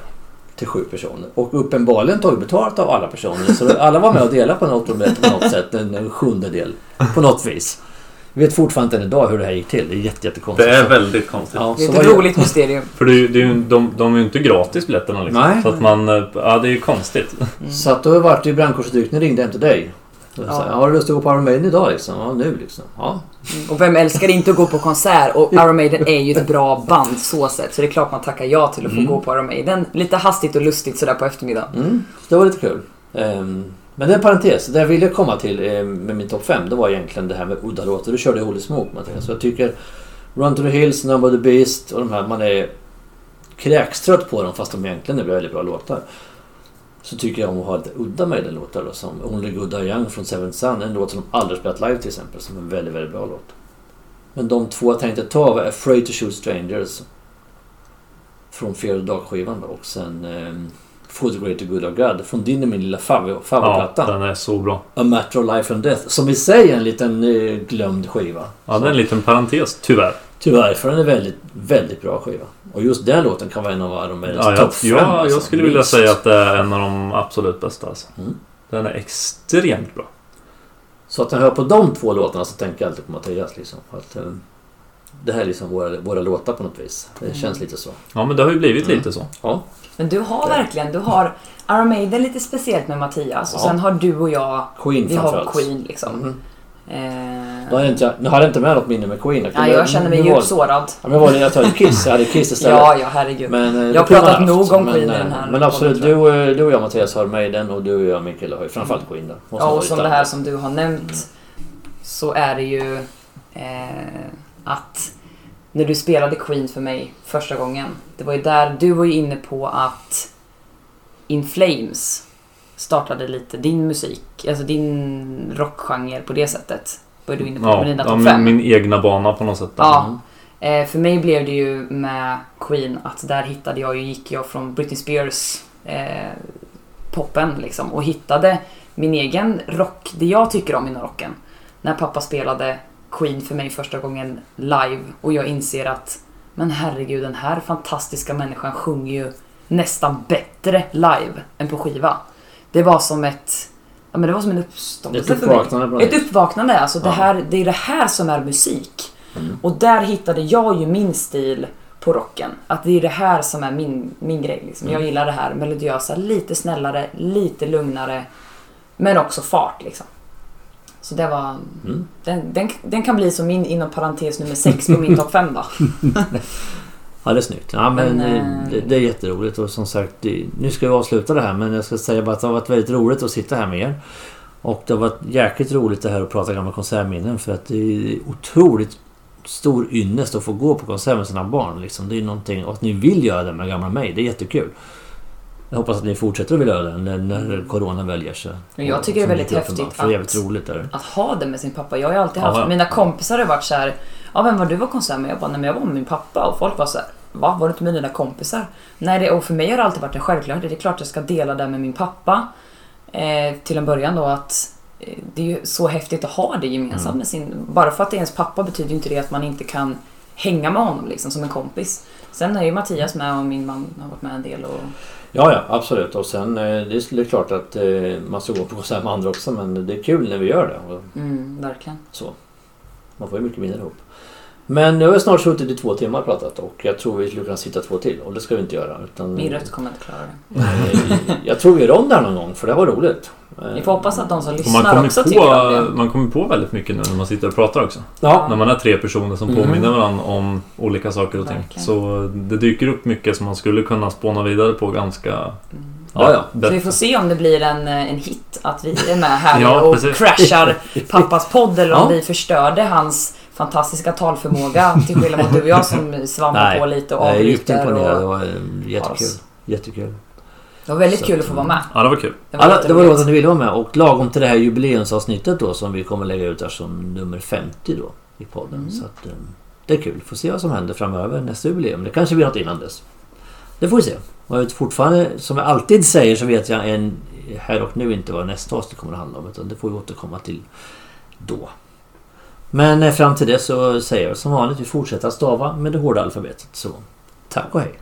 till sju personer. Och uppenbarligen tagit betalt av alla personer. Så alla var med och delade på biljetter på något sätt. En, en sjundedel. På något vis. Vi vet fortfarande inte än idag hur det här gick till. Det är jätte, jättekonstigt. Det är väldigt konstigt. Ja, Det är så ett roligt mysterium. <laughs> För det är, det är ju, de, de är ju inte gratis biljetterna liksom. Nej. Så att man... eh, Ja, det är ju konstigt. Så att då vart det ju brandkårsutryckning ringde hem till dig. Så Ja. ja. Har du lust att gå på Iron Maiden idag liksom? Ja, nu liksom. Ja. Mm. Och vem älskar inte att gå på konsert? Och Iron Maiden är ju ett bra band så sett. Så det är klart man tackar ja till att få Mm. gå på Iron Maiden. Lite hastigt och lustigt sådär på eftermiddagen. Mm, så det var lite kul. Ehm, men det är en parentes. Det jag ville komma till eh, med min topp 5 det var egentligen det här med udda låtar. Du körde Holy Smoke Mattias. Så jag tycker Run to the Hills, Number the Beast och de här man är kräkstrött på dem fast de egentligen är väldigt bra låtar. Så tycker jag om att ha lite udda Maiden-låtar då som Only Good Die Young från Seven Sun. En låt som de aldrig spelat live till exempel som är en väldigt, väldigt bra låt. Men de två jag tänkte ta var Afraid to Shoot Strangers från Fear of Dark-skivan och sen um, For the Greater Good of God från din och min lilla favvo- Ja, den är så bra. A Matter of Life and Death. Som i sig är en liten eh, glömd skiva. Ja, det är en liten parentes, tyvärr. Tyvärr, för den är väldigt, väldigt bra skiva. Och just den låten kan vara en av Iron Maidens Ja, topp fem. ja, alltså. jag skulle vilja Minst. säga att det är en av de absolut bästa. Alltså. Mm. Den är extremt bra. Så att när jag hör på de två låtarna så tänker jag alltid på Mattias liksom. Att, eh, det här är liksom våra, våra låtar på något vis. Det Mm. känns lite så. Ja, men det har ju blivit Mm. lite så. Ja. Men du har verkligen, du har Iron Maiden lite speciellt med Mattias. Och Ja. sen har du och jag, Queen vi har. Queen liksom. Mhm. Eh, Nu har jag inte, nu har jag inte med något minne med Queen. ja, jag känner mig djupt sårad. Ja, men var det, jag tar Kiss. Jag hade Kiss istället. <laughs> Ja, ja herregud. Men, eh, Jag har pratat haft. nog om men, Queen i eh, den här Men absolut, du, eh, du och jag Mattias har Maiden och du och jag Mikael har ju framförallt Queen då. Ja, och som det här som du har nämnt så är det ju eh, att när du spelade Queen för mig första gången. Det var ju där du var ju inne på att In Flames startade lite din musik, alltså din rockgenre på det sättet. Var du inne på Ja, med dina ja min, min egna bana på något sätt. Ja. Eh, för mig blev det ju med Queen att där hittade jag ju, gick jag från Britney Spears eh, poppen liksom och hittade min egen rock, det jag tycker om inom rocken. När pappa spelade Queen för mig första gången live och jag inser att men herregud den här fantastiska människan sjunger ju nästan bättre live än på skiva. Det var som ett Ja men det var som en uppståndelse Ett för mig. Ett uppvaknande. Alltså det, här, det är det här som är musik. Mm. Och där hittade jag ju min stil på rocken. Att det är det här som är min, min grej. Liksom. Mm. Jag gillar det här melodiösa, lite snällare, lite lugnare. Men också fart liksom. Så det var... Mm. Den, den, den kan bli som min inom parentes nummer sex på min topp fem då. <laughs> Ja det är snyggt. Ja, men, Men, eh, eh, det, det är jätteroligt och som sagt nu ska vi avsluta det här men jag ska säga bara att det har varit väldigt roligt att sitta här med er. Och det har varit jäkligt roligt det här att prata gamla konsertminnen för att det är otroligt stor ynnest att få gå på konsert med sina barn. Liksom. Det är någonting, och att ni vill göra det med gamla mig, det är jättekul. Jag hoppas att ni fortsätter att vilja göra det när, när Corona väljer sig. Men jag tycker det är väldigt häftigt att- där. Att ha det med sin pappa. Jag har alltid haft... ja. Mina kompisar har varit så här. Ja vem var du var konsert med? Jag bara, nej men jag var med min pappa. Och folk var så här. Va? Var du inte med dina kompisar? Nej, det, och för mig har det alltid varit en självklarhet. Det är klart jag ska dela det med min pappa. Eh, till en början då att eh, det är ju så häftigt att ha det gemensamt Mm. med sin... Bara för att det är ens pappa betyder ju inte det att man inte kan hänga med honom liksom som en kompis. Sen är ju Mattias med och min man har varit med en del och... Ja, ja, absolut. Och sen eh, det är klart att eh, man ska gå på konsert med andra också men det är kul när vi gör det. Mm, verkligen. så. Man får ju mycket minnen ihop. Men nu har vi snart suttit i två timmar och pratat och jag tror vi skulle kunna sitta två till och det ska vi inte göra. Utan, Min röst kommer inte klara det. Eh, jag tror vi gör om det här någon gång för det var roligt. Vi får hoppas att de som lyssnar kommer, också tycker om det. på, man kommer på väldigt mycket nu när man sitter och pratar också. Ja, När man är tre personer som Mm. påminner varandra om olika saker och ting. Verkligen. Så det dyker upp mycket som man skulle kunna spåna vidare på ganska... Mm. Ja, ja. Så vi får se om det blir en, eh, en hit, att vi är med här <laughs> Ja, och precis. crashar <laughs> pappas podd eller om Ja. vi förstörde hans fantastiska talförmåga till skillnad mot du och jag som svampar Nej, på lite och jag är djupt avbryter. imponerad. Det var eh, jättekul. Jättekul. Det var väldigt Så kul att, få vara med. Ja, det var kul. Det var Alla, det var jätteroligt. roligt att ni ville vara med och lagom till det här jubileumsavsnittet då som vi kommer lägga ut här som nummer 50 då i podden. Mm. Så att, eh, det är kul. Får se vad som händer framöver nästa jubileum. Det kanske blir något innan dess. Det får vi se. Och jag vet fortfarande, som jag alltid säger, så vet jag en, här och nu inte vad nästa avsnitt kommer att handla om. Utan det får vi återkomma till då. Men eh, fram till det så säger jag som vanligt, vi fortsätter att stava med det hårda alfabetet. Så tack och hej!